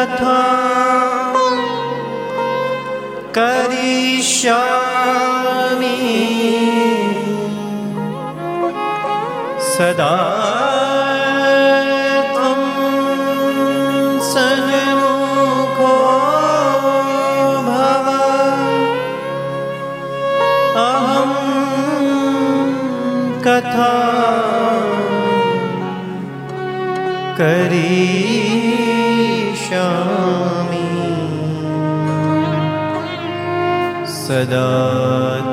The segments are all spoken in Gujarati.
कथा करिष्यामि सदा त्वं सन्मुखो भव अहं कथा करी सदा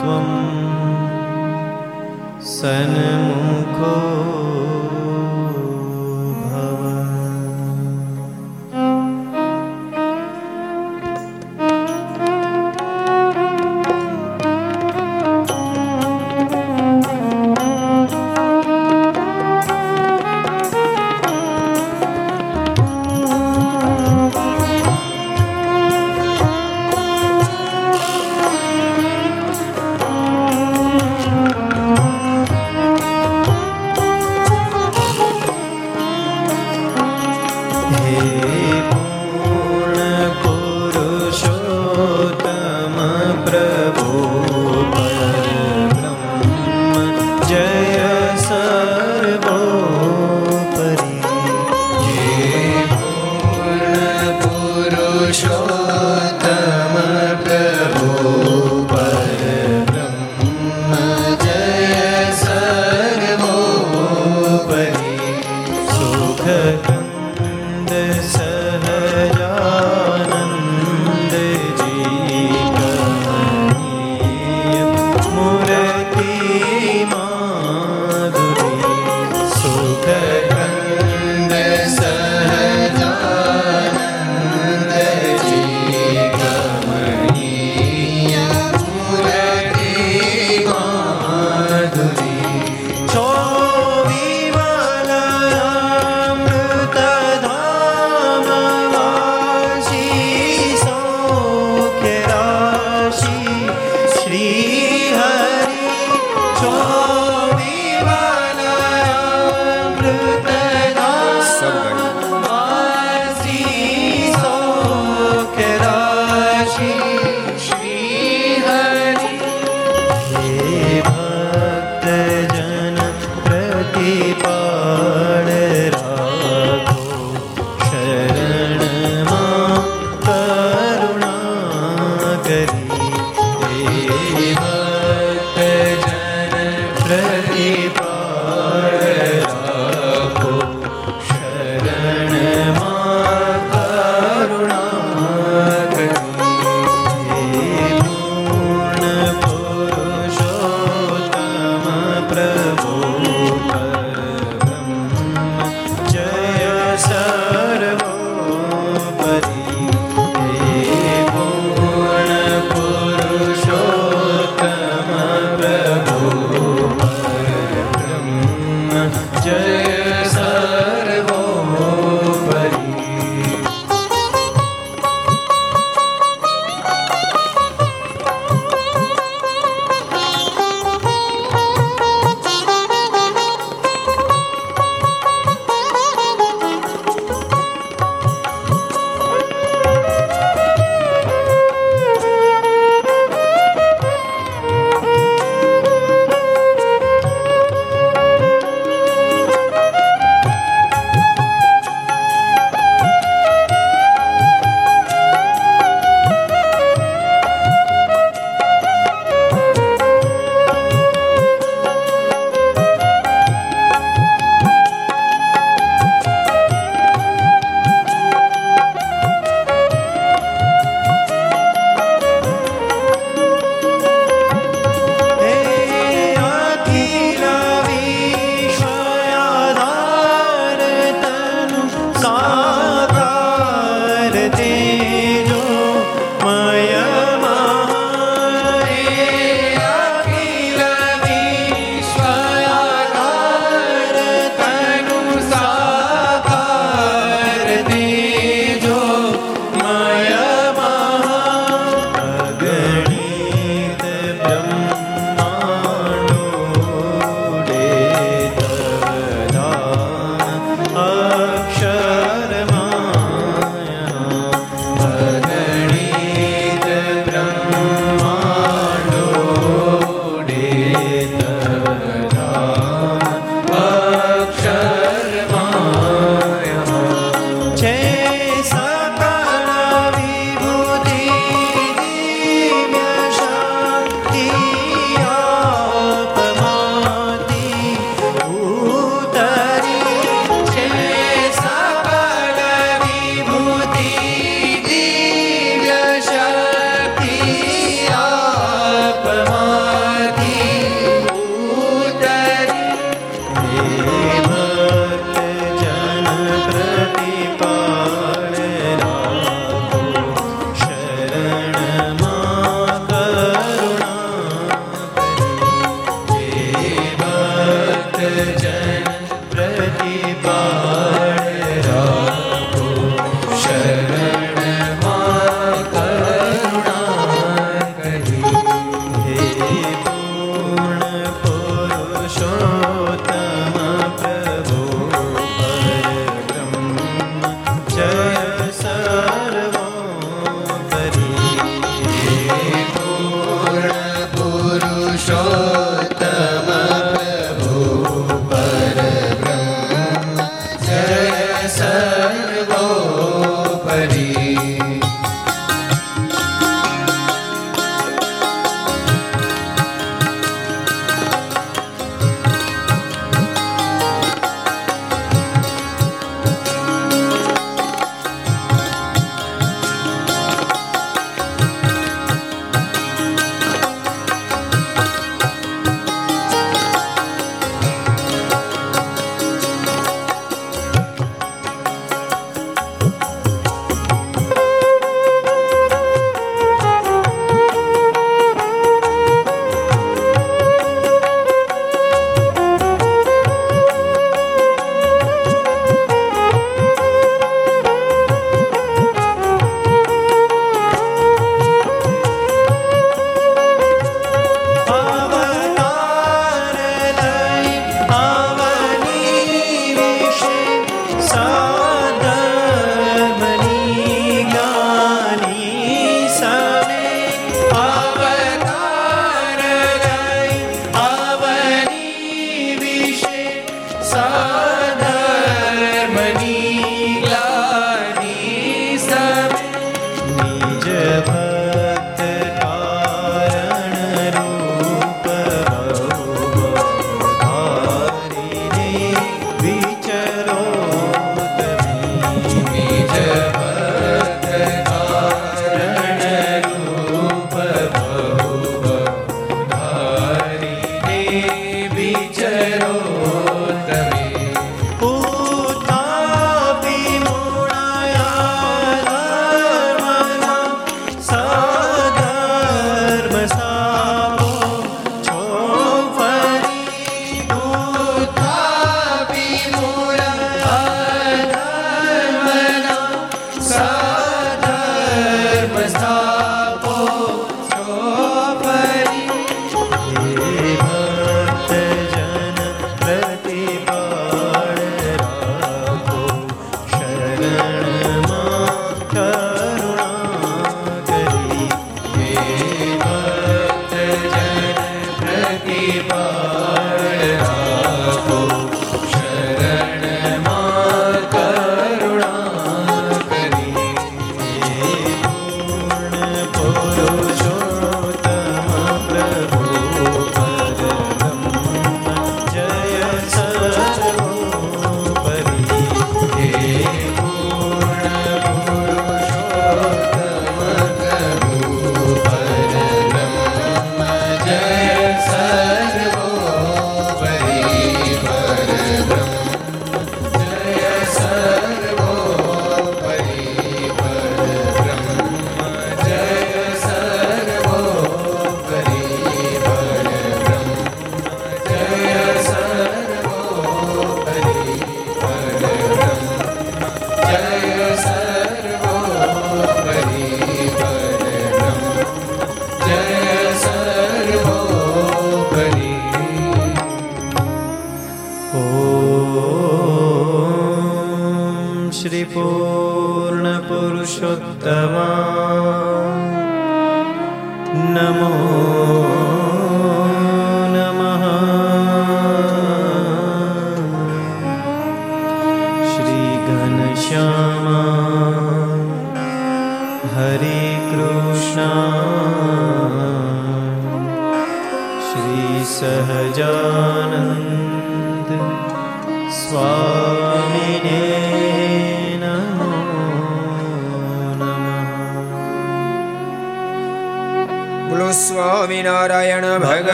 त्वं सन्मुखो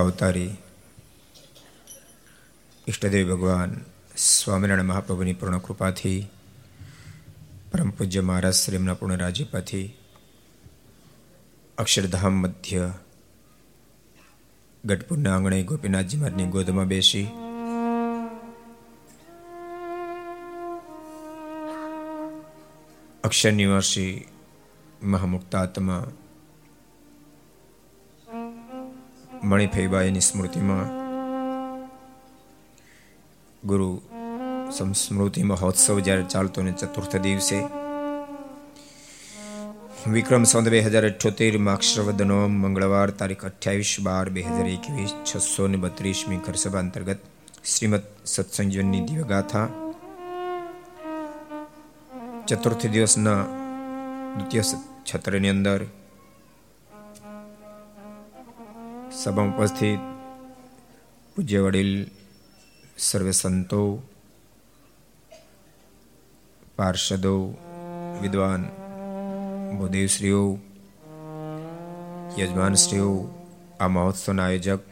અવતારી ઈષ્ટદેવ ભગવાન સ્વામિનારાયણ મહાપ્રભુની પૂર્ણ કૃપાથી પરમ પૂજ્ય મહારાજ શ્રીમના પૂર્ણ રાજીપાથી અક્ષરધામ મધ્ય ગઢપુરના આંગણે ગોપીનાથજી મહારાજની ગોદમાં બેસી. અક્ષર નિવાસી મહામુક્તાત્મા મણિફેબાઈની સ્મૃતિમાં ગુરુ સંસ્મૃતિ મહોત્સવ જ્યારે ચાલતો ને ચતુર્થ દિવસે વિક્રમ સંત બે હજાર અઠ્યોતેર માક્ષરવદ નોમ મંગળવાર તારીખ અઠ્યાવીસ બાર બે હજાર એકવીસ, છસો ને બત્રીસમી ઘરસભા અંતર્ગત શ્રીમદ સત્સંગની દિવ્યગાથા. ચતુર્થ દિવસના દ્વિતીય છત્રની અંદર સભા ઉપસ્થિત, પૂજ્ય વડીલ, સર્વે સંતો, પાર્ષદો, વિદ્વાન ભૂદેવશ્રીઓ યજમાનશ્રીઓ આ મહોત્સવના આયોજક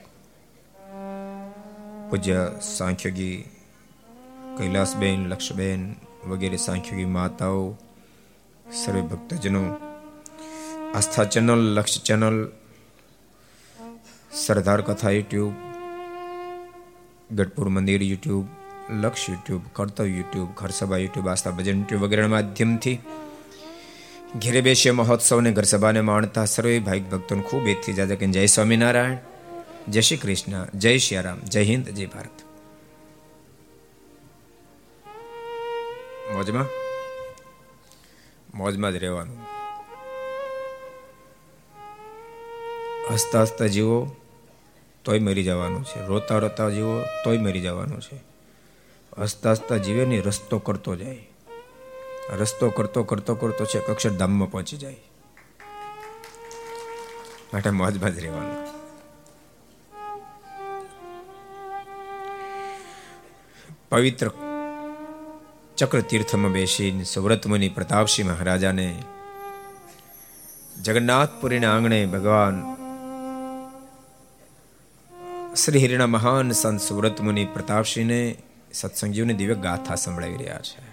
પૂજ્ય સાંખ્યોગી કૈલાસબેન લક્ષબેન વગેરે સાંખ્યોગી માતાઓ સર્વે ભક્તજનો આસ્થા ચેનલ લક્ષ ચેનલ સરદાર કથા યુટ્યુબ ગઢપુર મંદિર YouTube Laksh YouTube Kartavya YouTube Gharsabha YouTube Aastha Bhajan YouTube વગેરેના માધ્યમથી ઘેરે બેસીએ મહોત્સવને ઘર સભાને માણતા સર્વે ભાઈ ભક્તોને ખૂબ એથી જાજા કે જય સ્વામિનારાયણ, જય શ્રી કૃષ્ણ, જય શ્રી રામ જય હિન્દ, જય ભારત. મોજમાં? મોજમાં જ રહેવાનું. હસતા હસતા જીવો, તોય મરી જવાનું છે. રોતા રોતા જીવો, તોય મરી જવાનું છે. હસતા હસતા જીવે ને રસ્તો કરતો જાય. રસ્તો કરતો કરતો કરતો છે અક્ષરધામમાં પહોંચી જાય. માટે મોજમાં જ રહેવાનું. પવિત્ર ચક્ર તીર્થમાં બેસીને સુવ્રતમુનિ પ્રતાપસિંહ મહારાજાને જગન્નાથપુરીના આંગણે ભગવાન શ્રી હરિના મહાન સંત સુવ્રતમુનિ પ્રતાપસિંહને સત્સંગીઓની દિવ્ય ગાથા સંભળાવી રહ્યા છે.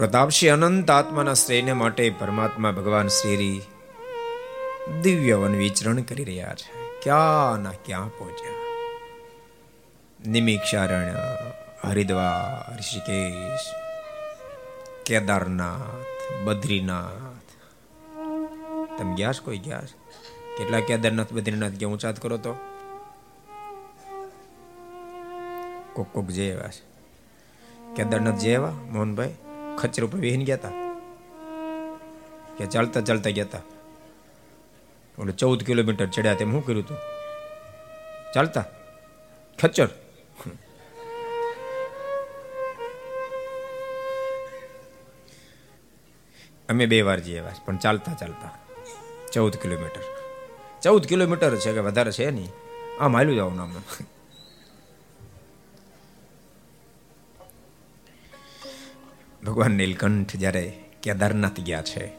પ્રતાપસિંહ અનંત આત્માના શ્રેયને માટે પરમાત્મા ભગવાન શ્રી દિવ્ય વન વિચરણ કરી રહ્યા છે. ક્યાં ના ક્યાં પહોંચ્યા? નિમિક્ષારણ્ય, હરિદ્વાર, ઋષિકેશ, કેદારનાથ, બદ્રીનાથ. તમે ગયા છો કોઈ ગયા કેટલા કેદારનાથ, બદ્રીનાથ ગયા? ઊંચાત કરો તો. કોક કોક જે એવા છે. કેદારનાથ જે એવા? મોહનભાઈ? ખચ્ચર ઉપર વહીને ગયા હતા કે ચાલતા ચાલતા ગયા હતા ઓલે ચૌદ કિલોમીટર ચડ્યા તેમ શું કર્યું હતું ચાલતા? ખચ્ચર? અમે બે વાર જઈએ પણ ચાલતા ચાલતા. ચૌદ કિલોમીટર. ચૌદ કિલોમીટર છે કે વધારે છે નહીં. આમ હાલ્યું જવાનું આમ. ભગવાન નીલકંઠ જ્યારે કેદારનાથ ગયા છે,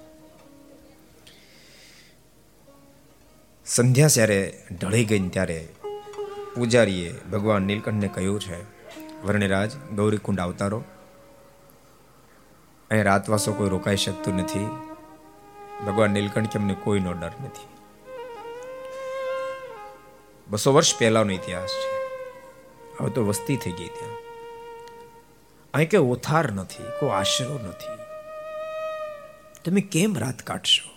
સંધ્યા જ્યારે ઢળી ગઈ ત્યારે પૂજારીએ ભગવાન નીલકંઠને કહ્યું છે, વર્ણિરાજ, ગૌરીકુંડ અવતારો અહીં રાતવાસો કોઈ રોકાઈ શકતું નથી. ભગવાન નીલકંઠ એમને કોઈનો ડર નથી. બસો વર્ષ પહેલાનો ઇતિહાસ છે. હવે તો વસ્તી થઈ ગઈ ત્યાં. અહીં કે ઓથાર નથી, કોઈ આશરો નથી. તમે કેમ રાત કાઢશો?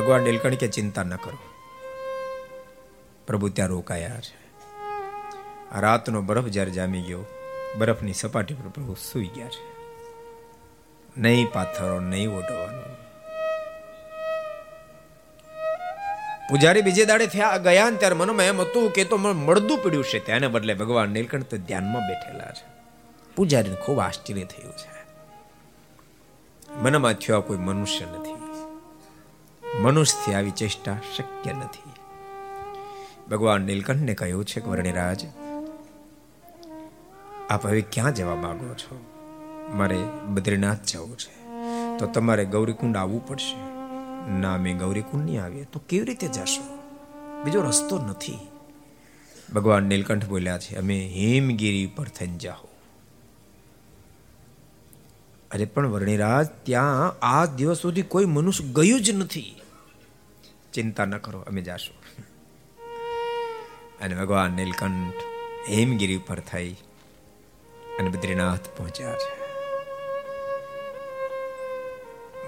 ભગવાન નીલકંઠ કે ચિંતા ન કરો. પ્રભુ ત્યાં રોકાયા છે. આ રાતનો બરફ જ્યારે જામી ગયો, બરફની સપાટી પર પ્રભુ સૂઈ ગયા છે. નહીં પાથરો નહીં ઓઢવાનું. પૂજારી બીજે દાડે થયા ગયા ને ત્યારે મનમાં એમ હતું કે તો મળદું પડ્યું છે. તેને બદલે ભગવાન નીલકંઠ તો ધ્યાનમાં બેઠેલા છે. પૂજારીને ખૂબ આશ્ચર્ય થયું છે. મનમાં થયો કોઈ મનુષ્ય નથી. મનુષ્યથી આવી ચેષ્ટા શક્ય નથી. ભગવાન નીલકંઠને કહ્યું છે કે, વર્ણિરાજ, આપ હવે ક્યાં જવા માંગો છો? મારે બદ્રીનાથ જવું છે. તો તમારે ગૌરીકુંડ આવવું પડશે. ના, મેં ગૌરીકુંડ નહીં આવીએ તો કેવી રીતે જશો? બીજો રસ્તો નથી. ભગવાન નીલકંઠ બોલ્યા છે, અમે હિમગીરી પર થઈને જાઓ. અરે પણ વર્ણિરાજ, ત્યાં આ દિવસ સુધી કોઈ મનુષ્ય ગયું જ નથી. ચિંતા ન કરો, અમે જાશું. અને ભગવાન નીલકંઠ હેમગીરી પર થઈ અને બદ્રીનાથ પહોંચ્યા છે.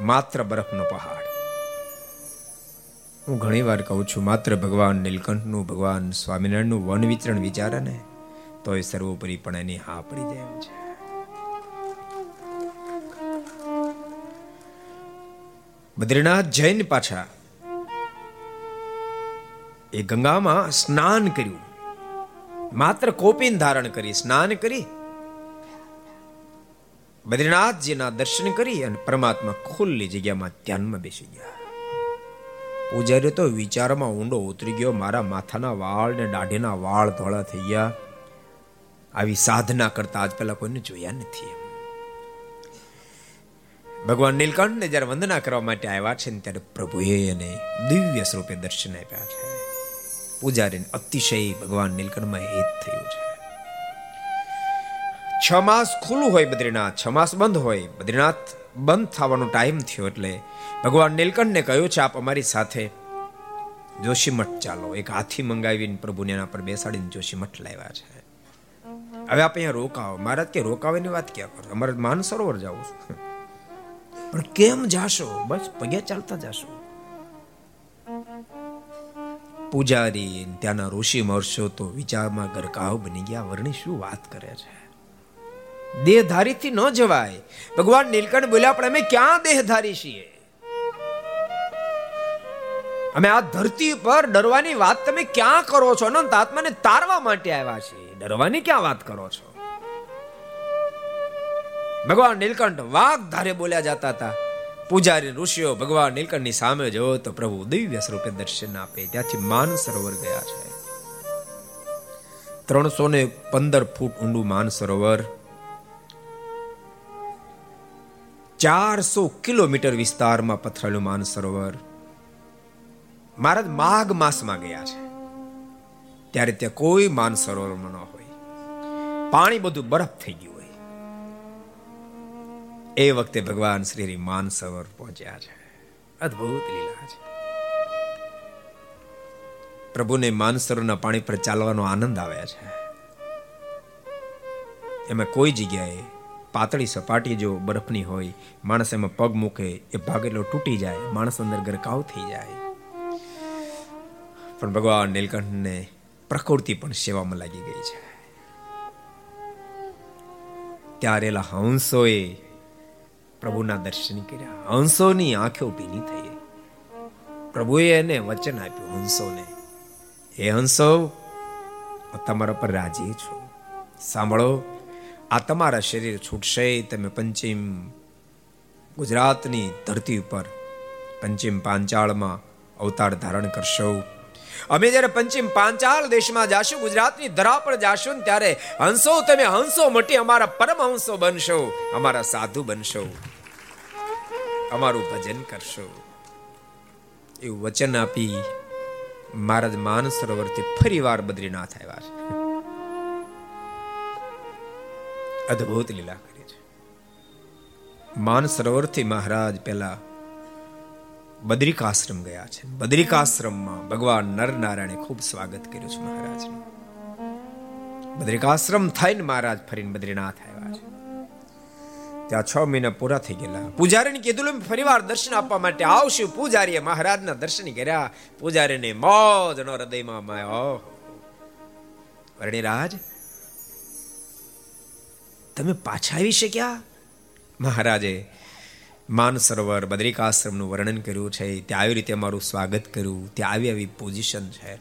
માત્ર બરફનો પહાડ. હું ઘણી વાર કહું છું, માત્ર ભગવાન નીલકંઠનું, ભગવાન સ્વામિનારાયણનું વન વિચરણ વિચારે ને તો એ સર્વોપરી પણ એની હા પડી જાય છે. બદ્રીનાથ જૈન પાછા એ ગંગામાં સ્નાન કર્યું. માત્ર કોપીન ધારણ કરી, સ્નાન કરી. બદ્રીનાથજીના દર્શન કરી અને પરમાત્મા ખુલ્લી જગ્યામાં ધ્યાનમાં બેસી ગયા. પૂજારી તો વિચારમાં ઊંડો ઉતરી ગયો, મારા માથાના વાળ ને દાઢીના વાળ ધોળા થઈ ગયા. આવી સાધના કરતા આજ પહેલા કોઈને જોયા નથી ભગવાન નીલકંઠને જ્યારે વંદના કરવા માટે આવ્યા છે ને ત્યારે પ્રભુએ એને દિવ્ય સ્વરૂપે દર્શન આપ્યા છે. પૂજારીને અતિશય ભગવાન નીલકંઠમાં હેત થયું છે. છ માસ ખુલ્લું હોય બદ્રીનાથ, છ માસ બંધ હોય બદ્રીનાથ, બંધ થવાનો ટાઈમ થયો એટલે ભગવાન નીલકંઠને કહ્યું છે, આપ અમારી સાથે જોશીમઠ ચાલો. એક હાથી મંગાવીને પ્રભુને એના પર બેસાડીને જોશીમઠ લાવ્યા છે. હવે આપ અહીંયા રોકાવો મહારાજ કે, રોકાવાની વાત ક્યાં કરો? અમારે માનસરોવર જવું જવું પણ કેમ જાશો? બસ પગે ચાલતા જાશો. પૂજારી, ત્યાંના ઋષિ મહર્ષો તો વિચારમાં ગરકાવ બની ગયા. વર્ણી શું વાત કરે છે? દેહધારીથી ન જવાય. ભગવાન નીલકંઠ બોલ્યા, પણ અમે ક્યાં દેહધારી છીએ? અમે આ ધરતી પર ડરવાની વાત તમે ક્યાં કરો છો? અનંત આત્માને તારવા માટે આવ્યા છીએ. ડરવાની ક્યાં વાત કરો છો? ભગવાન નીલકંઠ વાઘ ધારે બોલ્યા જતા હતા. પૂજારી ઋષિઓ ભગવાન નીલકંઠની સામે જો તો પ્રભુ દિવ્ય સ્વરૂપે દર્શન આપે, ત્યાંથી માન સરોવર ગયા છે. ત્રણસો ને પંદર ફૂટ ઊંડું માન સરોવર, ચારસો કિલોમીટર વિસ્તારમાં પથરાયેલું માન સરોવર. મહારાજ માઘ માસમાં ગયા છે. ત્યારે ત્યાં કોઈ માન સરોવરમાં ન હોય. પાણી બધું બરફ થઈ ગયું. એ વખતે ભગવાન શ્રી માન સરોવર પહોંચ્યા છે. અદ્ભુત લીલા છે. પ્રભુને માનસરોના પાણી પર ચાલવાનો આનંદ આવે છે. એમાં કોઈ જગ્યાએ પાતળી સપાટી જો બરફની હોય, માણસ એમાં પગ મૂકે, એ ભાગ એટલો તૂટી જાય, માણસ અંદર ગરકાવ થઈ જાય. પણ ભગવાન નીલકંઠને પ્રકૃતિ પણ સેવામાં લાગી ગઈ છે. ત્યારેલા હંસોએ પ્રભુના દર્શન કર્યા. હંસોની આંખો ભીની થઈ. પ્રભુએ એને વચન આપ્યું, હંસોને, હે હંસો તમારા પર રાજી છું. સાંભળો, આ તમારા શરીર છૂટશે, તમે પંચિમ ગુજરાતની ધરતી ઉપર પંચિમ પાંચાળમાં અવતાર ધારણ કરશો. અમે જ્યારે પંચિમ પાંચાલ દેશમાં જાશું, ગુજરાતની ધરા પર જાશું ત્યારે હંસો તમે હંસો મટી અમારા પરમ હંસો બનશો, અમારા સાધુ બનશો, અમારું ભજન કરશો. એવું વચન આપી મહારાજ માન સરોવરથી ફરી વાર બદ્રીનાથ આવ્યા છે. અદ્ભુત લીલા કરી છે. માનસરોવરથી મહારાજ પેલા બદ્રિકાશ્રમ ગયા છે. બદ્રિકાશ્રમમાં ભગવાન નરનારાયણે ખૂબ સ્વાગત કર્યું છે મહારાજનું. બદ્રિકાશ્રમ થઈને મહારાજ ફરીને બદ્રીનાથ આવ્યા છે. ત્યાં છ મહિના પૂરા થઈ ગયેલા. પૂજારીને કીધું ફરીવાર દર્શન આપવા માટે આવશું પૂજારીએ. મહારાજના દર્શન કર્યા. પૂજારીને મોજનો હૃદયમાં માયો. વર્ણિરાજ, તમે પાછા આવી શક્યા? મહારાજે માનસરોવર, બદ્રિકાશ્રમનું વર્ણન કર્યું છે. ત્યાં આવી રીતે મારું સ્વાગત કર્યું. ત્યાં આવી આવી પોઝિશન છે.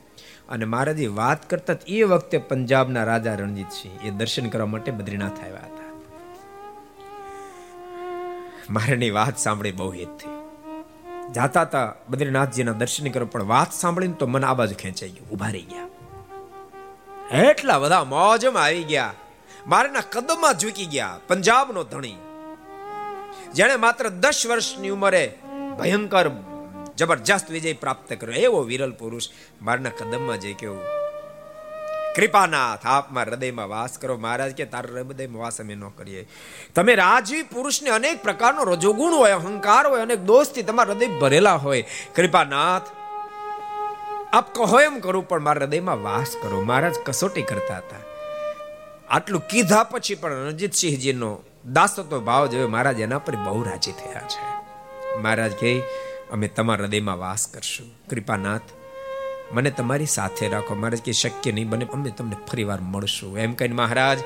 અને મહારાજે વાત કરતા એ વખતે પંજાબના રાજા રણજીતસિંહ એ દર્શન કરવા માટે બદ્રીનાથ આવ્યા હતા. મારાની વાત સાંભળી બહુ હેત થઈ. જાતા હતા બદ્રીનાથજીના દર્શન કરો પણ વાત સાંભળીને તો મન આ બાજુ ખેંચાઈ ગયું ઊભા રહી ગયા. એટલા બધા મોજમાં આવી ગયા. મારાના કદમમાં ઝૂકી ગયા. પંજાબનો ધણી જેણે માત્ર દસ વર્ષની ઉંમરે ભયંકર જબરજસ્ત વિજય પ્રાપ્ત કર્યો. એવો વિરલ પુરુષ મારના કદમમાં જઈ કેવું કૃપાનાથ આપમાં હૃદયમાં વાસ કરો. મહારાજ કે, તારા હૃદયમાં વાસ અમે ન કરીએ. તમે રાજી પુરુષને અનેક પ્રકારનો રજોગુણ હોય, અહંકાર હોય, અનેક દોસ્તી તમારા હૃદય ભરેલા હોય. કૃપાનાથ, આપ કહો એમ કરું, પણ મારા હૃદયમાં વાસ કરો. મહારાજ કસોટી કરતા હતા. આટલું કીધા પછી પણ રણજીતસિંહજીનો દાસત્વ ભાવ જોયો મહારાજ એના પર બહુ રાજી થયા છે. મહારાજ કહે, અમે તમારા હૃદયમાં વાસ કરશું. કૃપાનાથ, મને તમારી સાથે રાખો. મહારાજ કે શક્ય નહીં બને, અમે તમને ફરીવાર મળશું. એમ કહીને મહારાજ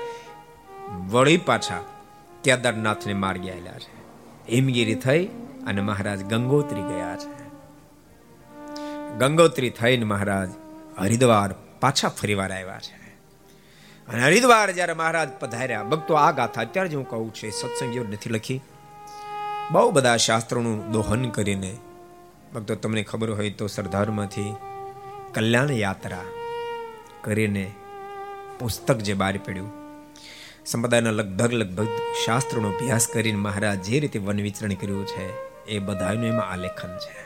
વળી પાછા કેદારનાથને માર્ગે આવેલા છે. હિમગીરી થઈ અને મહારાજ ગંગોત્રી ગયા છે. ગંગોત્રી થઈને મહારાજ હરિદ્વાર પાછા ફરીવાર આવ્યા છે. અને હરિદ્વાર જ્યારે મહારાજ પધાર્યા, ભક્તો આ ગાથા અત્યારે જ હું કહું છું સત્સંગીઓ નથી લખી. બહુ બધા શાસ્ત્રોનું દોહન કરીને, ભક્તો તમને ખબર હોય તો સરદારમાંથી કલ્યાણ યાત્રા કરીને પુસ્તક જે બહાર પડ્યું, સંપ્રદાયના લગભગ લગભગ શાસ્ત્રોનો અભ્યાસ કરીને મહારાજ જે રીતે વન વિચરણ કર્યું છે, એ બધાનું એમાં આલેખન છે.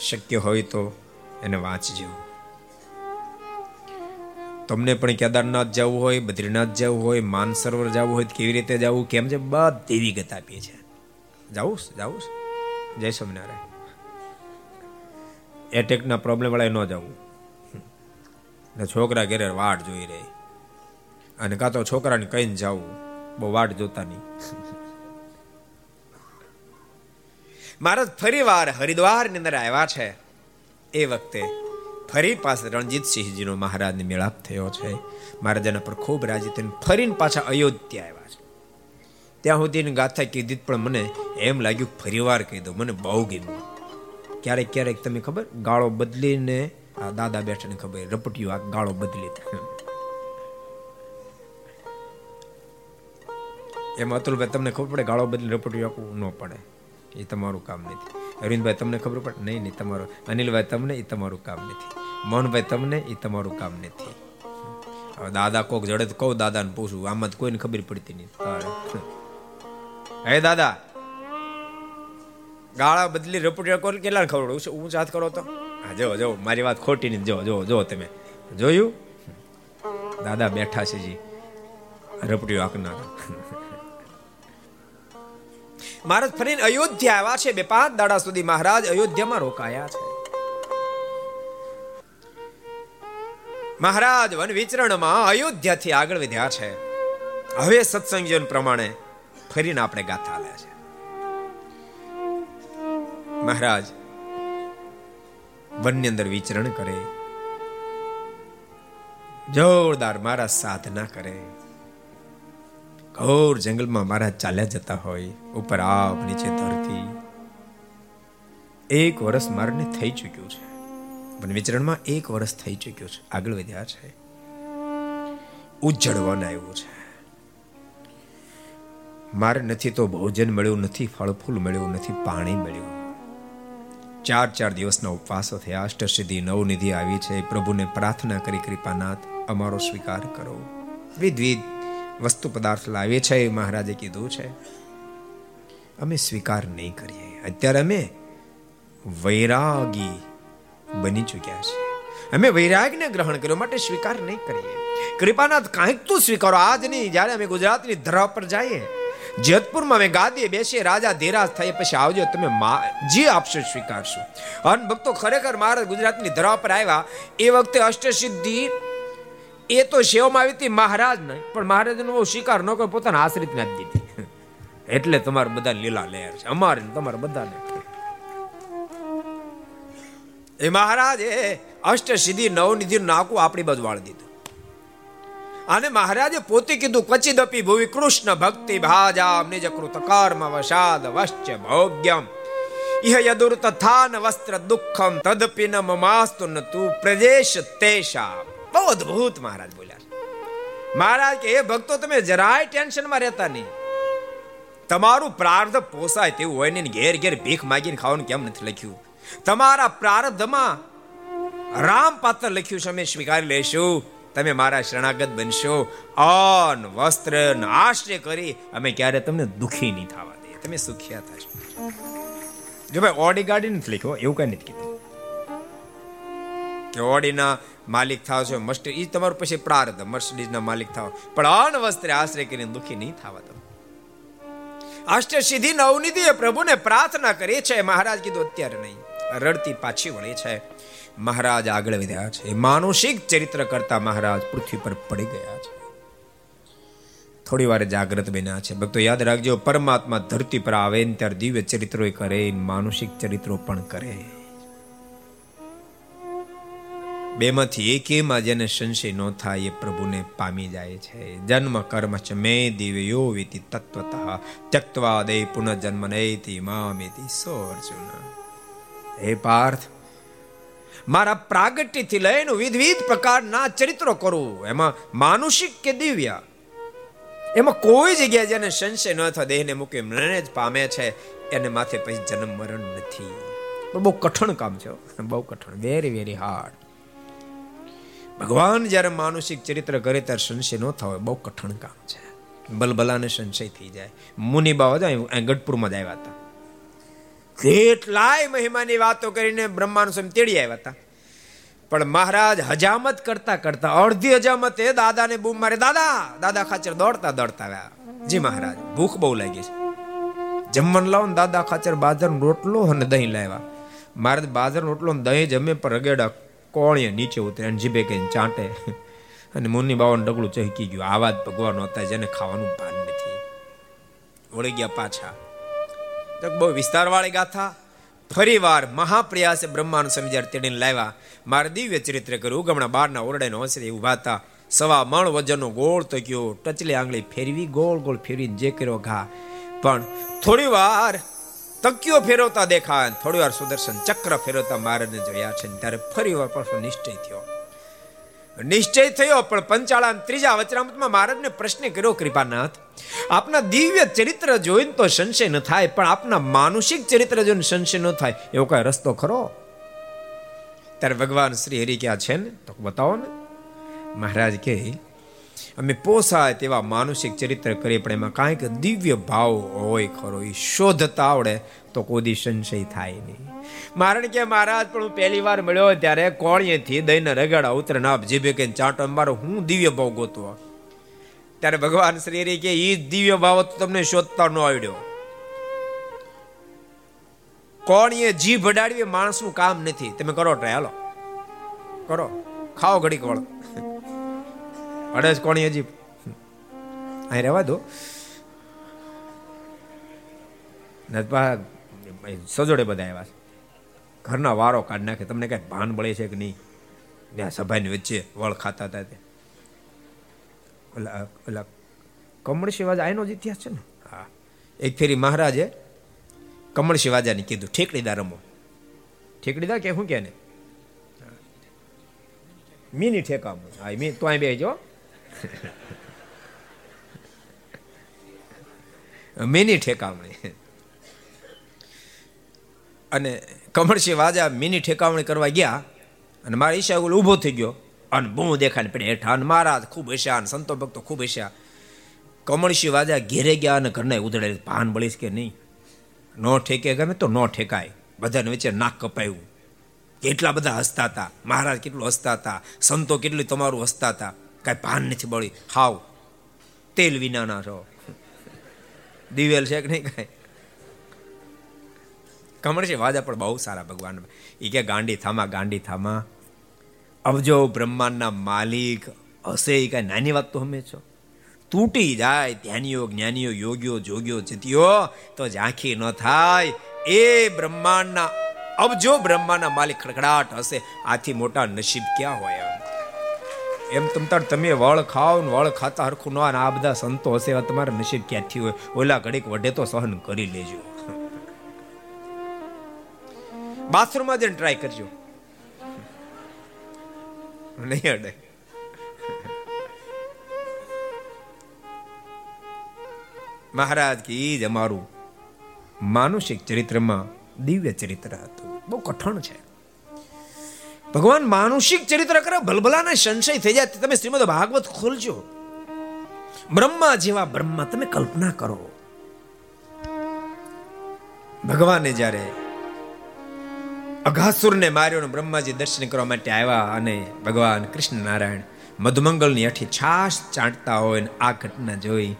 શક્ય હોય તો એને વાંચજો. તમને પણ કેદારનાથ જવું હોય, બદ્રીનાથ જવું હોય, માનસરોવર જવું હોય કેવી રીતે જવું? કેમ છે? બધી વિગત આપીએ છે? જવું જવું જય સ્વામિનારાયણ. એટેકના પ્રોબ્લેમ વાળા ન જવું. ને છોકરા ઘેરે વાટ જોઈ રહી. અને કાં તો છોકરાને કહીને જવું. બહુ વાટ જોતા નહીં. મહારાજ ફરી વાર હરિદ્વારની અંદર આવ્યા છે. એ વખતે ફરી પાસે રણજીતસિંહજીનો મહારાજને મેળાપ થયો છે. મહારાજાના પર ખૂબ રાજી થઈને ફરીને પાછા અયોધ્યા આવ્યા છે. ત્યાં સુધીની ગાથા કીધી, પણ મને એમ લાગ્યું ફરીવાર કહી દો મને બહુ ગમ્યું. ક્યારેક ક્યારેક તમે ખબર, ગાળો બદલીને આ દાદા બેઠાને ખબર રપટ્યું આ ગાળો બદલી એમ અતુલભાઈ, તમને ખબર પડે, ગાળો બદલી રપટ્યું આપવું ન પડે. એ તમારું કામ નથી. અરવિંદભાઈ, તમને ખબર પડે? નહીં નહીં, તમારું. અનિલભાઈ, તમને એ તમારું કામ નથી. મોહનભાઈ તમને એ તમારું કામ નથી. હવે દાદા કોક જડે કહું, દાદાને પૂછું, આમાં જ કોઈને ખબર પડતી નહીં. હે દાદા, ગાળા બદલી રપટિયા કોલ કેટલા ખબર હું જાત કરો તો. હા, જો જો, મારી વાત ખોટી નહીં જો જો જો તમે. જોયું? દાદા બેઠા છે જી. રપટીઓ આંકનાર મહારાજ ફરીને અયોધ્યા આવ્યા છે બે પાંચ દાડા સુધી મહારાજ અયોધ્યામાં રોકાયા છે. મહારાજ, વન વિચરણમાં અયોધ્યાથી આગળ વધ્યા છે. હવે સત્સંગીઓન પ્રમાણે ફરીને આપણે ગાથા આવ્યા છે. મહારાજ, વનની અંદર વિચરણ કરે. જોરદાર મારા સાધના કરે. ઘોર જંગલમાં મારા ચાલ્યા જતા હોય, ઉપર આપ નીચે ધરતી. એક વર્ષ મારને થઈ ચૂક્યું છે. વન વિચરણમાં એક વર્ષ થઈ ચૂક્યું છે. આગળ વધ્યા છે. ઉજ્જડ આવ્યું છે. મારે નથી તો ભોજન મળ્યું નથી ફળ ફૂલ મળ્યું નથી, પાણી મળ્યું. ચાર ચાર દિવસના ઉપવાસો થયા. અષ્ટસિદ્ધિ, નવનિધિ આવી છે. પ્રભુને પ્રાર્થના કરી, કૃપાનાથ, અમારો સ્વીકાર કરો. વિધવિધ વસ્તુ પદાર્થ લાવીએ છે, એ મહારાજે કીધું છે. અમે સ્વીકાર નહીં કરીએ. અત્યારે અમે વૈરાગી બની ચૂક્યા છે. અમે વૈરાગને ગ્રહણ કર્યો માટે સ્વીકાર નહીં કરીએ. કૃપાનાથ કાંઈક તો સ્વીકારો. આજ નહીં જ્યારે અમે ગુજરાતની ધરા પર જઈએ, જેતપુરમાં અમે ગાદીએ બેસીએ, રાજા ધીરાજ થઈ પછી આવજો, તમે જે આપશો સ્વીકારશો. અન ભક્તો ખરેખર મહારાજ ગુજરાતની ધરા પર આવ્યા. એ વખતે અષ્ટસિદ્ધિ, એ તો સેવામાં આવી હતી, મહારાજ નહીં. પણ મહારાજનો સ્વીકાર ન કર્યો, પોતાના આશ્રિતને આપી દીધી. એટલે તમારે બધા લીલા લહેર છે. અમારે તમારે બધાને. એ મહારાજ એ અષ્ટ સિદ્ધિ નવનિધિ નાકું આપણી બાજુ વાળી દીધું. અને મહારાજે પોતે કીધું, ક્વચિદપી ભુવિ કૃષ્ણ ભક્તિ ભાજામ નિજ કૃત કર્મ વશાદ વશ્ચ ભોગ્યમ. ઇહ યદુર તથાન વસ્ત્ર દુઃખમ તદપી ન મમાસ્તુ ન તું પ્રદેશ તેશા બહુ અદ્ભુત મહારાજ બોલ્યા મહારાજ કે એ ભક્તો, તમે જરાય ટેન્શનમાં રહેતા નહીં. તમારું પ્રાર્થ પોસાય તેવું હોય ને ઘેર ઘેર ભીખ માગીને ખાવાનું કેમ નથી લખ્યું? તમારા પ્રારબ્ધમાં રામ પાત્ર લખ્યું છે. અમે સ્વીકારી લેશું તમે મારા શરણાગત બનશો. અન વસ્ત્ર આશ્રય કરી અમે ક્યારે તમને દુખી નહીં થવા દે તમે સુખિયા થશો. જો ભાઈ, ઓડી ગાડી નથી લખ્યો એવું કઈ નથી કીધું. કે ઓડીના માલિક થાવ છો, મસ્ટ એ તમારું પછી પ્રાર્થ મર્સિડીઝના માલિક થાવ. પણ અન વસ્ત્રે આશ્રય કરીને દુખી નહીં થવા દો. અષ્ટ સિદ્ધિ નવનિધિ પ્રભુને પ્રાર્થના કરી છે. મહારાજ કીધું, અત્યારે નહીં. રડતી પાછી વળે છે. મહારાજ આગળ વધ્યા છે. માનુષિક ચરિત્ર કરતા મહારાજ પૃથ્વી પર પડી ગયા છે. થોડી વાર જાગ્રત બન્યા છે. ભક્તો યાદ રાખજો, પરમાત્મા ધરતી પર આવે ને ત્યારે દિવ્ય ચરિત્રો કરે, માનુષિક ચરિત્રો પણ કરે. બેમાંથી એકેમાં જેને સંશય ન થાય એ પ્રભુને પામી જાય છે. જન્મ કર્મ ચ મે દિવ્યો વિતિ તત્વતઃ. ત્યક્તવા દે પુનઃજન્મ નૈતિ મામેતિ સો અર્જુન હે પાર્થ, મારા પ્રાગટ્યથી લઈને વિવિધ પ્રકારના ચરિત્રો કરું. એમાં માનુષિક કે દિવ્ય? એમાં કોઈ જગ્યાએ જેને સંશય ન થાય, દેહને મૂકી, મરણે જ પામે છે, એને માથે પછી જન્મ મરણ નથી. પણ બહુ કઠણ કામ છે બહુ કઠણ. વેરી વેરી હાર્ડ ભગવાન જ્યારે માનુષિક ચરિત્ર કરે ત્યારે સંશય ન થવો બહુ કઠણ કામ છે. બલબલાને સંશય થઈ જાય. મુનિ બાવા જાય ગઢપુરમાં જ આવ્યા હતા. કેટલાય મહિમાની વાતો કરીને બ્રહ્માનું સ્વામી તેડી આવ્યા હતા. પણ મહારાજ હજામત કરતા કરતા, અડધી હજામત એ દાદાને બૂમ મારે, દાદા દાદા ખાચર દોડતા દોડતા આવ્યા. જી મહારાજ, ભૂખ બહુ લાગી છે. જમવાનું લાવો ને, દાદા ખાચર બાજરનો રોટલો અને દહીં લાવ્યા મહારાજ બાજર રોટલો ને દહીં જમે પર રગેડા કોણીએ નીચે ઉતરે અને જીભે કહીને ચાંટે. અને મુનની બાવાનું ડગલું ચહકી ગયું. આવા જ ભગવાન હતા, જેને ખાવાનું ભાન નથી. વળી ગયા પાછા. તો બહુ વિસ્તારવાળી ગાથા ફરીવાર મહાપ્રયાસે બ્રહ્માનું સમજાર તેડીને લાવ્યા. મારે દિવ્ય ચરિત્ર કર્યું. ઉગમણા બારના ઓરડાને હોંસરે ઊભા હતા. સવા મણ વજનનો ગોળ તો કયો ટચલી આંગળી ફેરવી ગોળ ગોળ ફેરવીને જે કર્યો ઘા. પણ થોડી વાર તકિયો ફેરવતા દેખાય થોડી વાર સુદર્શન ચક્ર ફેરવતા મહારાજને જોયા છે. ત્યારે ફરી વાર પાછો નિશ્ચય થયો. નિશ્ચય થયો, પણ પંચાળા ત્રીજા વચરામતમાં મહારાજને પ્રશ્ન કર્યો, કૃપાનાથ, આપના દિવ્ય ચરિત્ર જોઈને તો સંશય ન થાય, પણ આપના માનુષિક ચરિત્ર જોઈને સંશય ન થાય. એવો કઈ રસ્તો ખરો? ત્યારે ભગવાન શ્રી હરિ ક્યાં છે ને? તો બતાવો ને. મહારાજ કે અમે પોસાય તેવા માનસિક ચરિત્ર કરીએ, પણ એમાં કાંઈક દિવ્ય ભાવ હોય ખરો. એ શોધતા આવડે, તો કોદી સંશય થાય નહીં. મારણ કે મહારાજ, પણ હું પહેલી વાર મળ્યો ત્યારે કોણીએથી દઈને રગાડા ઉતરે નાપ જીભે કે ચાંટો, મારો હું દિવ્ય ભાવ ગોતવો? ત્યારે ભગવાન શ્રી કે એ દિવ્ય ભાવ તમને શોધતા ન આવડ્યો. કોણીએ જીભ અડાડવી માણસનું કામ નથી. તમે કરો ટ્રાય, હાલો. કરો. ખાઓ ઘડીક વળ અડે કોણી હજી અહીં રહેવા દો. સજોડે બધા આવ્યા છે. ઘરના વારો કાઢી નાખે. તમને કઈ ભાન બળે છે કે નહીં? ત્યાં સભાની વચ્ચે વળ ખાતા હતા તે. ઓલા ઓલા કમળ શિવાજા આનો જ ઇતિહાસ છે ને? હા. એક ફેરી મહારાજે કમળ શિવાજાને કીધું, ઠેકડીદાર રમો. ઠેકડીદાર કે શું કે ને? મિની ઠેકામ. હા, મી તો અહીં બેજો મિની ઠેકામણી અને કમળસિંહ વાજા મિની ઠેકાવણી કરવા ગયા અને મારા ઈશા ઓલો ઊભો થઈ ગયો અને બહુ દેખાય પડે હેઠા અને મહારાજ ખૂબ હસ્યા અને સંતો ભક્તો ખૂબ હસ્યા. કમળસિંહ વાજા ઘેરે ગયા અને ઘરને ઉધડે ભાન બળીશ કે નહીં? નો ઠેકે ગમે તો નો ઠેકાય. બધાને વચ્ચે નાક કપાયું. કેટલા બધા હસતા હતા. મહારાજ કેટલું હસતા હતા. સંતો કેટલું તમારું હસતા હતા. કાંઈ ભાન નથી બળી. હાવ, તેલ વિનાના છો. દિવેલ છે કે નહીં કાંઈ? કમળ છે વાજા પણ બહુ સારા ભગવાન. એ કે ગાંડી થામા ગાંડી થામા. અબજો બ્રહ્માંડના માલિક હશે એ કાંઈ નાની વાત તો હમે છો. તૂટી જાય, ધ્યાનીઓ, જ્ઞાનીઓ, યોગીઓ, જોગીઓ જીત્યો તો ઝાંખી ન થાય. એ બ્રહ્માંડના અબજો બ્રહ્માંડના માલિક ખડખડાટ હશે, આથી મોટા નસીબ ક્યાં હોય એમ એમ તમ વળ ખાઓ ને વળ ખાતા હરખું ન આ બધા સંતો હશે તમારે નસીબ ક્યાંથી હોય? ઓલા ઘડીક વઢે તો સહન કરી લેજો. બાથરૂમમાં જઈને ટ્રાય કરજો. નહીં અડે. મહારાજ કે જ અમારું માનુષિક ચરિત્રમાં દિવ્ય ચરિત્ર હતું. બહુ કઠણ છે. ભગવાન માનુષિક ચરિત્ર કરે ભલભલાને સંશય થઈ જાય, તમે શ્રીમદ ભાગવત ખોલજો. બ્રહ્મા જેવા બ્રહ્મા તમે કલ્પના કરો. ભગવાને જ્યારે અઘાસુરને માર્યો બ્રહ્માજી દર્શન કરવા માટે આવ્યા અને ભગવાન કૃષ્ણ નારાયણ મધુમંગલની અઠી છાશ ચાંટતા હોય ને આ ઘટના જોઈ,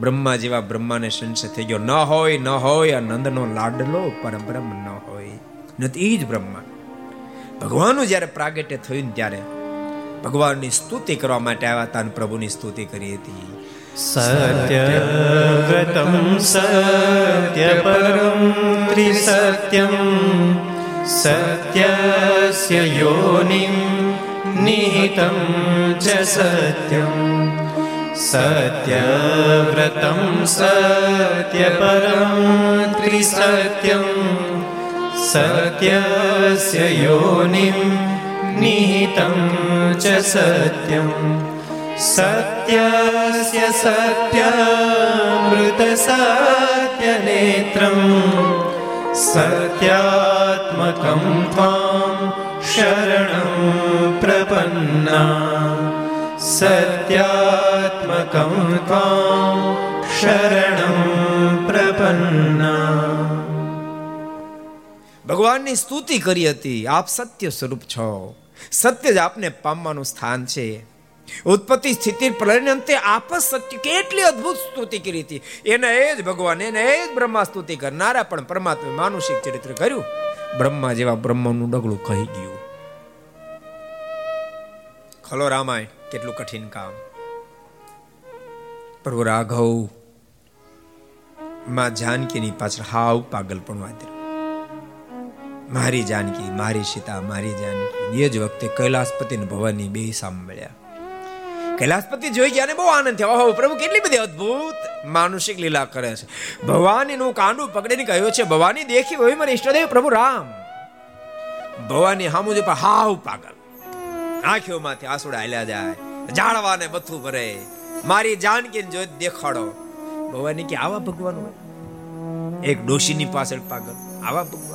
બ્રહ્મા જેવા બ્રહ્માને સંશય થઈ ગયો, ન હોય ન હોય, આ નંદનો લાડલો પરબ્રહ્મ ન હોય. નથી એ જ બ્રહ્મા. ભગવાનનું જ્યારે પ્રાગટ્ય થયું ને ત્યારે ભગવાનની સ્તુતિ કરવા માટે આવ્યા હતા અને પ્રભુની સ્તુતિ કરી હતી. સત્ય સત્યવ્રતમ સત્ય પરમ, ત્રિસત્યમ, સત્યસ્ય યોનિમ, નિહિતમ ચ સત્યમ. સત્ય સત્યવ્રતમ, સત્ય પરમ, ત્રિસત્યમ. सत्यस्य योनिं निहितं च सत्यम् सत्यस्य सत्यामृतसत्यनेत्रम् सत्यात्मकं त्वां शरणं प्रपन्ना सत्यात्मकं त्वां शरणं प्रपन्ना ભગવાનની સ્તુતિ કરી હતી, આપ સત્ય સ્વરૂપ છો. સત્ય જ આપને પામવાનું સ્થાન છે. ઉત્પત્તિ સ્થિતિ પ્રલયને અંતે આપ સત્ય, કેટલી અદ્ભુત સ્તુતિ કરી હતી. એને એ જ ભગવાન, એને એ જ બ્રહ્મા સ્તુતિ કરનારા પણ પરમાત્મા માનુષિક ચરિત્ર કર્યું. બ્રહ્મા જેવા બ્રહ્મનું ડગલું કહી ગયું. ખલો રામાયણ, કેટલું કઠિન કામ. પ્રભુ રાઘવ, માં જાનકીની પાછળ હાવ પાગલ પણ વાંધ્યું મારી જાનકી, મારી સીતા, મારી જાનકી. એ જ વખતે કૈલાસપતિ ને ભવાની બે સાંભળ્યા. કૈલાસપતિ જોઈ ગયા ને બહુ આનંદ થયો. ઓહો, પ્રભુ કેટલી બધી અદ્ભુત માનુષિક લીલા કરે છે. ભવાની નું કાંડું પકડીને કહ્યું છે, ભવાની દેખી હોય મને ઈષ્ટદેવ પ્રભુ રામ. ભવાની હામુ જે હાવ પાગલ. આંખોમાંથી આંસુડા હાલ્યા જાય. જાળવાને બથું ભરે. મારી જાનકી જોઈ દેખાડો. ભવાની કે આવા ભગવાન હોય? એક ડોશીની પાછળ પાગલ. આવા ભગવાન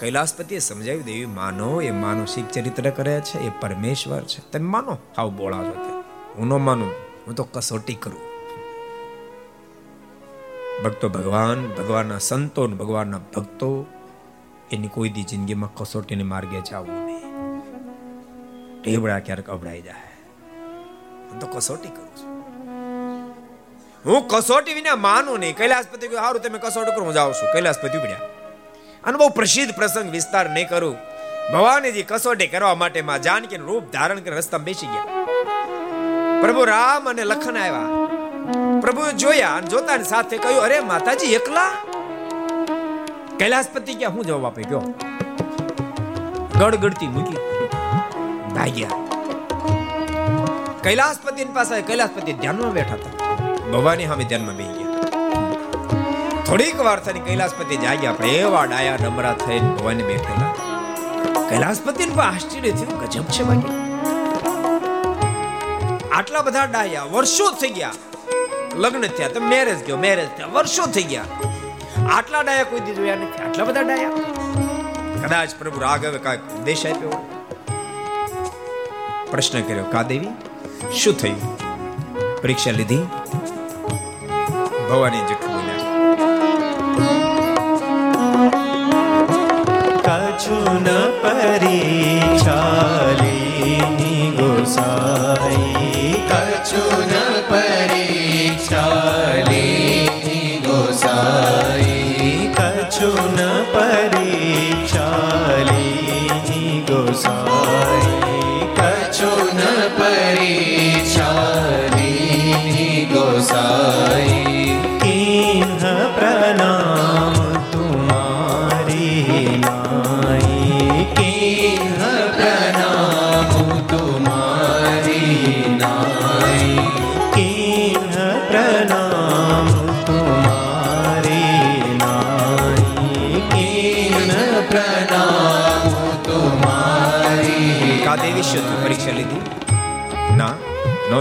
કૈલાસપતિએ સમજાવ્યું, દેવી, માનો, એ માનસિક ચરિત્ર કરે છે, એ પરમેશ્વર છે. તમે માનો? હાવ બોળા છો તે. હું ન માનું. હું તો કસોટી કરું. ભક્તો ભગવાન, ભગવાનના સંતો ભગવાનના ભક્તો, એની કોઈ દી જિંદગીમાં કસોટીને માર્ગે જવું નહીં. ટેબડા ક્યારેક અબડાઈ જાય. હું તો કસોટી કરું છું. હું કસોટી વિના માનું નહીં. કૈલાસપતિ સારું તમે કસોટી કરો, હું જાઉં છું. કૈલાસપતિ ઉપડ્યા. અને બહુ પ્રસિદ્ધ પ્રસંગ વિસ્તાર નહીં કરું. ભવાનીજી કસોટી કરવા માટે માં જાનકી રૂપ ધારણ કરી રસ્તા બેસી ગયા. પ્રભુ રામ અને લખન આવ્યા. પ્રભુ જોયા અને જોતાની સાથે કહ્યું, અરે, માતાજી, એકલા? કૈલાસપતિ ક્યાં? હું જવાબ આપી ગયો. ગડગડતી મૂકી. ભાગ્યા. કૈલાસપતિ પાસે કૈલાસપતિ ધ્યાનમાં બેઠા હતા. ભવાની સામે ધ્યાનમાં ગયા. થોડીક વાર થઈને કૈલાસપતિ જાગ્યા આપણે એવા ડાયા નમરા થઈને ભવાની બેઠેલા કૈલાસપતિ ને આશ્ચર્ય થયું, ગજબ છે બાકી આટલા બધા ડાયા વર્ષો થઈ ગયા. લગ્ન થયા તો મેરેજ ગયો મેરેજ થયા, વર્ષો થઈ ગયા. આટલા ડાયા કોઈ દી જોયા નથી. આટલા બધા ડાયા. કદાચ પ્રભુ રાઘવે કાંઈક ઉપદેશ આપ્યો પ્રશ્ન કર્યો, કા દેવી? શું થયું? પરીક્ષા લીધી? ભવાની જઠ્ઠું ન પરી ચાલી ગોસાઈ કછુન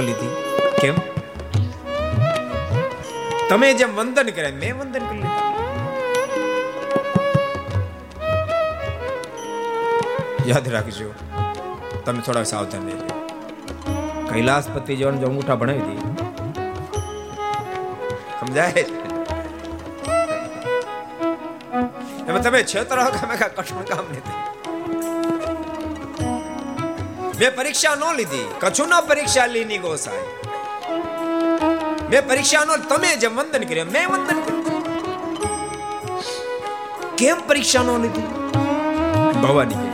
લીધી. કેમ? તમે જેમ વંદન કર્યા, મેં વંદન કરી લીધું. યાદ રાખજો, તમે થોડા સાવધાન રહેજો. કૈલાસપતિ જેવાનું જો અંગૂઠા ભણાવી દઈએ સમજાય? એમાં તમે છેતરો કામે કા કશું કામ નથી. મેં પરીક્ષા ન લીધી કછું ના પરીક્ષા લીની ગોસાય મેં પરીક્ષા નો તમે જે વંદન કર્યું મેં વંદન કર્યું કેમ પરીક્ષા ન લીધી ભવાની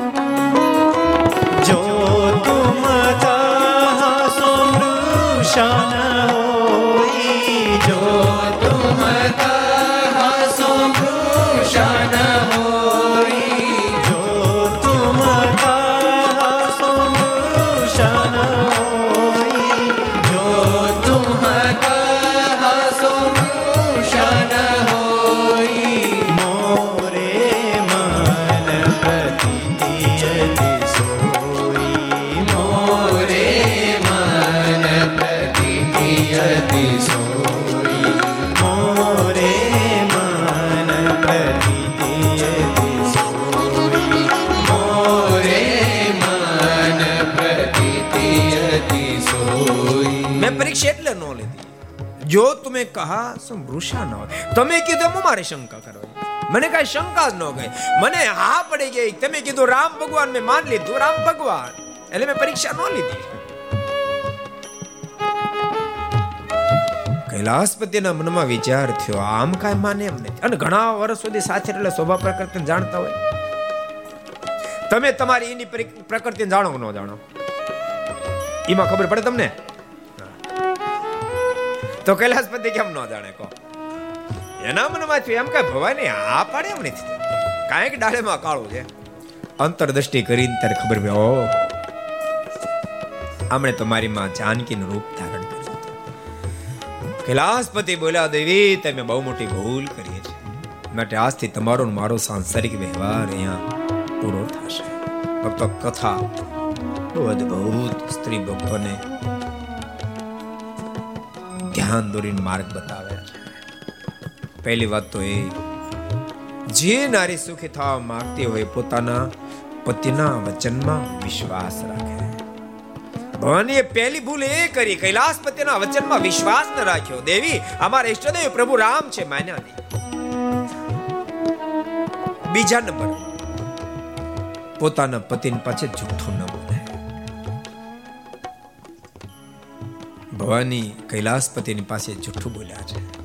જો તુમ ચાહો સો મૃષાના તમે કહા સમૃષા ન તમે કીધું હું મારે શંકા કરવાની. મને કઈ શંકા જ ન ગઈ. મને હા પડી ગઈ. તમે કીધું રામ ભગવાન મેં માન લીધું, રામ ભગવાન. એટલે મેં પરીક્ષા ન લીધી. કૈલાસપતિના મનમાં વિચાર થયો, આમ કાંઈ માને એમ નથી. અને ઘણા વર્ષ સુધી સાથે એટલે શોભા પ્રકૃતિ જાણતા હોય. તમે તમારી એની પ્રકૃતિ જાણો ન જાણો? એમાં ખબર પડે તમને? તો કૈલાસપતિ કેમ ન જાણે કહો? એના મનમાં થયું એમ કે ભવાની આ પાડે એમ નથી. કાંઈક ડાળેમાં કાળું છે. અંતરદ્રષ્ટિ કરીને ત્યારે ખબર પડી ઓ આમણે તમારી માં જાનકીનું રૂપ ધારણ કર્યું કૈલાસપતિ બોલ્યા, દેવી, તમે બહુ મોટી ભૂલ કરી છે. માટે આજથી તમારો મારો સાંસારિક વ્યવહાર અહીંયા પૂરો થશે. ભક્તો કથા. અદ્ભુત સ્ત્રી ભક્તોને ધ્યાન દોરીને માર્ગ બતાવે પહેલી વાત તો એ, જે નારી સુખી થવા માંગતી હોય પોતાના પતિના વચનમાં વિશ્વાસ રાખે. ભવાનીએ પહેલી ભૂલ એ કરી, કૈલાસ પતિના વચનમાં વિશ્વાસ ન રાખ્યો. દેવી, અમારા ઈષ્ટદેવ પ્રભુ રામ છે, માન્યા નહીં. બીજા નંબર, પોતાના પતિની પાસે જૂઠું ન ભવાની કૈલાસપતિની પાસે જૂઠું બોલ્યા છે.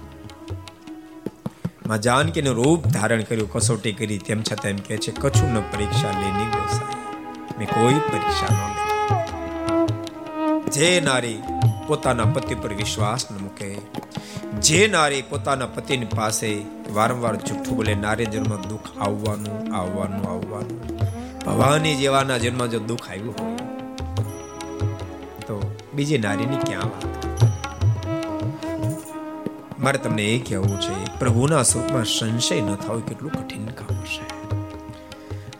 માં જાનકીનું રૂપ ધારણ કર્યું, કસોટી કરી, તેમ છતાં એમ કહે છે, કછું ન પરીક્ષા લેની ગોસાઈ. મેં કોઈ પરીક્ષા ન લીધી. જે નારી પોતાના પતિ પર વિશ્વાસ ન મૂકે, જે નારી પોતાના પતિની પાસે વારંવાર જૂઠું બોલે, નારી જન્મ દુઃખ આવવાનું આવવાનું આવવાનું. ભવાની જેવાના જન્મ જો દુઃખ આવ્યું હોય, તો બીજી નારીની ક્યાં વાત? મારે તમને એ કહેવું છે, પ્રભુના સ્વરૂપમાં સંશય ન થવો કેટલું કઠિન કામ છે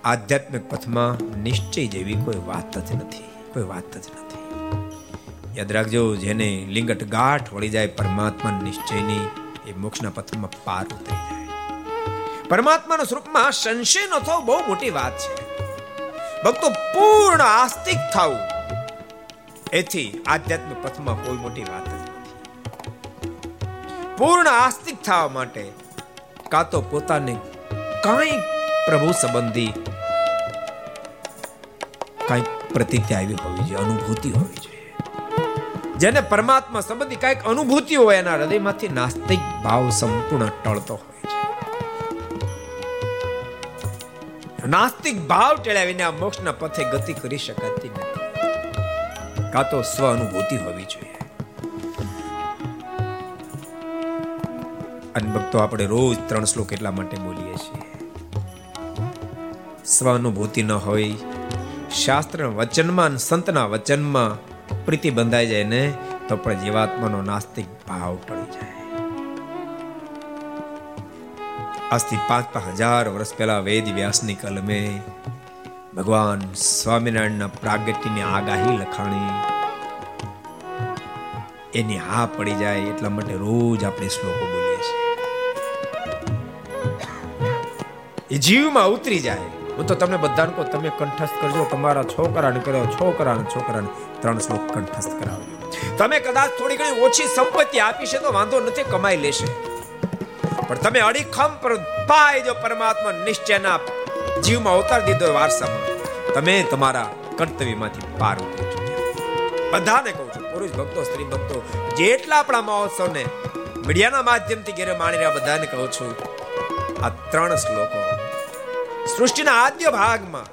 આધ્યાત્મિક પથમાં નિશ્ચય જેવી કોઈ વાત જ નથી, કોઈ વાત જ નથી. યાદ રાખજો, જેને લિંગટ ગાંઠ વળી જાય, પરમાત્મા નિશ્ચયની એ મોક્ષના પથમાં પાર ઉતરી જાય. પરમાત્માના સ્વરૂપમાં સંશય ન થવો, બહુ મોટી વાત છે. ભક્તો પૂર્ણ આસ્તિક થવું. એથી આધ્યાત્મિક પથમાં કોઈ મોટી વાત નથી. પૂર્ણ આસ્તિક થવા માટે કાં તો પોતાને કાંઈ પ્રભુ સંબંધી કાંઈક પ્રતિજ્ઞા આવી હોવી જોઈએ, અનુભૂતિ હોવી જોઈએ. જેને પરમાત્મા સંબંધી કાંઈક અનુભૂતિ હોય, એના હૃદયમાંથી નાસ્તિક ભાવ સંપૂર્ણ ટળતો હોય છે. નાસ્તિક ભાવ ટેળ્યા વિના મોક્ષના પથે ગતિ કરી શકાતી નથી. કાં તો સ્વ અનુભૂતિ હોવી જોઈએ. અને આપણે રોજ ત્રણ શ્લોક એટલા માટે બોલીએ છીએ. સ્વ અનુભૂતિ ન હોય, શાસ્ત્ર વચનમાં સંતના વચનમાં પ્રીતિ બંધાઈ જાય ને, તો પણ જીવાત્માનો નાસ્તિક ભાવ ટળી જાય. આજથી પાંચ પાંચ હજાર વર્ષ પહેલા વેદ વ્યાસની કલમે ભગવાન સ્વામિનારાયણના પ્રાગટ્યની આગાહી લખાણી. એની હા પડી જાય એટલા માટે રોજ આપણે શ્લોકો બોલીએ છીએ. એ જીવમાં ઉતરી જાય. હું તો તમને બધાને કહું, તમે કંઠસ્થ કરજો, તમારા છોકરાને કરો છોકરાને છોકરાને. ત્રણ શ્લોક કંઠસ્થ કરાવજો. તમે કદાચ થોડી ઘણી ઓછી સંપત્તિ આપી છે તો વાંધો નથી, કમાઈ લેશે. પણ તમે અડીખમ પર પાય જો પરમાત્મા નિશ્ચયના જીવમાં અવતાર દીધો વારસામાં તમે તમારા કર્તવ્યમાંથી પાર ઉતરી બધાને કહું છું, પુરુષ ભક્તો, સ્ત્રી ભક્તો, જેટલા આપણા મહોત્સવને મીડિયાના માધ્યમથી ઘેરે માણી રહ્યા બધાને કહું છું, આ ત્રણ શ્લોકો. સૃષ્ટિના આદ્ય ભાગમાં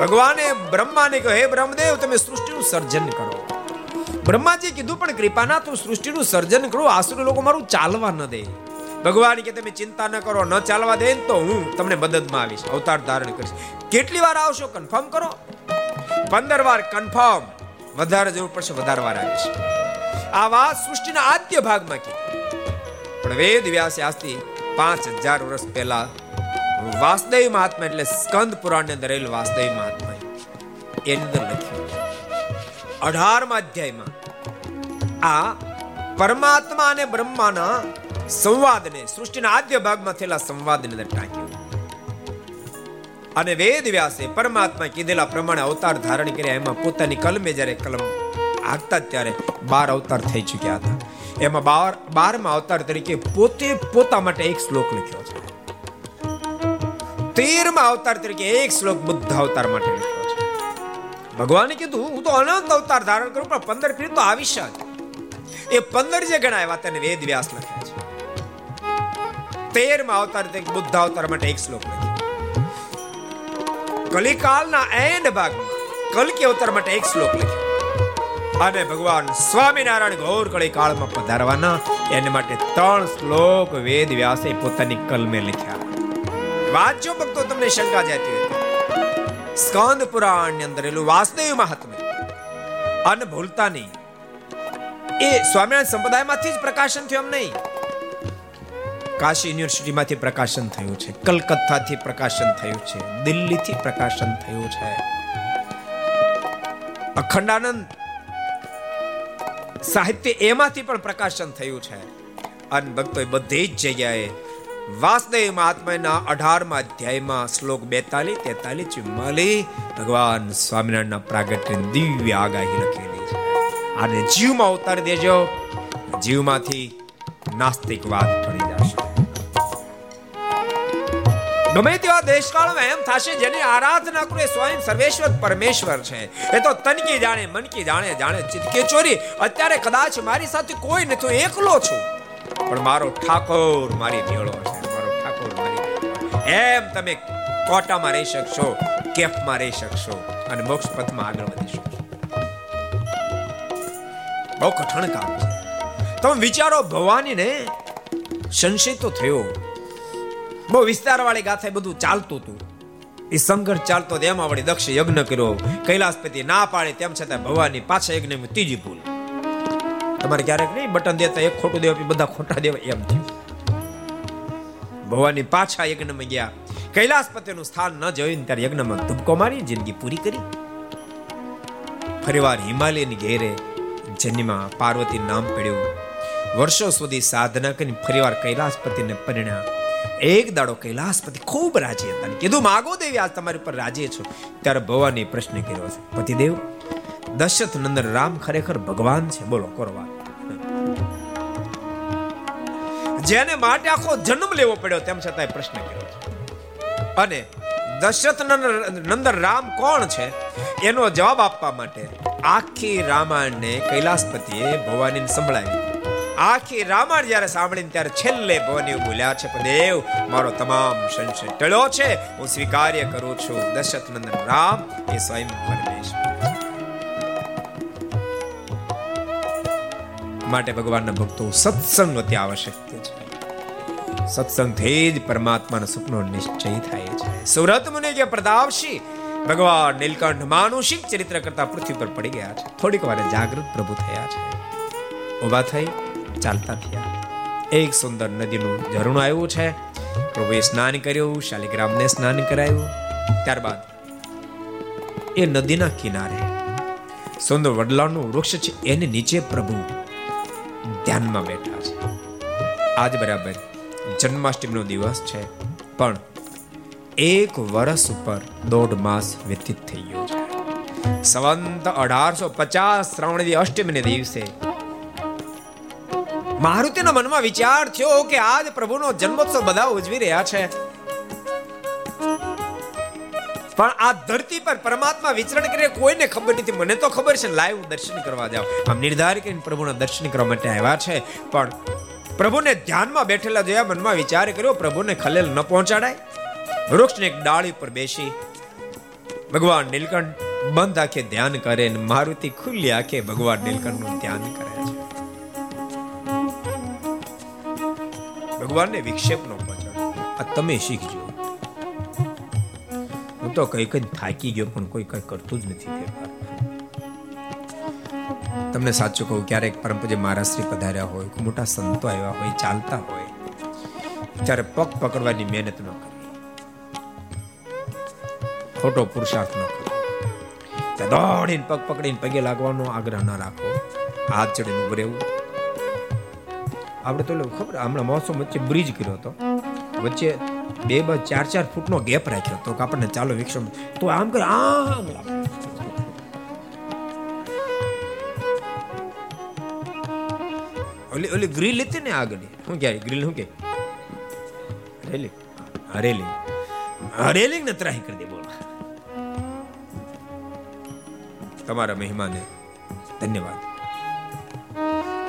ભગવાને બ્રહ્માને કહ્યું, હે બ્રહ્મદેવ, તમે સૃષ્ટિનું સર્જન કરો. બ્રહ્માજી કીધું, પણ કૃપાના તું સૃષ્ટિનું સર્જન કરો, આસુરી લોકો મારું ચાલવા ન દે. ભગવાન કે તમે ચિંતા ન કરો, ન ચાલવા દે તો હું તમને મદદમાં આવીશ. અવતાર ધારણ કરીશ. કેટલી વાર આવશો કન્ફર્મ કરો? પંદર વાર કન્ફર્મ વધારે જરૂર પડશે, વધારે વાર આવીશ. આ વાત સૃષ્ટિના આદ્ય ભાગમાં કીધી. પણ વેદ વ્યાસે આજથી પાંચ હજાર વર્ષ પહેલા વાસદેવ મહાત્મા એટલે સ્કંદ પુરાણની અંદર રહેલ વાસદેવ મહાત્મા. એની અંદર લખ્યું અઢારમા અધ્યાયમાં આ પરમાત્મા અને બ્રહ્માના સંવાદને, સૃષ્ટિના આદ્ય ભાગમાં થયેલા સંવાદને અંદર ટાંક્યો. અને વેદ વ્યાસે પરમાત્મા કીધેલા પ્રમાણે અવતાર ધારણ કર્યા. એમાં પોતાની કલમે જ્યારે કલમ આગતા ત્યારે બાર અવતાર થઈ ચૂક્યા હતા. એમાં બાર, બારમા અવતાર તરીકે પોતે પોતા માટે એક શ્લોક લખ્યો છે. તેરમા અવતાર તરીકે એક શ્લોક બુદ્ધ અવતાર માટે લખ્યો ભગવાને કીધું, હું તો અનંત અવતાર ધારણ કરું, પણ પંદર ફીર તો આવીશ જ એ પંદર જે ગણાય તેને વેદ વ્યાસ લખ્યા છે તેરમા અવતાર બુદ્ધ અવતાર માટે એક શ્લોક લખ્યો. કલિકાલના એન્ડ ભાગમાં કલકી અવતાર માટે એક શ્લોક લખ્યો. અને ભગવાન સ્વામિનારાયણ ગૌર કળી કાળમાં પધારવાના, એને માટે ત્રણ શ્લોક વેદ વ્યાસે પોતાની કલમે લખ્યા. વાંચો ભક્તો, તમને શંકા જતી હોય સ્કંદ પુરાણની અંદર એલું વાસદેવ મહાત્મ્ય. અને ભૂલતા નહીં. એ સ્વામિનારાયણ સંપ્રદાયમાંથી જ પ્રકાશન થયું એમ નહીં. કાશી યુનિવર્સિટીમાંથી પ્રકાશન થયું છે, કલકત્તાથી પ્રકાશન થયું છે, દિલ્હીથી પ્રકાશન થયું છે. અખંડાનંદ સાહિત્ય એમાંથી પણ પ્રકાશન થયું છે. અને ભક્તો બધી જ જગ્યાએ વાસદેવ મહાત્માના અઢારમા અધ્યાયમાં શ્લોક બેતાલીસ તેતાલીસ ચુમ્માલી ભગવાન સ્વામિનારાયણના પ્રાગટ્ય દિવ્ય આગાહી લખેલી છે. આને જીવમાં ઉતારી દેજો. જીવમાંથી નાસ્તિકવાદ ગમે તેવા દેશકાળમાં એમ થશે જેની આરાધના કરે સ્વયં સર્વેશ્વર પરમેશ્વર છે. એ તો તનકી જાણે, મનકી જાણે જાણે ચિતકે ચોરી. અત્યારે કદાચ મારી સાથે કોઈ નથી એકલો છું. પણ મારો ઠાકોર મારી ભેળો છે. મારો ઠાકોર મારી એમ તમે કોટામાં રહી શકશો, કેફમાં રહી શકશો અને મોક્ષ પથમાં આગળ વધી શકશો. બહુ કઠણ કામ છે. તમે વિચારો ભવાનીને સંશય તો થયો. બહુ વિસ્તારવાળી ગાથા બધું ચાલતું હતું. એ સંઘર્ષ ચાલતો એમાં વળી દક્ષ યજ્ઞ કર્યો. કૈલાસપતિ ના પાડે તેમ છતાં ભવાની પાછા યજ્ઞ ત્રીજી ભૂલ. તમારે ક્યારેક નહીં બટન દેતા એક ખોટું દેવા બધા ખોટા દેવા એમ થયું. ભવાની પાછા યજ્ઞમાં ગયા. કૈલાસપતિનું સ્થાન ન જોઈને ત્યારે યજ્ઞમાં ધબકો મારી, જિંદગી પૂરી કરી. ફરીવાર હિમાલયની ઘેરે જન્મમાં પાર્વતી નામ પડ્યું. વર્ષો સુધી સાધના કરી ફરીવાર કૈલાસપતિને પરિણ્યા. એક દાડો કૈલાસપતિ ખૂબ રાજી હતા કીધું, માગો દેવી, આજ તમારી ઉપર રાજી છું. ત્યારે ભવાની પ્રશ્ન કર્યો છે, પતિદેવ, દશરથ નંદન રામ ખરેખર ભગવાન છે? બોલો કરવા જેને માટે આખો જન્મ લેવો પડ્યો, તેમ છતાં પ્રશ્ન કર્યો છે. અને દશરથ નંદન રામ કોણ છે? એનો જવાબ આપવા માટે આખી રામાયણને કૈલાસપતિએ ભવાનીને સંભળાવી. આખી રામાયણ જ્યારે સાંભળીને ત્યારે છેલ્લે ભવાની બોલ્યા છે, દેવ, મારો તમામ સંશય ટળ્યો છે. હું સ્વીકાર્ય કરું છું. દશરથ નંદન રામ એ સ્વયં પરમેશ્વર. માટે ભગવાનના ભક્તો સત્સંગ અતિ આવશ્યક છે. સત્સંગથી જ પરમાત્માનો સપનો નિશ્ચય થાય છે. સુરત મુનિ કે પ્રતાપશી ભગવાન નીલકંઠ માનુષિક ચરિત્ર કરતા પૃથ્વી પર પડી ગયા છે. થોડીક વાર જાગૃત પ્રભુ થયા છે. ઊભા થઈ ચાલતા થયા. એક સુંદર નદીનું ઝરણું આવ્યું છે. પ્રભુએ સ્નાન કર્યું, શાલિગ્રામને સ્નાન કરાયું. ત્યારબાદ એ નદીના કિનારે સુંદર વડલાનું વૃક્ષ છે, એને નીચે પ્રભુ ધ્યાનમાં બેઠા છે. આજ બરાબર જન્માષ્ટમીનો દિવસ છે, પણ એક વર્ષ ઉપર દોઢ માસ વ્યતીત થઈ ગયો છે. સંવંત અઢારસો પચાસ શ્રાવણી અષ્ટમીને દિવસે મારુતિના મનમાં વિચાર થયો કે આજ પ્રભુનો જન્મોત્સવ બધા ઉજવી રહ્યા છે. પણ આ ધરતી પર પરમાત્મા વિચરણ કરે કોઈને ખબર નથી. મને તો ખબર છે, લાઈવ દર્શન કરવા જાવ આમ નિર્ધાર કરીને પ્રભુના દર્શન કરવા માટે આવ્યા છે. પણ પ્રભુને ધ્યાનમાં બેઠેલા જોયા મનમાં વિચાર કર્યો, પ્રભુને ખલેલ ન પહોંચાડાય. વૃક્ષની એક ડાળી પર બેસી. ભગવાન નીલકંઠ બંધ આંખે ધ્યાન કરે ને મારુતિ ખુલ્લી આંખે ભગવાન નીલકંઠનું ધ્યાન કરે. ભગવાનને વિક્ષેપ નો પહોંચાડો આ તમે શીખજો. હું તો કઈ કઈ થાકી ગયો, પણ કોઈ કઈ કરતું જ નથી ફેરફાર. તમને સાચું કહું, ક્યારેક પરમ પૂજ્ય મહારાજશ્રી પધાર્યા હોય, કોઈ મોટા સંતો આવ્યા હોય, ચાલતા હોય ત્યારે પગ પકડવાની મહેનત ન કરવી ખોટો પુરુષાર્થ ન કરવો દોડીને પગ પકડીને પગે લાગવાનો આગ્રહ ન રાખો. હાથ ચડીને ઉભરેવું આપણે તો ખબર? હમણાં મોસમ વચ્ચે બ્રિજ કર્યો હતો. વચ્ચે બે બે ચાર ચાર ફૂટનો ગેપ રાખ્યો તો કે આપણને ચાલો વિક્ષમ તો આમ કરે, આમ ઓલી ઓલી ગ્રીલ હતી ને આગળ? શું ક્યારે ગ્રીલ શું કે રેલિંગ રેલિંગ રેલિંગ ને ત્રાહી કરી દે, બોલો. તમારા મહેમાને ધન્યવાદ.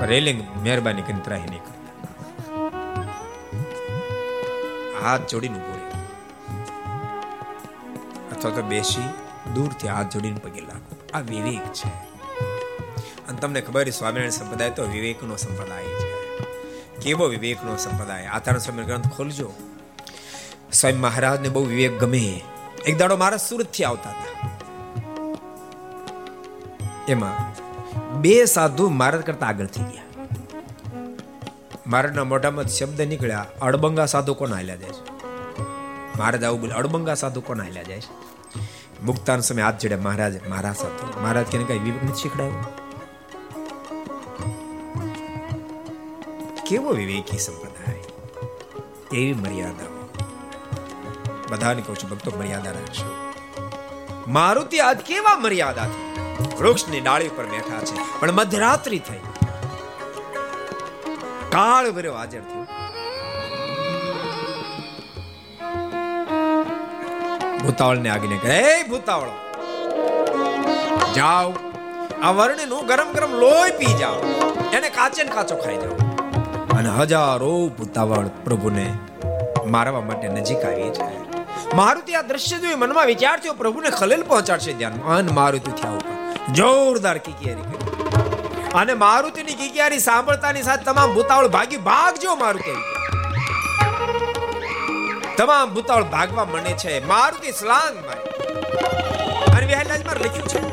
રેલિંગ મહેરબાની કરીને ત્રાહી નહીં કરતા. હાથ જોડીને ઊભો અથવા તો બેસી દૂરથી હાથ જોડીને પગે લાગો. આ વિવેક છે. અને તમને ખબર છે, સ્વામિનારાયણ સંપ્રદાય તો વિવેકનો સંપ્રદાય છે. કેવો વિવેકનો સંપ્રદાય? આથાણ સ્વામી ગ્રંથ ખોલજો. સ્વયં મહારાજને બહુ વિવેક ગમે. એક દાડો મારા સુરતથી આવતા હતા. એમાં બે સાધુ મહારાજ કરતા આગળ થઈ ગયા. મહારાજના મોઢામાં શબ્દ નીકળ્યા, અડબંગા સાધુ કોણ હાલ્યા જાય છે? મહારાજ આવું બોલે, અડબંગા સાધુ કોણ હાલ્યા જાય છે? મુક્તાન સમય હાથ જોડે, મહારાજ, મારા સાધુ. મહારાજ કે કઈ વિવેક નથી શીખડાવ્યું કેવો વિવેકી સંપ્રદાય? એવી મર્યાદા. બધાને કહું છું, ભક્તો, મર્યાદા રાખશો મારુતિ, આજ કેવા મર્યાદાથી વૃક્ષની ડાળી પર બેઠા છે. પણ મધ્યરાત્રિ થઈ. કાળ ભર્યો હાજર થયો. ભૂતાવળ ને આગને કહે ભૂતાવળો, જાઓ, આ વર્ણનું ગરમ ગરમ લોહી પી જાઓ. એને કાચે ને કાચો ખાઈ જાઓ. અને હજારો ભૂતાવળ પ્રભુને મારવા માટે નજીક આવી છે મારુતિ આ દ્રશ્ય જોઈ મનમાં વિચાર થયો, પ્રભુને ખલેલ પહોંચાડશે ધ્યાનમાં. અન મારુતિ થયા ઉપર. જોરદાર કિકિયારી કરી. અને મારુતિની કિકિયારી સાંભળતાની સાથે તમામ ભૂતાવળ ભાગી ભાગજો મારુતિ. તમામ ભૂતાવળ ભાગવા મને છે મારુતિ સ્લાંગ મારી અને વિહાલાજમાં લખ્યું છે.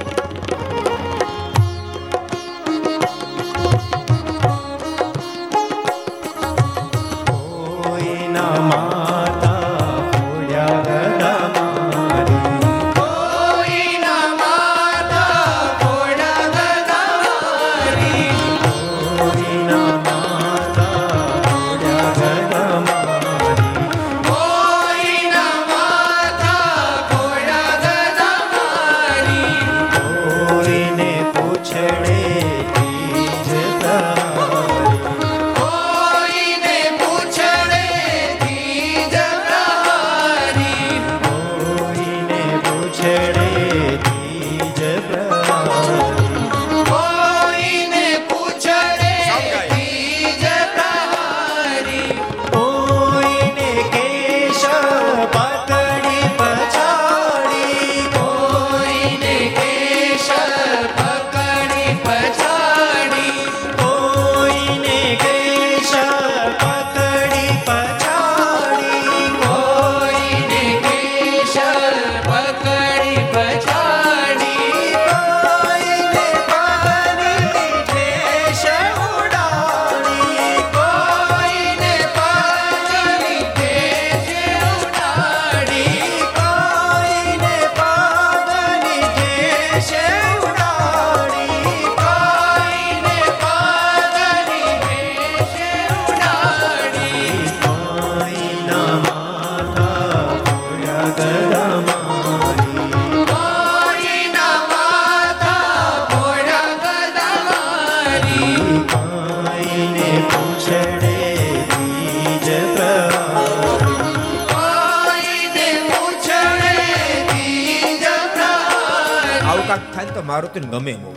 તો ગમે બહુ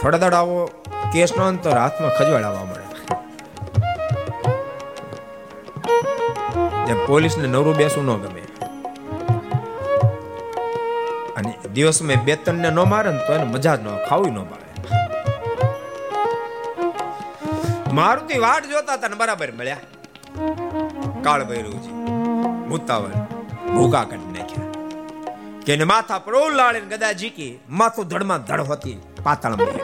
થોડા દાડા આવો કેસ નો અંતર હાથમાં ખજવાડાવા મળે. જેમ પોલીસને નવરું બેસવું ન ગમે. અને દિવસમાં બે ને ન મારે ને તો એને મજા જ ન ખાવી ન મારે મારુતિ વાટ જોતા હતા ને બરાબર મળ્યા. કાળ ભૈરવજી મુતાવર ભૂકા કે માથા પર ઓલાળે ગદા ઝીકી માથું ધડમાં ધડ હોતી પાતાળમાં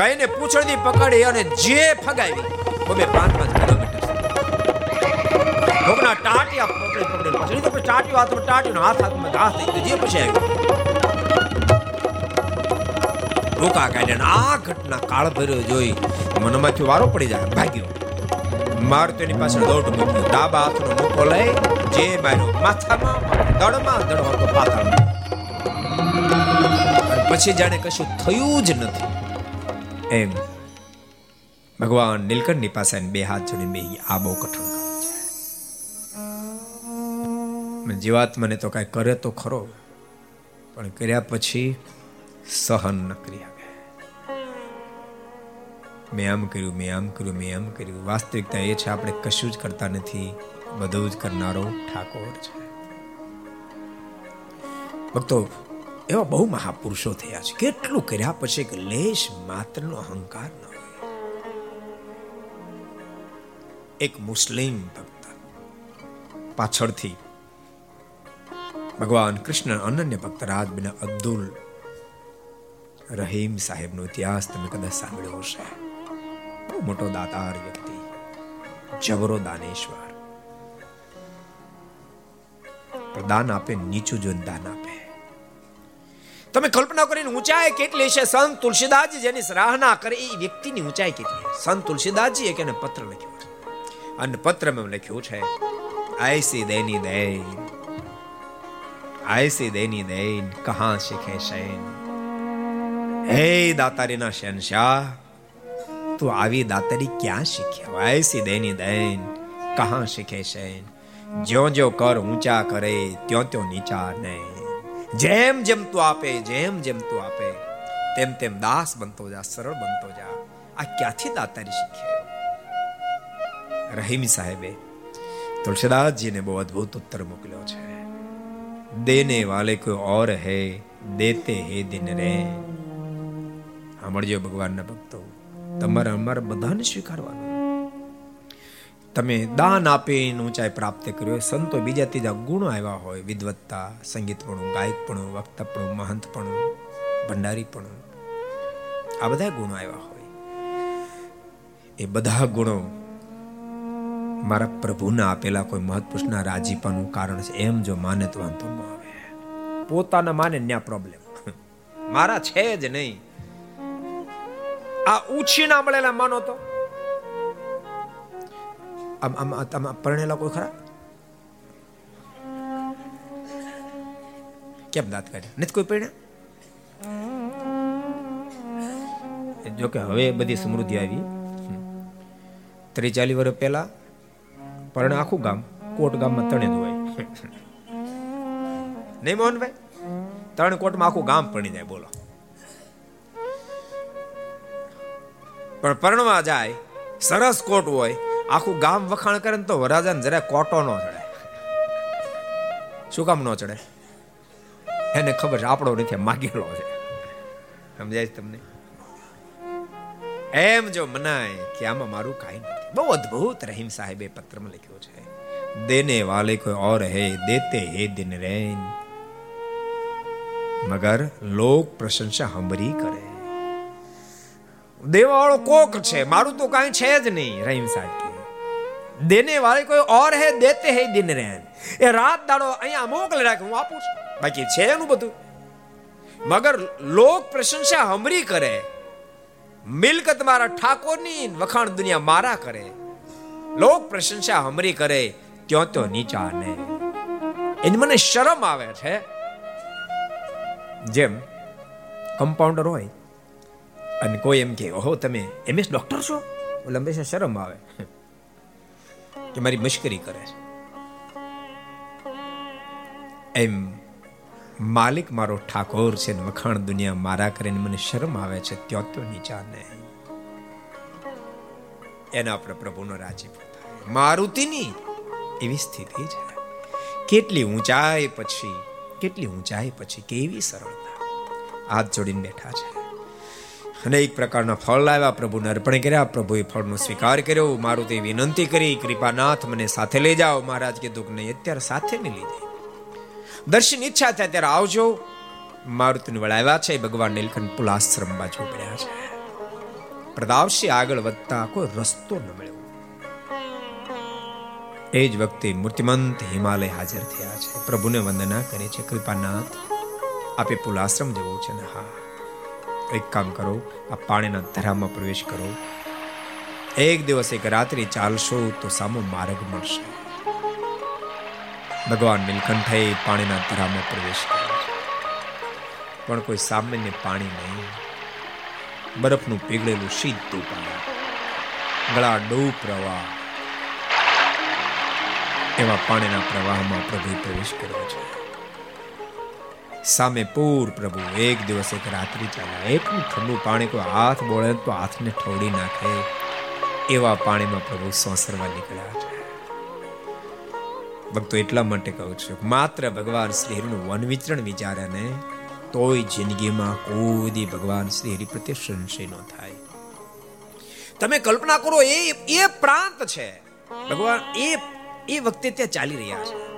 કઈને પૂછડી પકડી અને જે ફગાવી બબે પાંચ પાંચ કિલોમીટર ભોગના ટાટિયા પકડી પકડી પછી. તો પછી ટાટિયો હાથમાં ટાટિયો હાથ હાથમાં ઘાસ થઈ ગયો, જે પછી આવ્યો. ભૂકા કાઢ્યા આ ઘટના કાળ ભર્યો જોઈ, મનમાંથી વારો પડી જાય, ભાગ્યો. માર તેની પાછળ દોટ મૂક્યો. ડાબા હાથનો મૂકો લઈ, જે માર્યો. માથામાં દડમાં દડ હતો પાતાળમાં પછી જાણે કશું થયું જ નથી. એમ ભગવાન નીલકંઠની પાસે બે હાથ જોડીને બે આ બહુ કઠણ કામ છે. જીવાત્માને તો કાંઈ કરે તો ખરો, પણ કર્યા પછી સહન ન કરી શકે. મેં આમ કર્યું, મેં આમ કર્યું, મેં આમ કર્યું. વાસ્તવિકતા એ છે, આપણે કશું જ કરતા નથી. બધું જ કરનારો ઠાકોર છે. ભક્તો, એવા બહુ મહાપુરુષો થયા છે. કેટલું કર્યા પછી કે લેશ માત્રનો અહંકાર ન હોય. એક મુસ્લિમ ભક્ત પાછળથી ભગવાન કૃષ્ણ અનન્ય ભક્ત રાજ અબ્દુલ રહીમ સાહેબનો ઇતિહાસ તમે કદાચ સાંભળ્યો હશે. બહુ મોટો દાતાર વ્યક્તિ, જબરો દાનેશ્વર. પ્રદાન આપે, નીચું જોઈને દાન આપે. તમે કલ્પના કરીને ઊંચાઈ કેટલી છે? સંત તુલસીદાસજી જેની સરાહના કરે એ વ્યક્તિની ઊંચાઈ કેટલી સંત તુલસીદાસજી એક એને પત્ર લખ્યો છે? અને પત્રમાં લખ્યું છે, આયસી દેની દૈન, આયસી દેની દૈન, કહા શીખે શૈન? હે દાતારીના શહેનશાહ, તું આવી દાતારી ક્યાં શીખ્યા આયસી દેની દૈન, કહા શીખે શૈન? જ્યો જ્યો કર ઊંચા કરે, ત્યો ત્યો નીચા નહીં જેમ જેમ તું આપે, જેમ જેમ તું આપે, તેમ તેમ દાસ બનતો જા, સરળ બનતો જા. આ ક્યાંથી દાતારી શીખ્યા રહીમ સાહેબે તુલસીદાસજીને બહુ અદ્ભુત ઉત્તર મોકલ્યો છે. દેને વાલે કોઈ ઓર હે, દેતે હે દિન રે. સાંભળજો ભગવાનના ભક્તો, તમારે અમારે બધાને સ્વીકારવાનું. તમે દાન આપીને ઊંચાઈ પ્રાપ્ત કર્યો. સંતો બીજા ત્રીજા ગુણો આવ્યા હોય. વિદવત્તા, સંગીતપણું, ગાયકપણું, વક્તપણું, મહંતપણું, ભંડારીપણું. આ બધા ગુણો આવ્યા હોય. એ બધા ગુણો મારા પ્રભુના આપેલા કોઈ મહત્પુરુષના રાજીપાનું કારણ છે. એમ જો માને તો વાંધો ન આવે. પોતાના માને ન્યા પ્રોબ્લેમ મારા છે જ નહીં. આ ઉછીના મળેલા માનો તો. આમ આમ પરણેલા કોઈ ખરા? કેમ દાંત કાઢ્યા? નથી કોઈ પરણ્યા? જો કે હવે બધી સમૃદ્ધિ આવી. ત્રીસ ચાલીસ વર્ષ પહેલા પરણે આખું ગામ કોટ ગામમાં તણે હોય નહીં મોહનભાઈ? ત્રણ કોટમાં આખું ગામ પરણી જાય બોલો. પણ પરણવા જાય સરસ કોટ હોય આખું ગામ વખાણ કરે ને તો વરાજાને જરા કોટો નો ચડે. શું કામ નો ચડે? એને ખબર છે, આપણો નથી માગેલો છે. સમજાય છે તમને? એમ જો મનાય કે આમાં મારું કાંઈ નથી. બહુ અદ્ભુત રહીમ સાહેબે પત્રમાં લખ્યું છે. દેને વાલે કોઈ ઓર હે, દેતે હે દિન રેન. મગર લોક પ્રશંસા હમરી કરે. દેવાળો કોક છે, મારું તો કાંઈ છે જ નહીં, રહીમ સાહેબ. દેને વાળે કોઈ ઓર હે, દેતે હે દિન રહે એ રાત દાડો અહીંયા મોકલી રાખે હું આપું છું. બાકી છે એનું બધું. મગર લોક પ્રશંસા હમરી કરે. મિલકત મારા ઠાકોરની વખાણ દુનિયા મારા કરે. લોક પ્રશંસા હમરી કરે, ત્યો ત્યો નીચા ને. એની મને શરમ આવે છે. જેમ કમ્પાઉન્ડર હોય, અને કોઈ એમ કે, ઓહો, તમે એમએસ ડોક્ટર છો? હંમેશા શરમ આવે. કે મારી મશ્કરી કરે. છે એમ માલિક મારો ઠાકોર છે ને વખાણ દુનિયા મારા કરીને મને શરમ આવે છે, ત્યો ત્યો નીચા ને એના પર પ્રભુનો રાજીપો થાય મારુતિની એવી સ્થિતિ છે. કેટલી ઊંચાઈ પછી, કેટલી ઊંચાઈ પછી કેવી સરળતા. હાથ જોડીને બેઠા છે. અનેક પ્રકારના ફળ લાવ્યા. પ્રભુને અર્પણ કર્યા. પ્રભુએ ફળનો સ્વીકાર કર્યો. મારું તે વિનંતી કરી, કૃપાનાથ, મને સાથે લઈ જાઓ. મહારાજ કે નહીં અત્યારે સાથે નહીં લીધી. દર્શન ઈચ્છા થાય ત્યારે આવજો. મારુતિને વળાવ્યા છે. ભગવાન નીલકંઠ પુલાશ્રમ બાજુ પડ્યા છે. પ્રતાપસિંહ આગળ વધતા કોઈ રસ્તો ન મળ્યો. એ જ વખતે મૂર્તિમંત હિમાલય હાજર થયા છે. પ્રભુને વંદના કરે છે, કૃપાનાથ, આપે પુલાશ્રમ જવું છે ને? હા. એક કામ કરો, આ પાણીના ધરામાં પ્રવેશ કરો. એક દિવસ એક રાત્રિ ચાલશો તો સામો માર્ગ મળશે. ભગવાન નીલકંઠે પાણીના ધરામાં પ્રવેશ કર્યો પણ કોઈ સામાન્ય પાણી નહીં. બરફનું પીગળેલું સીધું પાણી. ગળા ડૂબ પ્રવાહ. એવા પાણીના પ્રવાહમાં પ્રભુ પ્રવેશ કર્યો છે. સામે પૂર, પ્રભુ, એક દિવસ એક રાત્રિ ચાલ્યા એટલું ઠંડુ પાણી કોઈ હાથ બોળે તો હાથને ઠોડી નાખે. એવા પાણીમાં પ્રભુ સોસરવા નીકળ્યા છે. ભક્તો, એટલા માટે કહું છું માત્ર ભગવાન શ્રી હરિનું વન વિચરણ વિચારે ને તોય જિંદગીમાં કોઈ દી ભગવાન શ્રી હરિ પ્રત્યે સંશય ન થાય. તમે કલ્પના કરો, એ એ પ્રાંત છે. ભગવાન, એ એ વખતે ત્યાં ચાલી રહ્યા છે.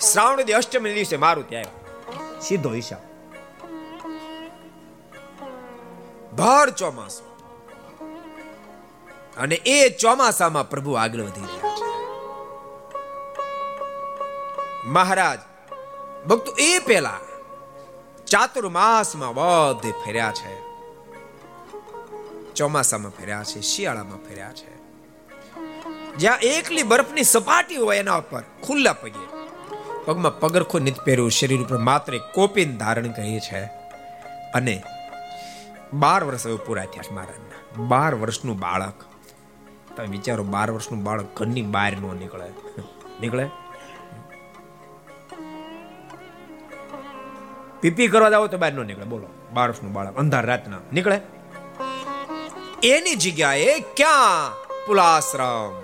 શ્રાવણ અષ્ટમી દિવસે મારું ત્યાં સીધો હિસાબ ભર ચોમાસું. અને એ ચોમાસામાં પ્રભુ આગળ વધી રહ્યા છે. મહારાજ, ભક્તો, એ પેલા ચાતુર્માસમાં બધે ફેર્યા છે. ચોમાસામાં ફેર્યા છે, શિયાળામાં ફેર્યા છે. જ્યાં એકલી બરફની સપાટી હોય એના ઉપર ખુલ્લા પગે પગમાં પગરખો નિત પહેર્યું શરીર ઉપર માત્ર કોપીન ધારણ કરી છે. અને બાર વર્ષ હવે પૂરા થયા છે મહારાજના. બાર વર્ષનું બાળક. તમે વિચારો બાર વર્ષનું બાળક ઘરની બહાર નો નીકળે. નીકળે? પીપી કરવા જાવ તો બહાર નો નીકળે. બોલો, બાર વર્ષનું બાળક, અંધાર રાતના. નીકળે? એની જગ્યાએ ક્યાં પુલાશ્રમ?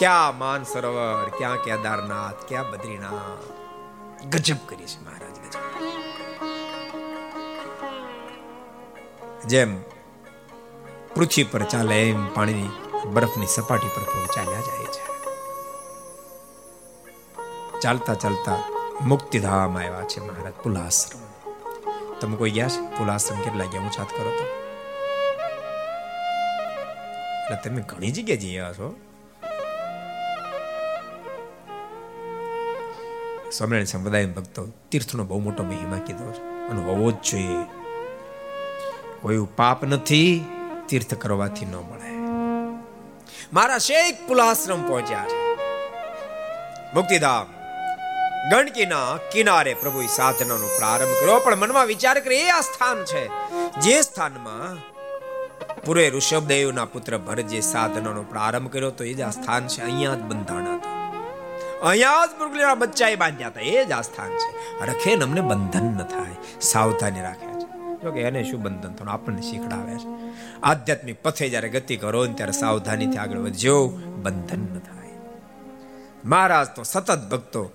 ક્યાં માન સરોવર, ક્યાં કેદારનાથ, ક્યાં બદ્રીનાથ? ગજબ કરી છે મહારાજ, ગજબ. જેમ પૃથ્વી પર ચાલે, એમ પાણીની બરફની સપાટી પર પ્રભુ ચાલ્યા જાય છે. ચાલતા ચાલતા મુક્તિધામ આવ્યા છે મહારાજ, પુલાશ્રમ. તમે કોઈ ગયા છે? પુલાશ્રમ કેટલા ગયા? હું છાત કરો તો. એટલે તમે ઘણી જગ્યાએ જઈ આવ્યા છો. સ્વામિનારાયણ સંપ્રદાય ભક્તો તીર્થનો બહુ મોટો મહિમા કીધો છે. અને હોવો જ જોઈએ. કોઈ પાપ નથી, તીર્થ કરવાથી ન મળે. મારા શેખ પુલાશ્રમ પહોંચ્યા છે. મુક્તિધામ, ગણકીના કિનારે પ્રભુ સાધનાનો પ્રારંભ કર્યો. પણ મનમાં વિચાર કરે, એ આ સ્થાન છે. જે સ્થાનમાં પૂરે ઋષભદેવના પુત્ર ભરત જે સાધનાનો પ્રારંભ કર્યો તો એ જ આ સ્થાન છે. અહીંયા જ બંધાણા અહીંયા જ મૃગલીના બચ્ચાએ બાંધ્યા હતા. એ જ આ સ્થાન છે. રખે અમને બંધન ન થાય. સાવધાની રાખ્યા છે. જો કે એને શું બંધન થવાનું? આપણને શીખડાવે છે. આધ્યાત્મિક પથે જ્યારે ગતિ કરો ને ત્યારે સાવધાનીથી આગળ વધજો. બંધન ન થાય. મહારાજ તો સતત ભક્તો,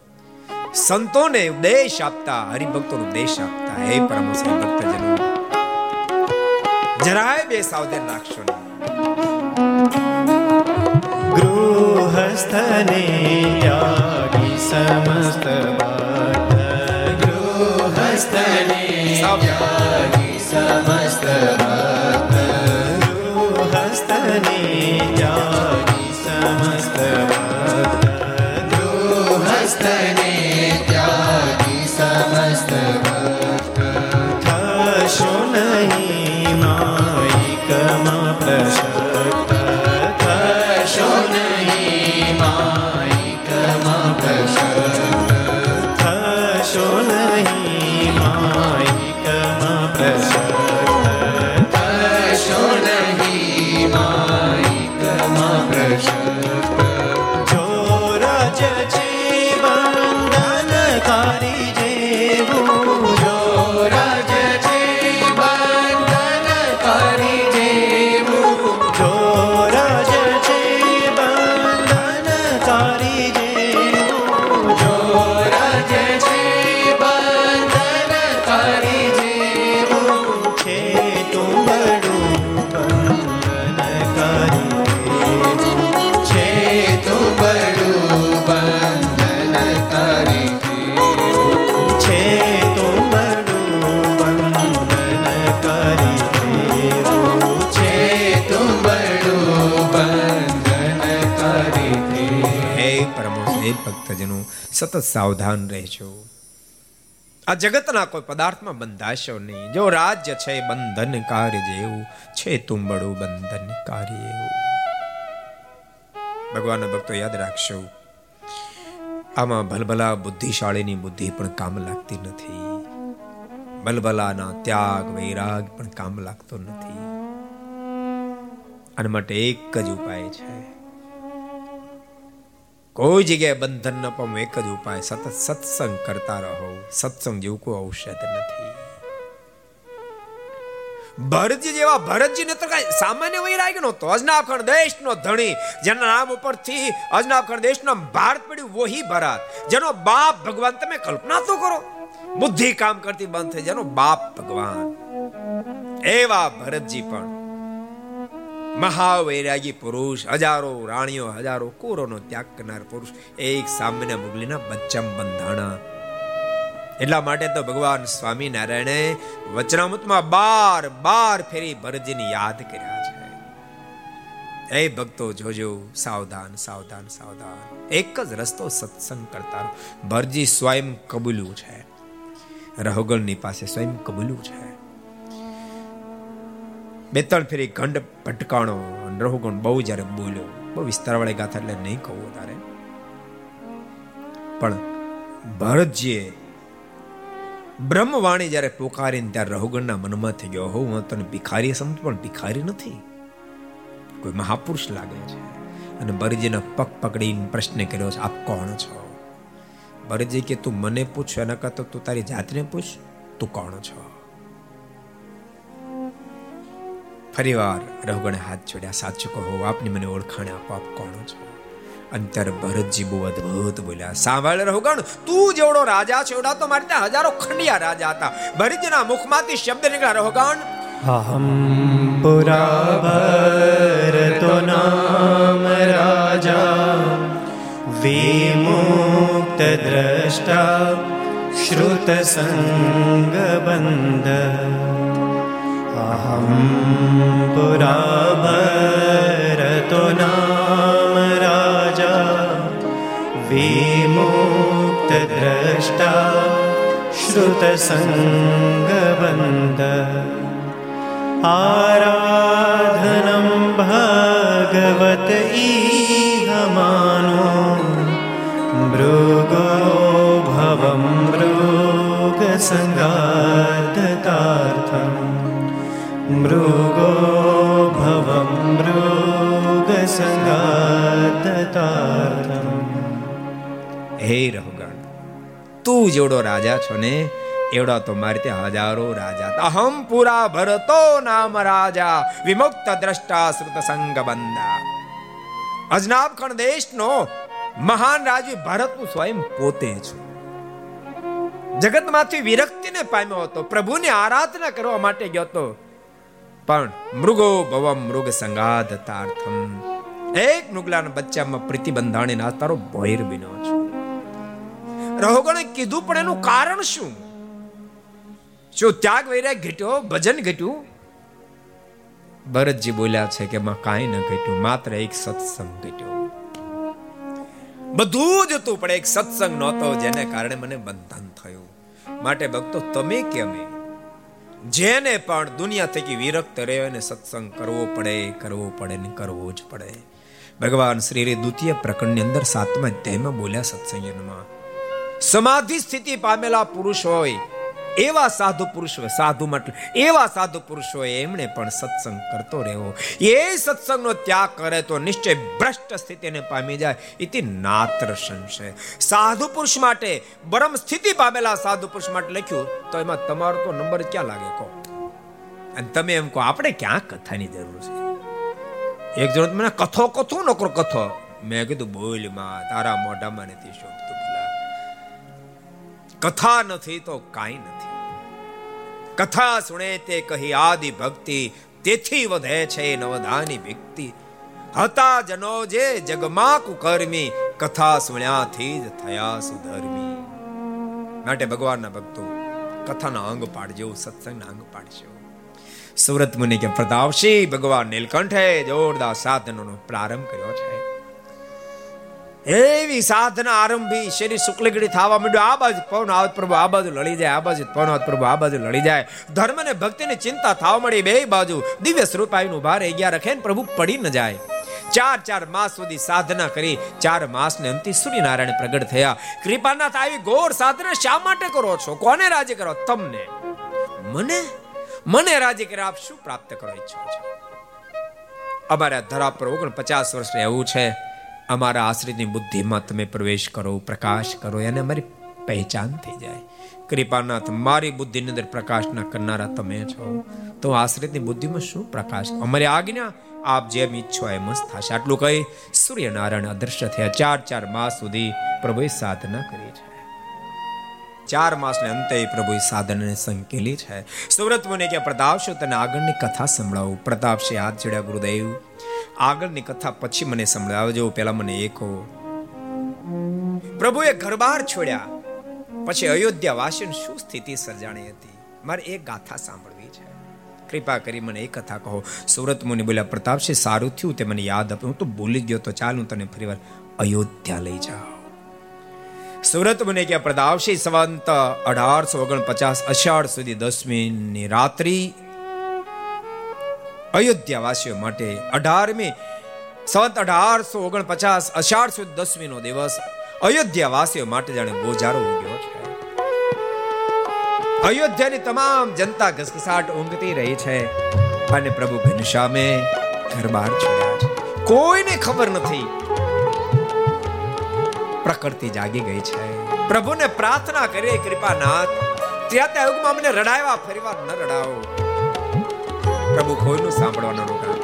સંતોને ઉપદેશ આપતા, હરિભક્તોનો ઉપદેશ આપતા. હે પરમ શ્રી ભક્તજનો, જરાય બે સાવધાન રાખશો નહીં. ગૃહસ્થને ત્યાગી સમસ્ત વાત ગૃહસ્થને ત્યાગી સમસ્ત વાત ગૃહસ્થને ત્યાગી સમસ્ત વાત સતત સાવધાન રહેજો. આ જગતના કોઈ પદાર્થમાં બંધાશો નહીં. જો રાજ્ય છે બંધન કાર્ય જેવું છે તુંબડું બંધન કાર્ય એવું ભગવાનના ભક્તો, યાદ રાખશો, આમાં ભલભલા બુદ્ધિશાળીની બુદ્ધિ પણ કામ લાગતી નથી. ભલભલાના ત્યાગ, વૈરાગ પણ કામ લાગતો નથી. આના માટે એક જ ઉપાય છે. કોઈ જગ્યાએ બંધન ન પામવું એક જ ઉપાય, સતત સત્સંગ કરતા રહો. સત્સંગ જેવું કોઈ ઔષધ નથી. ભરતજી જેવા ભરતજી ને તો કઈ સામાન્ય વૈરાગ્ય નહોતો અજનાખંડ દેશનો ધણી, જેના નામ ઉપરથી અજનાખંડ દેશનો ભારત પડ્યું વહી ભરત, જેનો બાપ ભગવાન, તમે કલ્પના તો કરો. બુદ્ધિ કામ કરતી બંધ થઈ જેનો બાપ ભગવાન. એવા ભરતજી પણ મહાવૈરાગી પુરુષ, હજારો રાણીઓ, હજારો કુરોનો ત્યાગ કરનાર પુરુષ, એક સામાન્ય મુગલીના બચ્ચમ બંધાણા. એટલા માટે તો ભગવાન સ્વામિનારાયણે વચનામૃતમાં બાર બાર ફેરી ભરતજીને યાદ કર્યા છે. એ ભક્તો, જોજો, સાવધાન સાવધાન સાવધાન. એક જ રસ્તો સત્સંગ કરતા ભરજી સ્વયં કબૂલ્યું છે. રહોગણની પાસે સ્વયં કબૂલ્યું છે. બે ત્રણ ફેરી ખંડ ભટકાણો રહુગણ બહુ જ્યારે બોલ્યો, બહુ વિસ્તારવાળી ગાથા એટલે નહીં કહું તારે. પણ ભરતજીએ બ્રહ્મવાણી જ્યારે પોકારીને ત્યારે રહુગણના મનમાં થઈ ગયો હું તને ભિખારી સમજ, પણ ભિખારી નથી. કોઈ મહાપુરુષ લાગે છે. અને ભરતજીના પગ પકડીને પ્રશ્ન કર્યો છે, આપ કોણ છો? ભરતજી કે, તું મને પૂછ, એના કરતા તું તારી જાતને પૂછ, તું કોણ છો? ફરીવાર રઘુગણે હાથ જોડ્યા, સાચું કહો, આપની મને ઓળખાણ આપો, આપ કોણ છો? અંતર ભરતજી બહુ અદ્ભુત બોલ્યા, સાંભળ રહુગણ તું જેવડો રાજા છે, એવડા તો મારી ત્યાં હજારો ખંડિયા રાજા હતા. ભરતજીના મુખમાંથી શબ્દ નીકળ્યા રહુગણ અહમ પુરા ભરતો નામ રાજા, વિમુક્ત દ્રષ્ટા, શ્રુત સંગબંધ અહમ अहं पुराभरतो नाम राजा विमुक्तद्रष्टा श्रुतसङ्गबन्द आराधनं भगवत ईहमानो मृगो भवं मृगसङ्गार्थतार्थम् मृगो भवं मृगसङ्गादतार्थम् હે રહુગણ તું જેવડો રાજા છો ને એવડા તો મારે ત્યાં હજારો રાજા હતા. અહમ પુરા ભરતો નામ રાજા વિમુક્ત દ્રષ્ટા શ્રુત સંગ બંધા અજનાબ ખંડ દેશનો મહાન રાજવી ભરતનું સ્વયં પોતે છું જગતમાંથી વિરક્તિને પામ્યો હતો પ્રભુની આરાધના કરવા માટે ગયો હતો પણ મૃગો ભવ મૃગ સંગાધ તાર્થમ એક નુગલાના બચ્ચામાં પ્રતિબંધાણી ના તારો ભોયર બન્યો છું. રહોગણે કીધું પણ એનું કારણ શું? શું ત્યાગ વૈરાગ ઘટ્યો, ભજન ઘટ્યું? ભરતજી બોલ્યા છે કે માં કાંઈ ન ઘટ્યું, માત્ર એક સત્સંગ ઘટ્યો. બધું જ હતું, પણ એક સત્સંગ નહોતો, જેને કારણે મને બંધન થયું. માટે ભક્તો, તમે કે અમે જેને પણ દુનિયા થકી વિરક્ત રહે અને સત્સંગ કરવો પડે કરવો પડે ને કરવો જ પડે. ભગવાન શ્રી દ્વિતીય પ્રકરણની અંદર સાતમા અધ્યાયમાં બોલ્યા સત્સંગમાં સમાધિ સ્થિતિ પામેલા પુરુષ હોય એવા સાધુ પુરુષ સાધુ મતલબ એવા સાધુ પુરુષો એમણે પણ સત્સંગ કરતો રહેવો. એ સત્સંગનો ત્યાગ કરે તો નિશ્ચય ભ્રષ્ટ સ્થિતિને પામી જાય, ઇતિ નાત્ર સંશય. સાધુ પુરુષ માટે બ્રહ્મ સ્થિતિ પામેલા સાધુ પુરુષ માટે લખ્યું, તો એમાં તમારો તો નંબર ક્યાં લાગે, કહો. અને તમે એમ કહો, આપણે ક્યાં કથાની જરૂર છે? એક જણ મને કથો કથો નકરો કથો. મેં કીધું, બોલમાં, તારા મોઢામાં નથી ભલા કથા નથી તો કાંઈ નથી. કથા સુણે તે કહી આદિ ભક્તિ, તેથી વધે છે નવધાની ભક્તિ હતા જનો જે જગમાં કુકર્મી કથા સુણ્યાથી જ થયા સુધર્મી. માટે ભગવાનના ભક્તો, કથાના અંગ પાડજો, સત્સંગના અંગ પાડજો. સુરત મુનિ કે પ્રતાપસિંહ ભગવાન નીલકંઠે જોરદાર સાધનોનો પ્રારંભ કર્યો છે. એવી સાધના આરંભી શરીર શુક્લગડી થવા માંડ્યું. આ બાજુ પવન આવત પ્રભુ, આ બાજુ લડી જાય, આ બાજુ પવન આવત પ્રભુ, આ બાજુ લડી જાય. ધર્મ ને ભક્તિની ચિંતા થવા મળી બે બાજુ દિવ્ય સ્વરૂપ આવીને ઊભા રહી ગયા રખે પ્રભુ પડી ન જાય. ચાર ચાર માસ સુધી સાધના કરી, ચાર માસ ને અંતિ સૂર્યનારાયણ પ્રગટ થયા. કૃપાનાથ આવી ગોર સાધના શા માટે કરો છો? કોને રાજી કરો? તમને. મને? મને રાજી કરે આપ શું પ્રાપ્ત કરો ઈચ્છો છો? અમારા ધરા પર ઓગણ પચાસ વર્ષ એવું છે. અમારા આશ્રિતની બુદ્ધિમાં તમે પ્રવેશ કરો, પ્રકાશ કરો એને અમારી પહેચાન થઈ જાય. કૃપાનાથ, મારી બુદ્ધિની અંદર પ્રકાશ ના કરનારા તમે છો. તો આશ્રિતની બુદ્ધિમાં શું પ્રકાશ? અમારી આજ્ઞા આપ જેમ ઈચ્છો એમ જ થશે. આટલું કહી સૂર્યનારાયણ અદૃશ્ય થયા. ચાર ચાર માસ સુધી પ્રભુએ સાધના કરી છે. ચાર માસને અંતે પ્રભુએ સાધનને સંકેલી છે. સુરત મુનિ કે પ્રતાપશો તને આગળની કથા સંભળાવું. પ્રતાપશે હાથ જોડ્યા ગુરુદેવ. આગળની કથા પછી મને સંભળાવજો પેલા મને એકો પ્રભુએ ઘરબાર છોડ્યા. પછી અયોધ્યા વાસીની શું સ્થિતિ સર્જાણી હતી? મારે એક ગાથા સાંભળવી છે. કૃપા કરી મને એ કથા કહો. સુરત મુનિ બોલ્યા પ્રતાપસિંહ સારું થયું તે મને યાદ આપ્યું. હું તો ભૂલી ગયો તો ચાલ, હું તને ફરીવાર અયોધ્યા લઈ જાઉં. સુરત મુનિ કે પ્રતાપસિંહ સંવંત અઢારસો ઓગણપચાસ અષાઢ સુધી દસમી ની રાત્રિ. અયોધ્યા વાસીઓ માટે અઢારમી સંત અઢારસો ઓગણપચાસ અષાઢ સુધી દસમી નો દિવસ અયોધ્યા વાસીઓ માટે જાણે ગોજારો ઉગ્યો છે. અયોધ્યાની તમામ જનતા ઘસઘસાટ ઊંઘતી રહી છે અને પ્રભુ ઘનશ્યામે ઘર બહાર છોડ્યા છે. કોઈને ખબર નથી પ્રકૃતિ જાગી ગઈ છે. પ્રભુને પ્રાર્થના કરીએ, કૃપાનાથ. ત્યાં ત્યાં યુગમાં અમને રડાવ્યા ફરીવાર ન રડાવો પ્રભુ કોઈનું સાંભળવાનો રોકાણ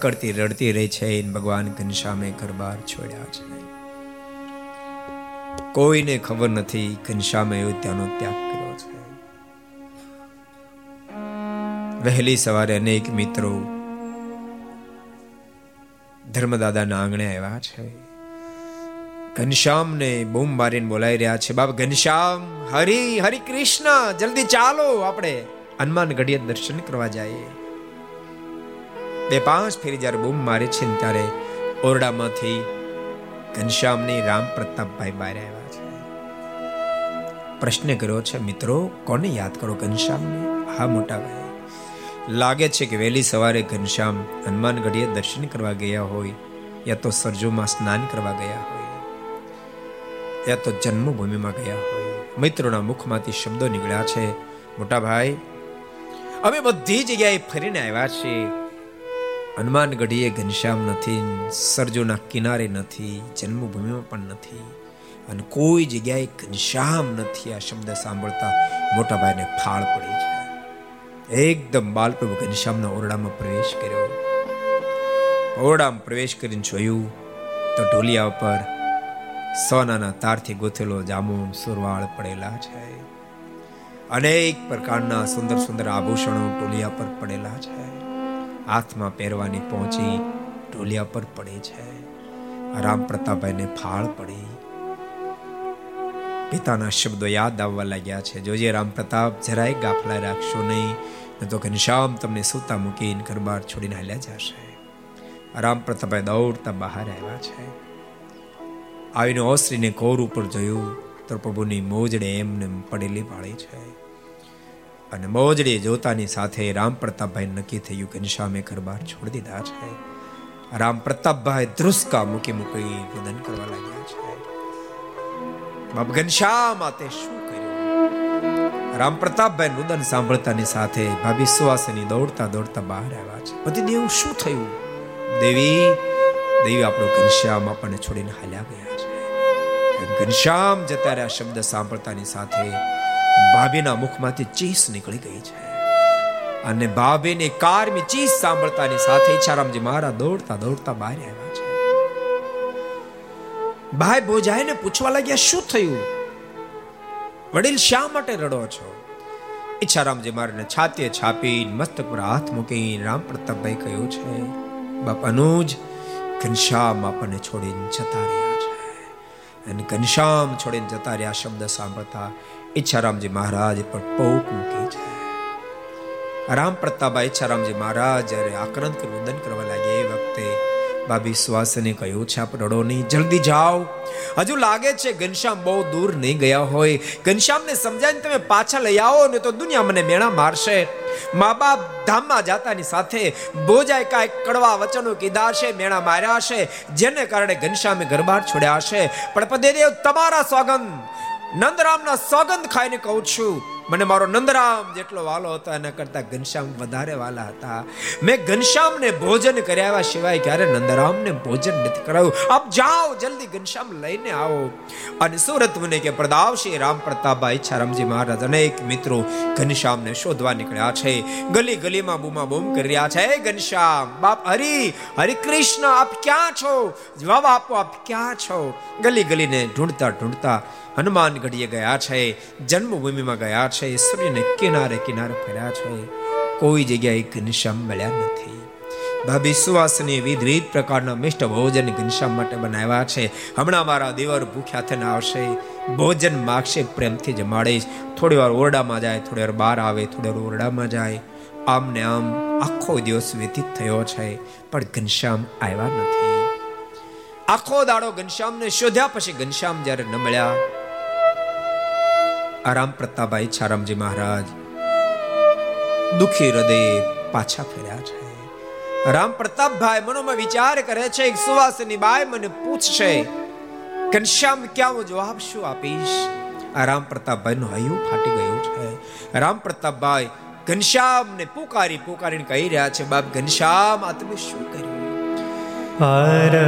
પ્રકૃતિ રડતી રહી છે ભગવાન ઘનશ્યામે ઘરબાર છોડ્યા છે. કોઈને ખબર નથી ઘનશ્યામે અયોધ્યાનો ત્યાગ કર્યો છે. વહેલી સવારે અનેક મિત્રો ધર્મદાદાના આંગણે આવ્યા છે. ઘનશ્યામને બૂમ મારીને બોલાવી રહ્યા છે બાબા ઘનશ્યામ, હરિ હરિ કૃષ્ણ, જલ્દી ચાલો આપણે હનુમાન ગઢીએ દર્શન કરવા જઈએ. બે પાંચ ફેરી જ્યારે બૂમ મારે છે ને ત્યારે ઓરડામાંથી ઘનશ્યામની રામ પ્રતાપભાઈ બહાર આવ્યા છે. પ્રશ્ન કર્યો છે, મિત્રો, કોને યાદ કરો ઘનશ્યામને? હા, મોટા ભાઈ. લાગે છે કે વહેલી સવારે ઘનશ્યામ હનુમાનગઢીએ દર્શન કરવા ગયા હોય યા તો સરજોમાં સ્નાન કરવા ગયા હોય યા તો જન્મભૂમિમાં ગયા હોય. મિત્રોના મુખમાંથી શબ્દો નીકળ્યા છે, મોટા ભાઈ, અમે બધી જગ્યાએ ફરીને આવ્યા છીએ. હનુમાન ગઢીએ ઘનશ્યામ નથી, સરજુના કિનારે નથી, જન્મભૂમિમાં પણ નથી અને કોઈ જગ્યાએ ઘનશ્યામ નથી આ શબ્દ સાંભળતા મોટાભાઈને ફાળ પડી છે. એકદમ બાલપ્રભુ ઘનશ્યામના ઓરડામાં પ્રવેશ કર્યો. ઓરડામાં પ્રવેશ કરીને જોયું તો ઢોલિયા ઉપર સોનાના તારથી ગોથેલો જામો સુરવાળ પડેલા છે. અનેક પ્રકારના સુંદર સુંદર આભૂષણો ટોલિયા પર પડેલા છે. હાથમાં પહેરવાની પહોંચી ઢોલિયા પર પડે છે. રામ પ્રતાપભાઈને ફાળ પડી. પિતાના શબ્દો યાદ આવવા લાગ્યા છે. જોજે રામ પ્રતાપ, જરાય ગાફલા રાખશો નહીં તો ઘનશ્યામ તમને સૂતા મૂકીને ઘરબાર છોડીને હાલ્યા જશે. રામ પ્રતાપભાઈ દોડતા બહાર આવ્યા છે. આવીને ઓસરીને કોર ઉપર જોયું, તો પ્રભુની મોજડે એમને પડેલી પાડી છે. અને મોજડી જોતાની સાથે રામ પ્રતાપભાઈ નક્કી થયું ઘનશ્યામે ઘર બહાર છોડી દીધા છે. રામ પ્રતાપભાઈ ધ્રુસકા મૂકી મૂકી રુદન કરવા લાગ્યા છે. બાપ ઘનશ્યામ તે શું કર્યું? રામ પ્રતાપભાઈ રુદન સાંભળતાની સાથે ભાભી સુવાસની દોડતા દોડતા બહાર આવ્યા છે. પતિ દેવ, શું થયું? દેવી દેવી આપણો ઘનશ્યામ આપણને છોડીને હાલ્યા ગયા છે. ઘનશ્યામ જતા રહ્યા શબ્દ સાંભળતાની સાથે ભાભીના મુખમાંથી ચીસ નીકળી ગઈ છે. અને ભાભીની કારમી ચીસ સાંભળતાની સાથે ઈચ્છારામજી મહારાજ દોડતા દોડતા બહાર આવ્યા છે. ભાઈ ભોજાઈને પૂછવા લાગ્યા, શું થયું? વડીલ શા માટે રડો છો? ઈચ્છારામજી મહારાજને છાતીએ છાપી મસ્તક પર હાથ મૂકી રામ પ્રતાપભાઈ કહ્યું છે, બાપ અનુજ, ઘનશ્યામ આપણને છોડીને જતા રહ્યા છે. અને ઘનશ્યામ છોડીને જતા રહ્યા શબ્દ સાંભળતા ઈચ્છારામજી મહારાજ પણ પોક મૂકી છે. રામ પ્રતાપા ઈચ્છારામજી મહારાજ જ્યારે આક્રાંત કરી વંદન કરવા લાગ્યા એ વખતે બાબી સુવાસને કહ્યું છે આપ રડો નહીં, જલ્દી જાઓ. હજુ લાગે છે ઘનશ્યામ બહુ દૂર નહીં ગયા હોય. ઘનશ્યામને સમજાવીને તમે પાછા લઈ આવો ને તો દુનિયા મને મેણા મારશે. મા બાપ ધામમાં જાતાની સાથે બોજાય કાંઈક કડવા વચનો કીધા છે મેણા માર્યા છે જેને કારણે ઘનશ્યામે ઘરબાર છોડ્યા છે પણ પદેદેવ તમારા સોગંદ નંદરામના સોગંદ ખાઈને કહું છું, મને મારો નંદરામ જેટલો વાલો હતો, એના કરતા ઘનશ્યામ વધારે વાલા હતા. મેં ઘનશ્યામને ભોજન કર્યા સિવાય ક્યારે નંદરામને ભોજન નથી કરાવ્યું. આપ જાઓ, જલ્દી ઘનશ્યામ લઈને આવો. અને સુરત મને કે પ્રદાવશી રામ પ્રતાપભાઈ ઈચ્છારામજી મહારાજ અનેક મિત્રો ઘનશ્યામને શોધવા નીકળ્યા છે. ગલી ગલીમાં બૂમા બૂમ કરી રહ્યા છે. ઘનશ્યામ, બાપ હરી, હરિ કૃષ્ણ, આપ ક્યાં છો? જવાબ આપો, આપ ક્યાં છો? ગલી ગલીને ઢૂંઢતા ઢૂંઢતા હનુમાન ગઢીએ ગયા છે, જન્મભૂમિમાં ગયા છે, સૂર્યને કિનારે કિનારે ફર્યા છે. કોઈ જગ્યાએ ઘનશ્યામ મળ્યા નથી. ભાભી સુવાસની વિવિધ પ્રકારના મિષ્ટ ભોજન ઘનશ્યામ માટે બનાવ્યા છે. હમણાં મારા દેવર ભૂખ્યા થઈને આવશે. ભોજન માગશે, પ્રેમથી જમાડીશ થોડી વાર ઓરડામાં જાય થોડી વાર બહાર આવે થોડી વાર ઓરડામાં જાય. આમ ને આમ આખો દિવસ વ્યતીત થયો છે, પણ ઘનશ્યામ આવ્યા નથી. આખો દાડો ઘનશ્યામને શોધ્યા પછી ઘનશ્યામ જ્યારે ન મળ્યા આરામ પ્રતાપભાઈ છારામજી મહારાજ. દુખી હૃદય પાછા ફેર્યા છે. રામ પ્રતાપભાઈ મનોમાં વિચાર કરે છે, એક સુવાસની બાય મને પૂછશે, ઘનશ્યામ ક્યાં હું જવાબ શું આપીશ? આ રામ પ્રતાપભાઈ નું હૈયું ફાટી ગયું છે. રામ પ્રતાપભાઈ ઘનશ્યામ ને પુકારી પુકારીને કહી રહ્યા છે, બાપ ઘનશ્યામ, આ તમે શું કર્યું? હર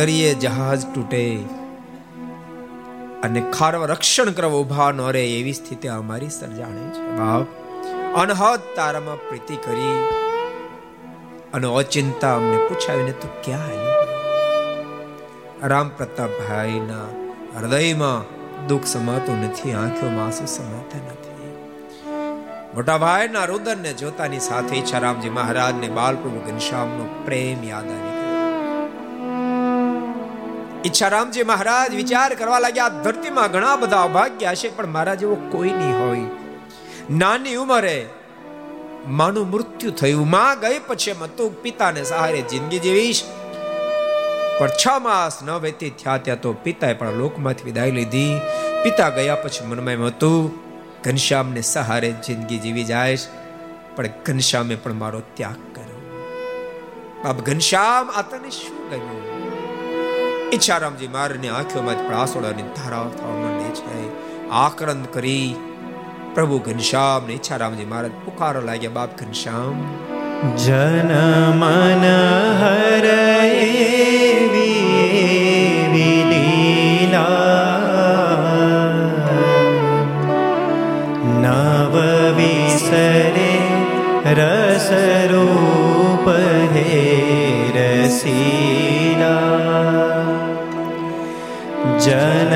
દરિયે જહાજ તૂટે અને ખારવ રક્ષણ કરવા ઊભા ન રહે એવી સ્થિતિ અમારી સર્જાણે છે. બાપ અનહદ તારામાં પ્રીતિ કરી અને અચિંતા અમને પૂછાવીને તું ક્યાં આવ્યો રામ પ્રતાપભાઈના હૃદયમાં દુઃખ સમાતું નથી આંખોમાં આંસુ સમાતા નથી. મોટા ભાઈના રુદનને જોતાની સાથે ઈચ્છારામજી મહારાજને બાલપ્રભુ ઘનશ્યામનો પ્રેમ યાદ આવી ગયો ઈચ્છારામજી મહારાજ વિચાર કરવા લાગ્યા ધરતીમાં ઘણા બધા અભાગ્ય હશે પણ મારા જેવો કોઈ નહીં હોય. નાની ઉંમરે માનું મૃત્યુ થયું. માં ગઈ પછી એમ હતું પિતાને સહારે જિંદગી જીવીશ. પણ છ માસ ન વ્યતીત થયા ત્યાં તો પિતાએ પણ લોકમાંથી વિદાય લીધી. પિતા ગયા પછી મનમાં એમ હતું, ઘનશ્યામને સહારે જિંદગી જીવી જાય પણ ઘનશ્યામે પણ મારો ત્યાગ કર્યો. બાપ, ઘનશ્યામ, આ તને શું ગમ્યું? ઈચ્છારામજી મારની આંખોમાં જ આંસોડાની ધારાઓ થવા માંડે છે. આક્રંદ કરી પ્રભુ ઘનશ્યામ ને ઈચ્છારામજી મહારાજ પુકારો લાગ્યા, બાપ ઘનશ્યામ. જન મન હર લીલા. નવ વિસરે રસ રૂપ હે રસીલા જન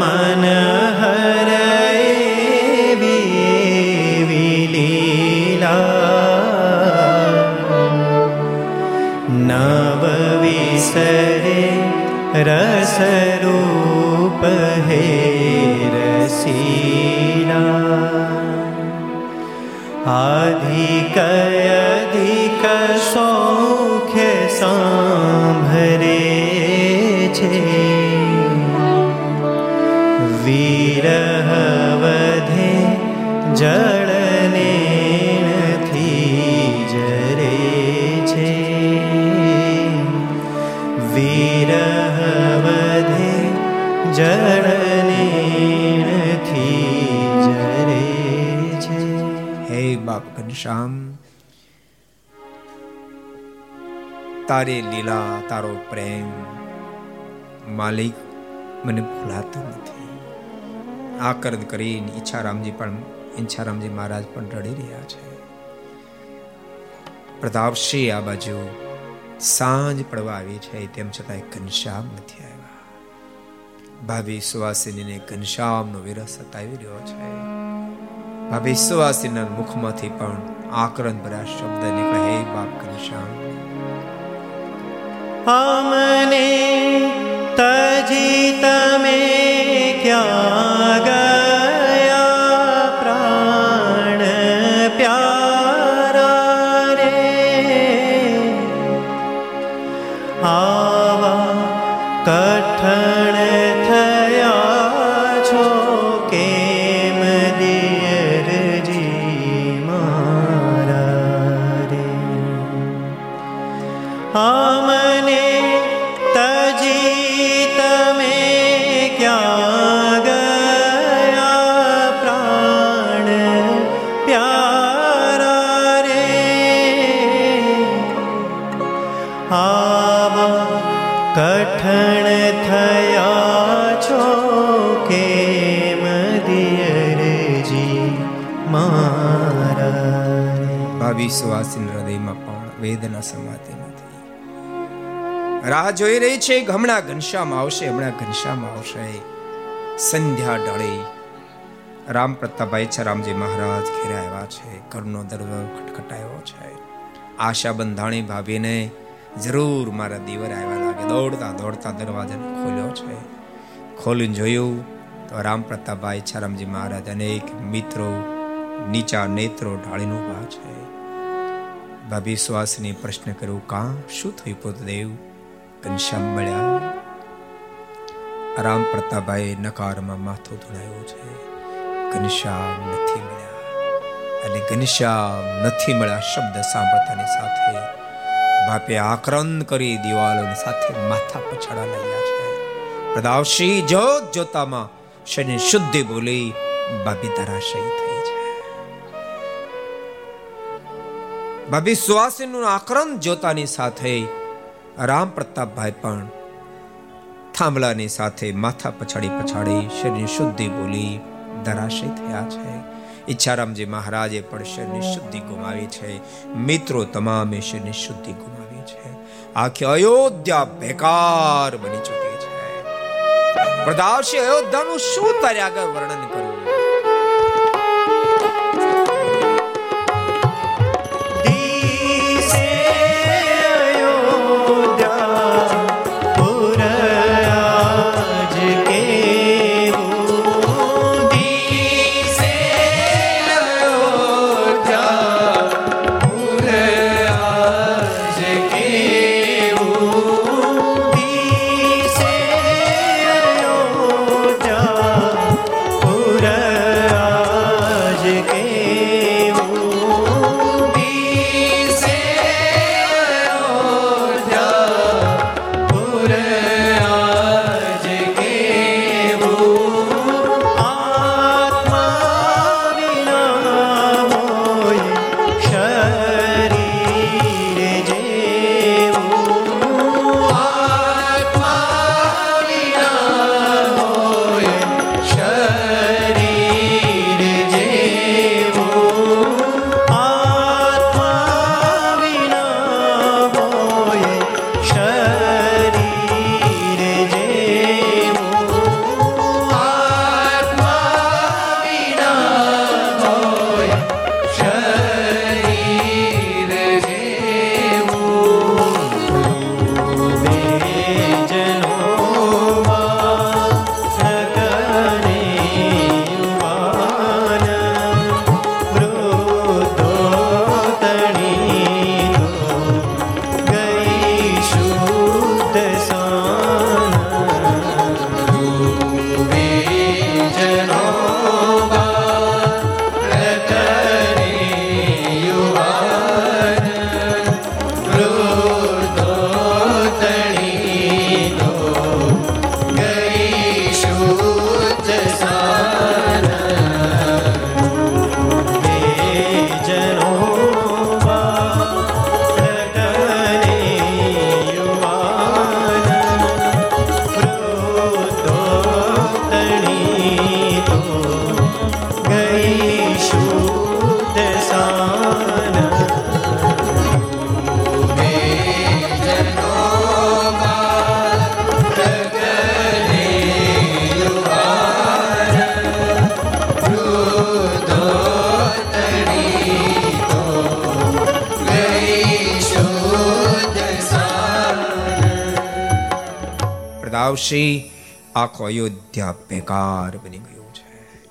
મન હર એવી લીલા નવ વિસરે रसरूप हे रसीला अधिक જળને નથી જરે છે. વિરહ વધે જળને નથી જરે છે. હે બાપ ઘનશ્યામ, તારી લીલા, તારો પ્રેમ માલિક મને ભૂલાતો નથી. આકર્દ કરીને ઈચ્છા રામજી પણ ઈચ્છારામજી મહારાજ પણ રડી રહ્યા છે. પ્રતાપસિંહ આ બાજુ સાંજ પડવા આવી છે, તેમ છતાં ઘનશ્યામ નથી આવ્યા. ભાભી સુવાસિનીને ઘનશ્યામનો વિરસ સતાવી રહ્યો છે. ભાભી સુવાસિનીના મુખમાંથી પણ આકરણ ભર્યા શબ્દ નીકળે, હે બાપ ઘનશ્યામ તજી તમે ક્યાં ભાભી હૃદયમાં પણ વેદના સમાતી નથી. રાહ જોઈ રહી છે હમણાં ઘનશ્યામ આવશે, હમણાં ઘનશ્યામ આવશે. સંધ્યા ઢળે. રામ પ્રતાપભાઈ છરામજી મહારાજ ઘેરે આવ્યા છે, ઘરનો દરવાજો ખટખટાયો છે. આશા બંધાણી ભાભીને જરૂર મારા દીવર આવ્યા લાગે. દોડતા દોડતા દરવાજાને ખોલ્યો છે. ખોલીને જોયું તો રામ પ્રતાપભાઈ છરામજી મહારાજ અનેક મિત્રો નીચા નેત્રો ઢાળીને ઊભા છે. ભાભી પ્રશ્ન કર્યો, કા? શું થયું પોતદેવ? ઘનશ્યામ મળ્યા? રામ પ્રતાપભાઈ નકારમાં માથું ધુણાયું છે. ઘનશ્યામ નથી મળ્યા. અને ઘનશ્યામ નથી મળ્યા? શબ્દ સાંભળતાની સાથે બાપે આક્રંદ કરી દિવાલોની સાથે માથા પછાડા લાગ્યા છે. પ્રદાવશી જોત જોતામાં શનિ શુદ્ધિ બોલી બાબી ધરાશયી થઈ ભાભી સુવાસીનું આક્રમ જોતાની સાથે રામ પ્રતાપભાઈ પણ થાંભલાની સાથે માથા પછાડી પછાડી શરીર શુદ્ધિ બોલી ધરાશય થયા છે. ઈચ્છારામજી મહારાજે પણ શરીરની શુદ્ધિ ગુમાવી છે. મિત્રો તમામે શરીરની શુદ્ધિ ગુમાવી છે. આખી અયોધ્યા બેકાર બની ચૂકી છે. પ્રદાવશી અયોધ્યાનું શું તારે આગળ વર્ણન કરવું પ્રદાવશી આખો અયોધ્યા બેકાર બની ગયો છે.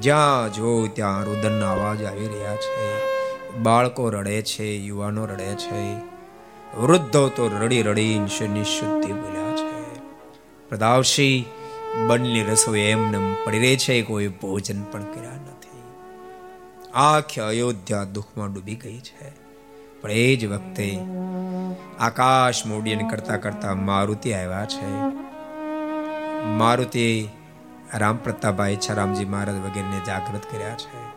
જ્યાં જો ત્યાં રુદનના અવાજ આવી રહ્યા છે. બાળકો રડે છે, યુવાનો રડે છે. વૃદ્ધો તો રડી રડી નિશુદ્ધિ બોલ્યા છે. પ્રદાવશી બંને રસોઈ એમને પડી રહી છે, કોઈ ભોજન પણ કર્યા નથી. આખી અયોધ્યા દુઃખમાં ડૂબી ગઈ છે. પણ એ જ વખતે આકાશ મોડિયન કરતા કરતા મારુતિ આવ્યા છે. મારુતિ રામ પ્રતાપભાઈ છરામજી મહારાજ વગેરેને જાગૃત કર્યા છે.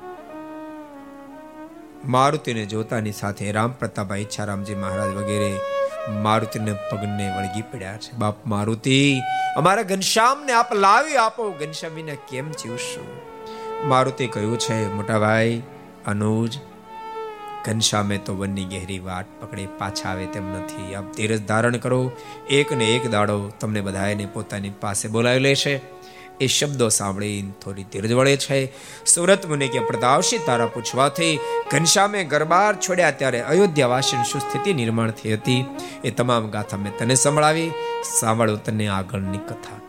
મારુતિને જોતાની સાથે રામ પ્રતાપભાઈ છરામજી મહારાજ વગેરે મારુતિને પગને વળગી પડ્યા છે. બાપ મારુતિ, અમારા ઘનશ્યામને આપ લાવી આપો. ઘનશ્યામ વિના કેમ જીવશું? મારુતિ કહ્યું છે, મોટા ભાઈ, અનુજ ઘનશ્યામે તો વનની ગહેરી વાટ પકડે પાછા આવે તેમ નથી. આપ ધીરજ ધારણ કરો. એક ને એક દાડો તમને બધાને પોતાની પાસે બોલાવી લેશે. એ શબ્દો સાંભળીને થોડી ધીરજ વળે છે. સુરત મુનિ કે પ્રતાપશી તારા પૂછવાથી ઘનશ્યામે ગરબાર છોડ્યા ત્યારે અયોધ્યા વાસીની સુસ્થિતિ નિર્માણ થઈ હતી. એ તમામ ગાથા મેં તને સંભળાવી. સાંભળો તને આગળની કથા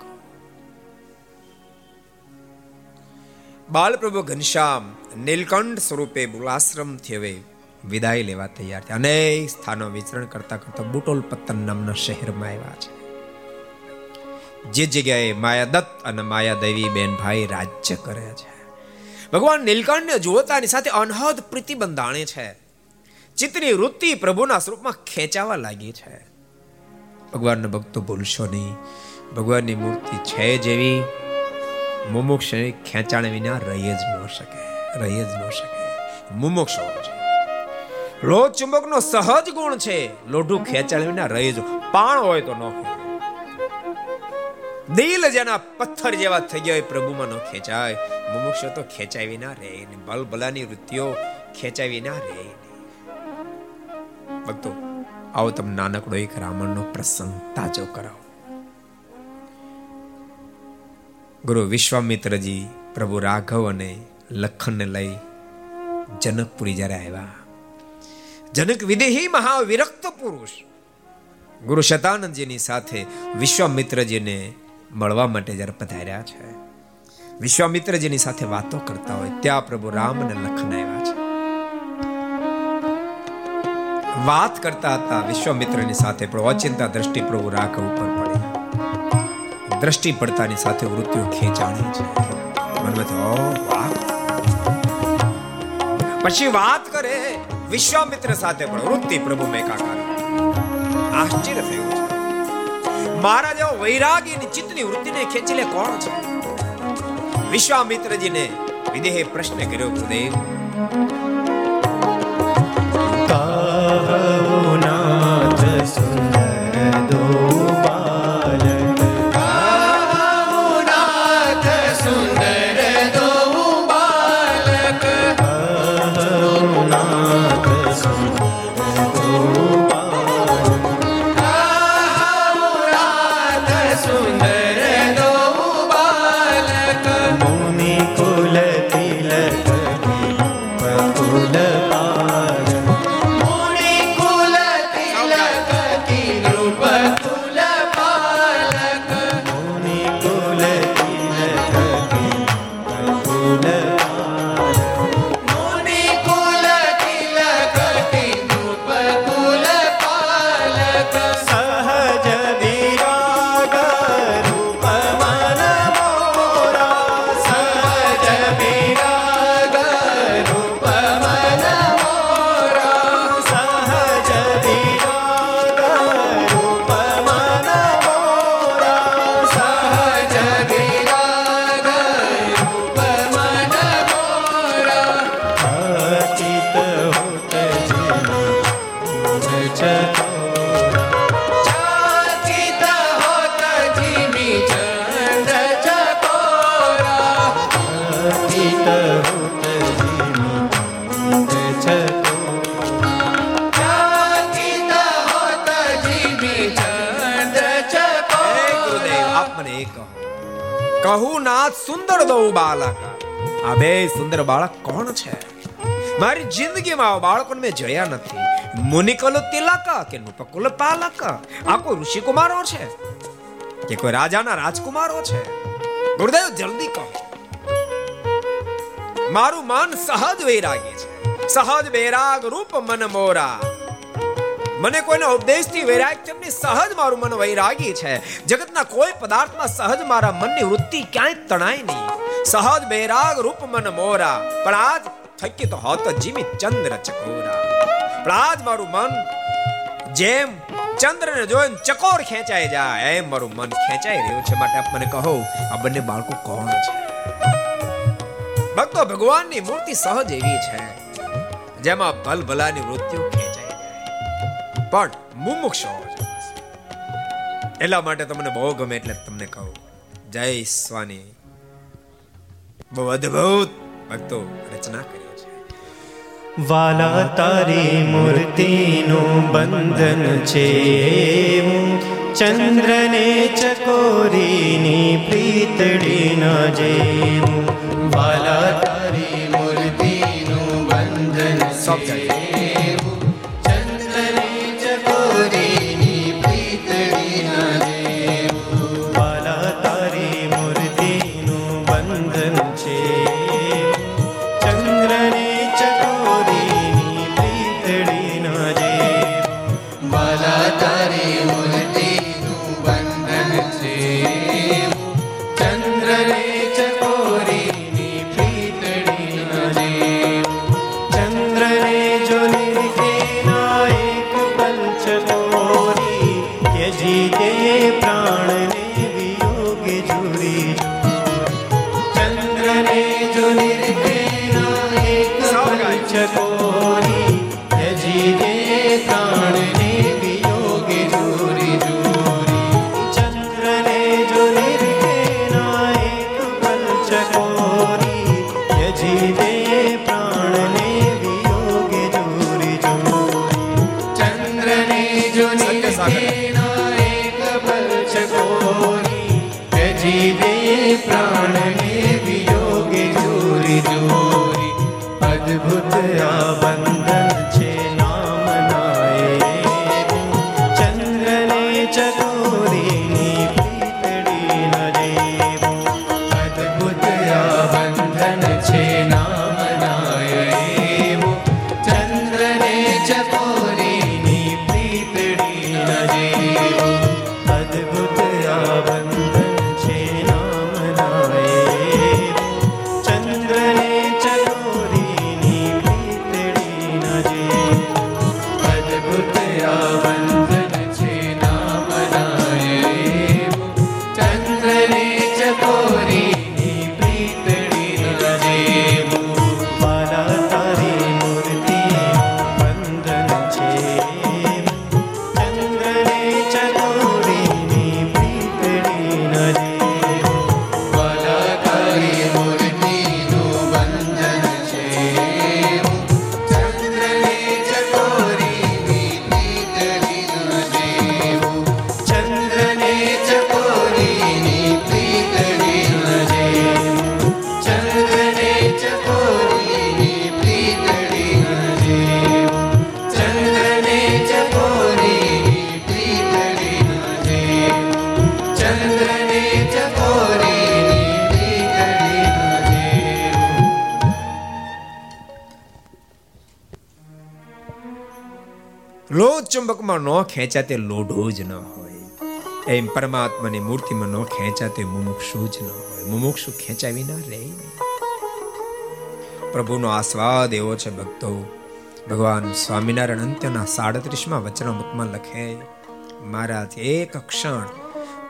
બાલપ્રભુ ઘનશ્યામ નીલકંઠ સ્વરૂપે બુલાશ્રમ હવે વિદાય લેવા તૈયાર છે અનેક સ્થાનો વિચરણ કરતા કરતા બુટોલ પત્તન નામના શહેરમાં આવ્યા છે. જે જગ્યાએ માયાદત્ત અને માયાદેવી બેન ભાઈ રાજ્ય કરે છે. ભગવાન નીલકંઠને જોતાની સાથે અનહદ પ્રીતિ બંધાણે છે. ચિત્તની વૃત્તિ પ્રભુના સ્વરૂપમાં ખેંચાવા લાગી છે. ભગવાનના ભક્તો ભૂલશો નહીં. ભગવાનની મૂર્તિ છે જેવી મુમુક્ષ ખેંચાણ વિના રહી જ ન શકે. રહી જ ન શકે. મુમુક્ષ હોવો લોહ ચુંબકનો સહજ ગુણ છે. લોઢું ખેંચાણ વિના રહી જો પાણ હોય તો ન દિલ જેના પથ્થર જેવા થઈ ગયા હોય પ્રભુમાં ન ખેંચાય. મુમુક્ષ તો ખેંચાવી ના રહે ને બલબલાની વૃત્તિઓ ખેંચાવી ના રહે ભક્તો, આવો તમે નાનકડો એક રામણનો પ્રસંગ તાજો કરાવો. ગુરુ વિશ્વામિત્રજી પ્રભુ રાઘવ અને લખનને લઈ જનકપુરી જ્યારે આવ્યા જનક વિદેહી મહાવિરક્ત પુરુષ ગુરુ શતાનંદજીની સાથે વિશ્વામિત્રજીને મળવા માટે જ્યારે પધાર્યા છે, વિશ્વામિત્રજીની સાથે વાતો કરતા હોય ત્યાં પ્રભુ રામ અને લખન આવ્યા છે. વાત કરતા હતા વિશ્વામિત્રની સાથે પણ અચિંતા દ્રષ્ટિ પ્રભુ રાઘવ ઉપર પડી. દ્રષ્ટિ પડતાની સાથે વૃત્તિઓ ખેંચાણી છે. મનમાં તો વાહ. પછી વાત કરે વિશ્વામિત્ર સાથે પણ વૃત્તિ પ્રભુ મેકાકાર આશ્ચર્ય થયું છે. મારા જેવો વૈરાગીની ચિત્તની વૃત્તિને ખેંચી લે કોણ છે? વિશ્વામિત્રજીને વિદેહે પ્રશ્ન કર્યો ગુરુદેવ ચકોરા એ કહો. કહું નાથ સુંદર દઉં બાલક આ બે સુંદર બાળક કોણ છે? મારી જિંદગીમાં બાળકોને મેં જોયા નથી. મુનિકુલ તિલક કે નુપકુલ પાલક? આ કોઈ ઋષિ કુમારો છે? કે કોઈ રાજાના રાજકુમારો છે? ગુરુદેવ, જલ્દી કહો. મારું મન સહજ વૈરાગી છે. સહજ વૈરાગ રૂપ મન મોરા. મને કોઈના ઉપદેશથી વૈરાગ સહજ મારું મન વૈરાગી છે. જગતના કોઈ પદાર્થમાં સહજ મારા મનની વૃત્તિ ક્યાંય તણાય નહીં. સહજ બૈરાગ રૂપ મન મોરા. પણ આજ થકી તો હોત જીમી ચંદ્ર ચકોરા. પણ આજ મારું મન જેમ ચંદ્રને જોઈને ચકોર ખેંચાઈ જાય, એમ મારું મન ખેંચાઈ રહ્યું છે. માટે આપ મને કહો, આ બંને બાળકો કોણ છે? ભક્તો ભગવાનની મૂર્તિ સહજ એવી છે, જેમાં ભલભલાની વૃત્તિઓ ખેંચાઈ જાય પણ મુમુક્ષ હોવો જોઈએ એટલા માટે તમને બહુ ગમે એટલે તમને કહું. જય સ્વાની. બહુ અદ્ભુત ભક્તો રચના કરી છે. વાલા તારી મૂર્તિનું બંધન છે ચંદ્રને ચકોરીની પ્રીતડી ન જેવું. લોહ ચુંબકમાં ન ખેંચાતે લોઢો જ ન હોય. એમ પરમાત્માની મૂર્તિમાં ન ખેંચાતે મુમુક્ષુ જ ન હોય. મુમુક્ષુ ખેંચાવી ના રહે પ્રભુનો આસ્વાદ એવો છે ભક્તો. ભગવાન સ્વામિનારાયણ અંત્યના સાડત્રીસમાં વચનામૃતમાં લખે, મહારાજ, એક ક્ષણ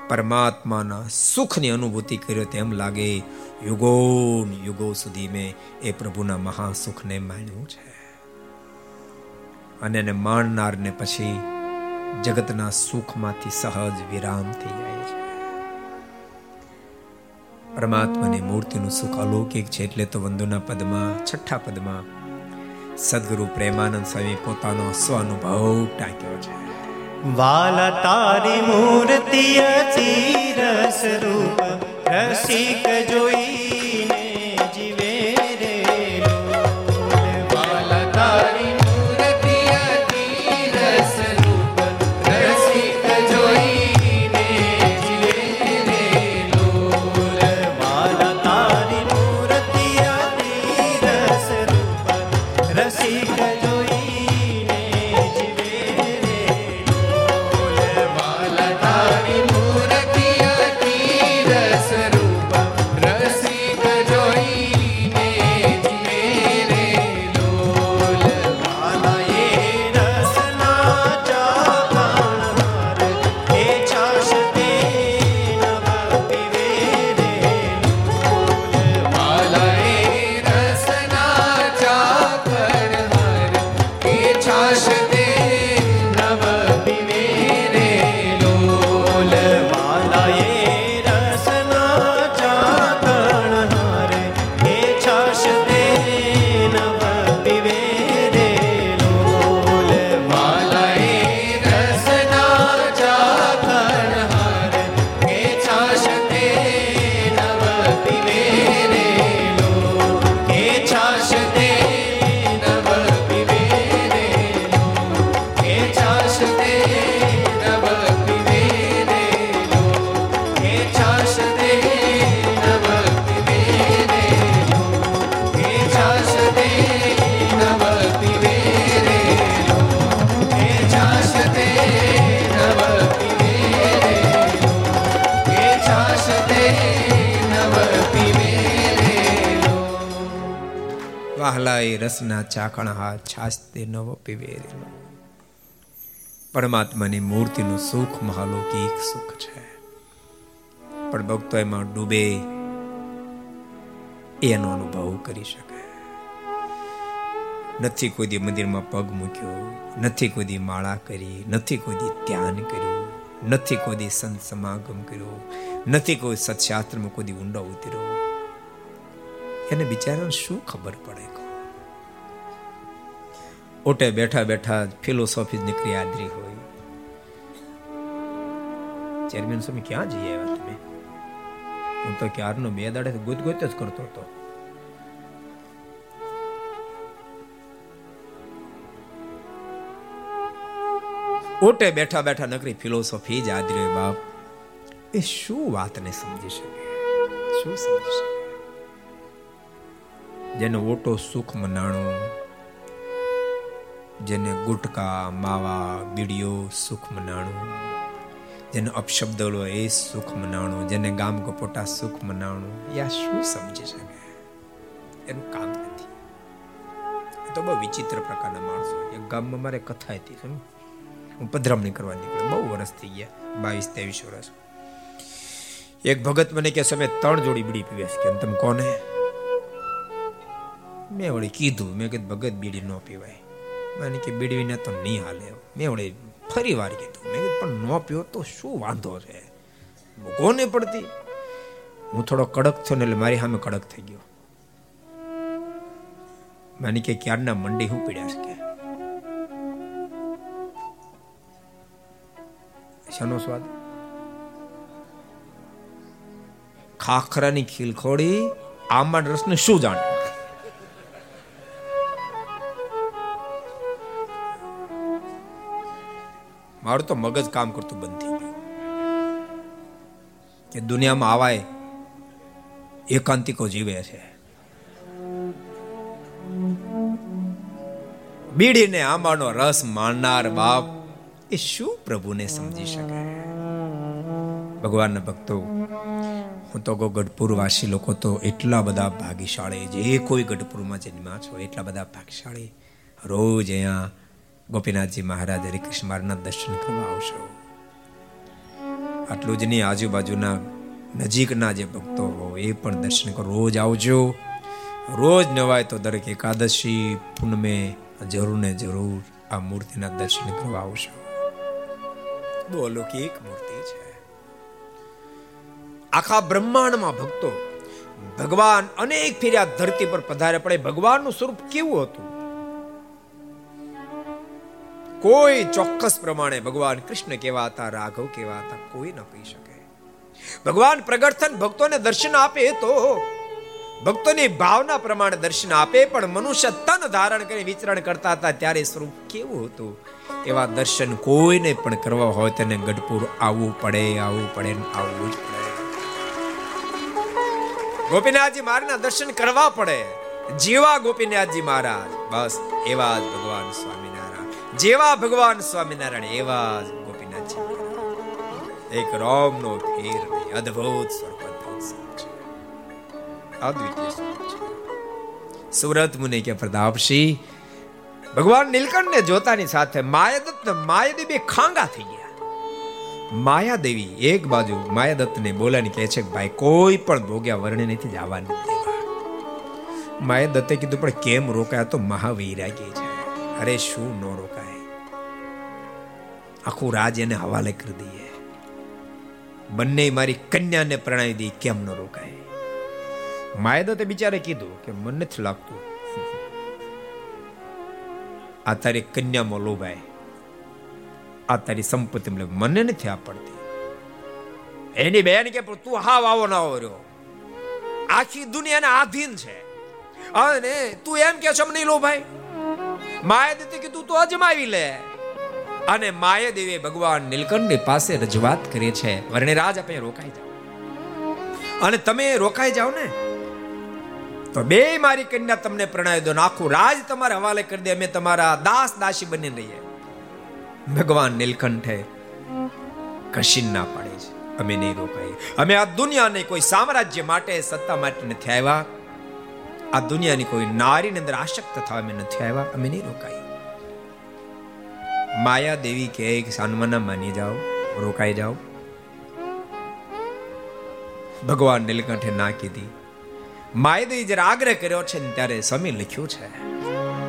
પરમાત્માના સુખની અનુભૂતિ કર્યો તેમ લાગે. યુગો યુગો સુધી મેં એ પ્રભુના મહાસુખને માણ્યું છે. અને એને માણનારને પછી જગતના સુખમાંથી સહજ વિરામ થઈ જાય છે. પરમાત્માની મૂર્તિનું સુખ અલૌકિક છે એટલે તો વંદુના પદમાં, છઠ્ઠા પદમાં સદગુરુ પ્રેમાનંદ સ્વામી પોતાનો સ્વાનુભવ ટાંક્યો છે. વાલા તારી મૂર્તિ અતિ રસ રસિક જોઈને એ રસના ચાખણહાર હા તે નવો પરમાત્માની મૂર્તિનું સુખ મહાલૌકિક સુખ છે. પણ ભક્તો એમાં ડૂબે એનો અનુભવ કરી શકે. નથી કોઈ મંદિરમાં પગ મૂક્યો, નથી કોઈ માળા કરી, નથી કોઈ ધ્યાન કર્યું, નથી કોઈ સંત સમાગમ કર્યો, નથી કોઈ સત્શાસ્ત્રમાં કોઈ ઊંડો ઉતર્યો. એને બિચારાને શું ખબર પડે? ઓટે બેઠા બેઠા ફિલોસોફી જ નીકળી આદરી હોય. ચેરમેન સ્વામી, ક્યાં જઈ આવ્યા તમે? હું તો ક્યારનો બે દાડે ગુત ગુત જ કરતો હતો. ઓટે બેઠા બેઠા નકરી ફિલોસોફી જ આદરી બાપ. એ શું વાતને સમજી શકે? શું સમજી શકે? જેનો ઓટો સુખ મનાણો જેને ગુટકા, માવા, બીડીઓ, સુખ મનાણું. જેને અપશબ્દો એ સુખ મનાણું, જેને ગામ ગપોટા સુખ મનાણું. યા શું સમજી શકે એનું કામ નથી. તો બહુ વિચિત્ર પ્રકારના માણસો એક ગામમાં મારે કથા હતી હું પધરામણી કરવા નીકળ્યો. બહુ વર્ષ થઈ ગયા. બાવીસ, ત્રેવીસ વર્ષ એક ભગત મને કે સમય ત્રણ જોડી બીડી પીવે છે. તમે કોને? મેં વળી કીધું. મેં કીધું, ભગત બીડી ન પીવાય. મને કે બીડવીને તો નહીં હાલે. મેં વળી ફરી વાર કીધું. મેં પણ ન પીવો તો શું વાંધો છે? કોને પડતી. હું થોડો કડક થયો ને એટલે મારી સામે કડક થઈ ગયો. મને કે, ક્યારના મંડી હું પીડ્યા છે શાનો સ્વાદ? ખાખરાની ખીલખોડી આમાં રસને શું જાણે? મારું તો મગજ કામ કરતું બંધ થઈ ગયું. કે દુનિયામાં આવાય એકાંતિકો જીવે છે. બીડીને આંબાનો રસ માણનાર બાપ એ શું પ્રભુને સમજી શકે? ભગવાનના ભક્તો, હું તો ગઢપુર વાસી લોકો તો એટલા બધા ભાગ્યશાળી જે કોઈ ગઢપુરમાં જન્મ્યા છો એટલા બધા ભાગ્યશાળી રોજ અહીંયા ગોપીનાથજી મહારાજ હરિકૃષ્ણ મહારાજના દર્શન કરવા આવશો. આટલું જ નહીં, આજુબાજુના નજીકના જે ભક્તો એ પણ દર્શન કરો. રોજ આવજો. રોજ નવાય તો દરેક એકાદશી પૂનમે જરૂર ને જરૂર આ મૂર્તિના દર્શન કરવા આવશો. બહુ અલૌકિક મૂર્તિ છે. આખા બ્રહ્માંડમાં ભક્તો, ભગવાન અનેક ફેર્યા ધરતી પર પધારે પડે ભગવાનનું સ્વરૂપ કેવું હતું? કોઈ ચોક્કસ પ્રમાણે ભગવાન કૃષ્ણ કેવા હતા રાઘવ કેવા હતા કોઈ ન કહી શકે. ભગવાન પ્રગટન ભક્તોને દર્શન આપે તો, ભક્તોની ભાવના પ્રમાણે દર્શન આપે, પણ મનુષ્ય તન ધારણ કરી વિચરણ કરતા હતા ત્યારે સ્વરૂપ કેવું હતું? એવા દર્શન કોઈને પણ કરવા હોય તેને ગઢપુર આવવું પડે આવવું પડે આવવું જ પડે. ગોપીનાથજી મહારાજના દર્શન કરવા પડે. જીવા ગોપીનાથજી મહારાજ, બસ એવા જ ભગવાન સ્વામિનારાયણ જેવા ભગવાન સ્વામિનારાયણ, એવા ગોપીનાથજી એક રોમનો ફેર નહીં અદ્ભુત સ્વરૂપ અદ્વિતીય સુરત મુનિ કે પ્રતાપસિંહ ભગવાન નીલકંઠને જોતાની સાથે માયાદત્ત માયાદેવી ખાંગા થઈ ગયા. માયાદેવી એક બાજુ માયાદત્તને બોલાની કહે છે કે, ભાઈ, કોઈ પણ ભોગ્યા વર્ણે નથી જવાનું માયાદત્તે કીધું, પણ કેમ રોકાયા તો મહાવૈરાગ્ય છે અરે, શું નો રોકાય? આખું રાજ એને હવાલે કરી દઈએ. બંને મારી કન્યાને પ્રણાવી દઈ કેમ ન રોકાય? માએ તો બિચારે કીધું કે મને નથી લાગતું. આ તારી કન્યામાં લોભાય. આ તારી સંપત્તિ મને નથી આપડતી એની બેન કે તું હાવ આવો ના આવો રહ્યો. આખી દુનિયાને આધીન છે. અને તું એમ કે છો નહીં લોભાઈ માએ કીધું, તું અજમાવી લે. અને માય દેવી ભગવાન નીલકંઠની પાસે રજૂઆત કરી છે. વર્ણિરાજ આપણે રોકાઈ જાઓ. અને તમે રોકાઈ જાઓ ને, તો બે મારી કન્યા તમને પ્રણય દો આખું રાજ તમારા હવાલે કરી દે, અમે તમારા દાસ દાસી બની રહીએ. ભગવાન નીલકંઠે કશી ના પાડે છે. અમે નહીં રોકાઈએ. અમે આ દુનિયાને કોઈ સામ્રાજ્ય માટે, સત્તા માટે નથી આવ્યા. આ દુનિયાની કોઈ નારીની અંદર આશક્ત થવા અમે નથી આવ્યા. અમે નહીં રોકાઈએ. માયા દેવી કહે કે સાનમાના માની જાઓ, રોકાઈ જાઓ. ભગવાન નીલકંઠે ના કીધી. માય દેવી જ્યારે આગ્રહ કર્યો છે ને ત્યારે સમી લખ્યું છે,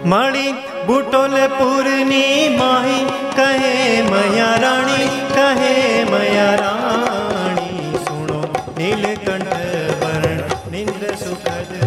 મળી બુટોલે પૂરની માહી, કહે મયા રાણી, કહે મયા રાણી, સુણો નીલકંઠ વર્ણ નિંદ સુખદ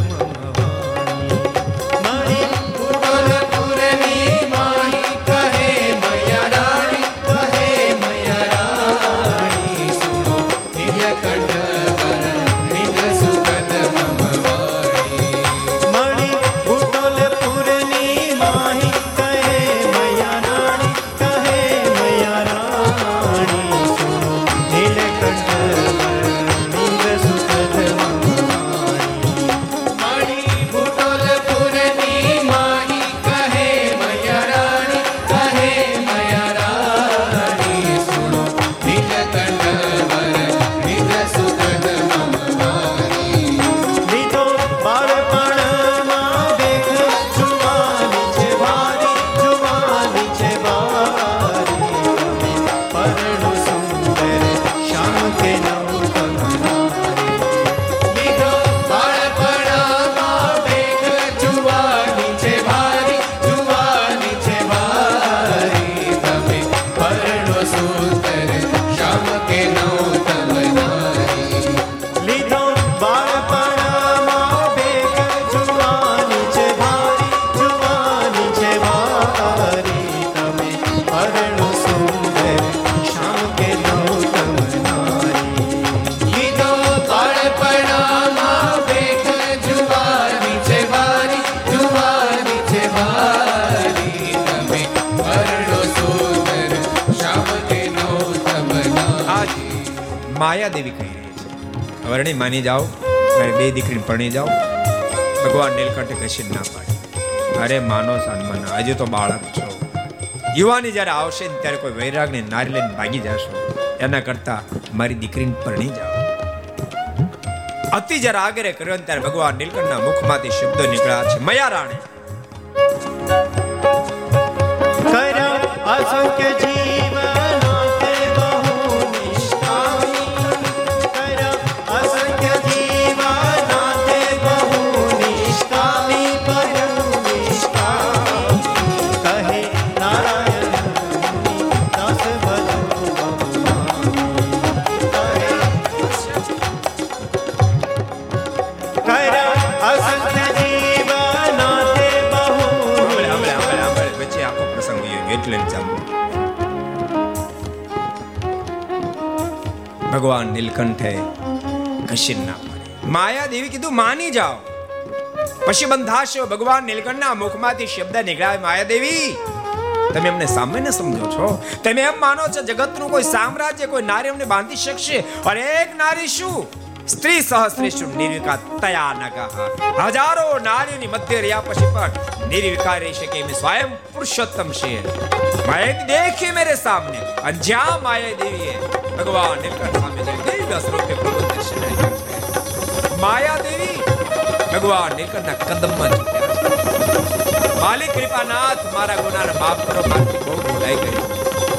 છે જાઓ મારી બે દીકરીને પરણી જાઓ. ભગવાન નીલકંઠે કશી ના પાડે. અરે માનો સન્માન હજુ તો બાળક છો. યુવાની જ્યારે આવશે ને ત્યારે કોઈ વૈરાગને નારી લઈને ભાગી જશો. એના કરતા મારી દીકરીને પરણી જાઓ. અતિ જ્યારે આગ્રહ કર્યો ત્યારે ભગવાન નીલકંઠના મુખમાંથી શબ્દો નીકળ્યા છે, મયા રાણી પાડી દેવી કીધું, માની જાઓ. પછી બંધાશો ભગવાન નીલકંઠના મુખમાંથી શબ્દ નીકળ્યા માયા દેવી તમે અમને સામાન્ય સમજો છો. તમે એમ માનો છો જગતનું કોઈ સામ્રાજ્ય, કોઈ નારી અમને બાંધી શકશે? અને એક નારી શું? સ્ત્રી સહસ્ત્રેષુ નિર્વિકાર તયા નગહ હજારો નારીઓની મધ્ય રહ્યા પછી પણ નિર્વિકાર રહી શકે એમ સ્વયં પુરુષોત્તમ છે. માયા દેખી મેરે સામને. અને જ્યાં માયા દેવીએ ભગવાન નીલકંઠ સામે જોઈ દેવી સ્વરૂપે પ્રભુ દર્શન. માયા દેવી ભગવાન નીલકંઠના કદમમાં માલિક કૃપાનાથ, મારા ગુનાને માફ કરો મારથી બહુ ભૂલાઈ ગઈ.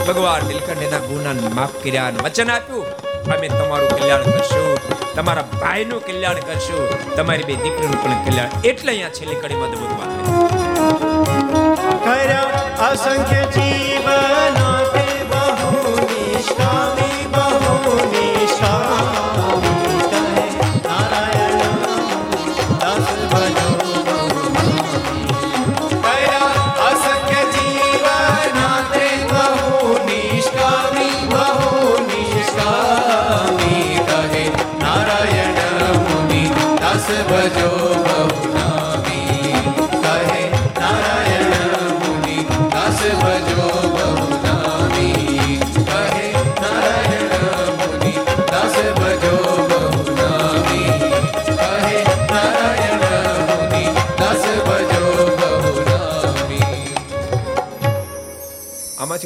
ભગવાન નીલકંઠના ગુનાને માફ કર્યા અને વચન આપ્યું. અમે તમારું કલ્યાણ કરશું, તમારા ભાઈનું કલ્યાણ કરશું, તમારી બે દીકરીનું પણ કલ્યાણ. એટલે અહીંયા છેલ્લી કડી અદભુત વાત છે કર્યા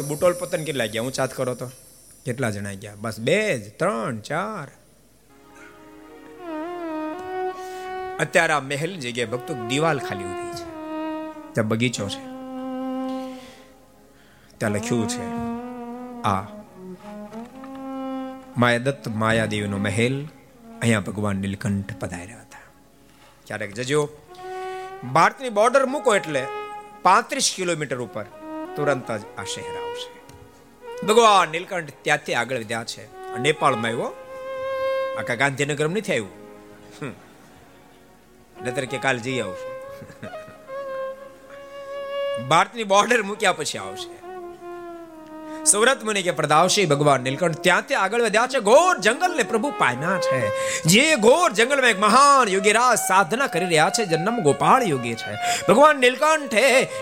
આમાંથી બુટોલ પતન કેટલા ગયા? હું ચાત કરો તો. કેટલા જણા ગયા? બસ બે જ, ત્રણ, ચાર. અત્યારે આ મહેલ જગ્યાએ ભક્તો દિવાલ ખાલી ઊભી છે. ત્યાં બગીચો છે. ત્યાં લખ્યું છે, આ માયાદત્ત માયાદેવીનો મહેલ અહીંયા ભગવાન નીલકંઠ પધાર્યા હતા. ક્યારેક જજો, ભારતની બોર્ડર મૂકો એટલે પાંત્રીસ કિલોમીટર ઉપર તુરંત જ આ શહેર આવશે. ભગવાન નીલકંઠ ત્યાંથી આગળ વધ્યા છે નેપાળમાં આવ્યો. આખા ગાંધીનગર નથી આવ્યું? હમ. નહીતર કે કાલ જઈ આવશે. ભારતની બોર્ડર મૂક્યા પછી આવશે. સુરત મુનિ કે પ્રદાવશી ભગવાન નીલકંઠ ત્યાં ત્યાં આગળ વધ્યા છે. ઘોર જંગલને પ્રભુ પામ્યા છે. જે ઘોર જંગલમાં એક મહાન યોગીરાજ સાધના કરી રહ્યા છે. જન્મ ગોપાળ યોગી છે. ભગવાન નીલકંઠે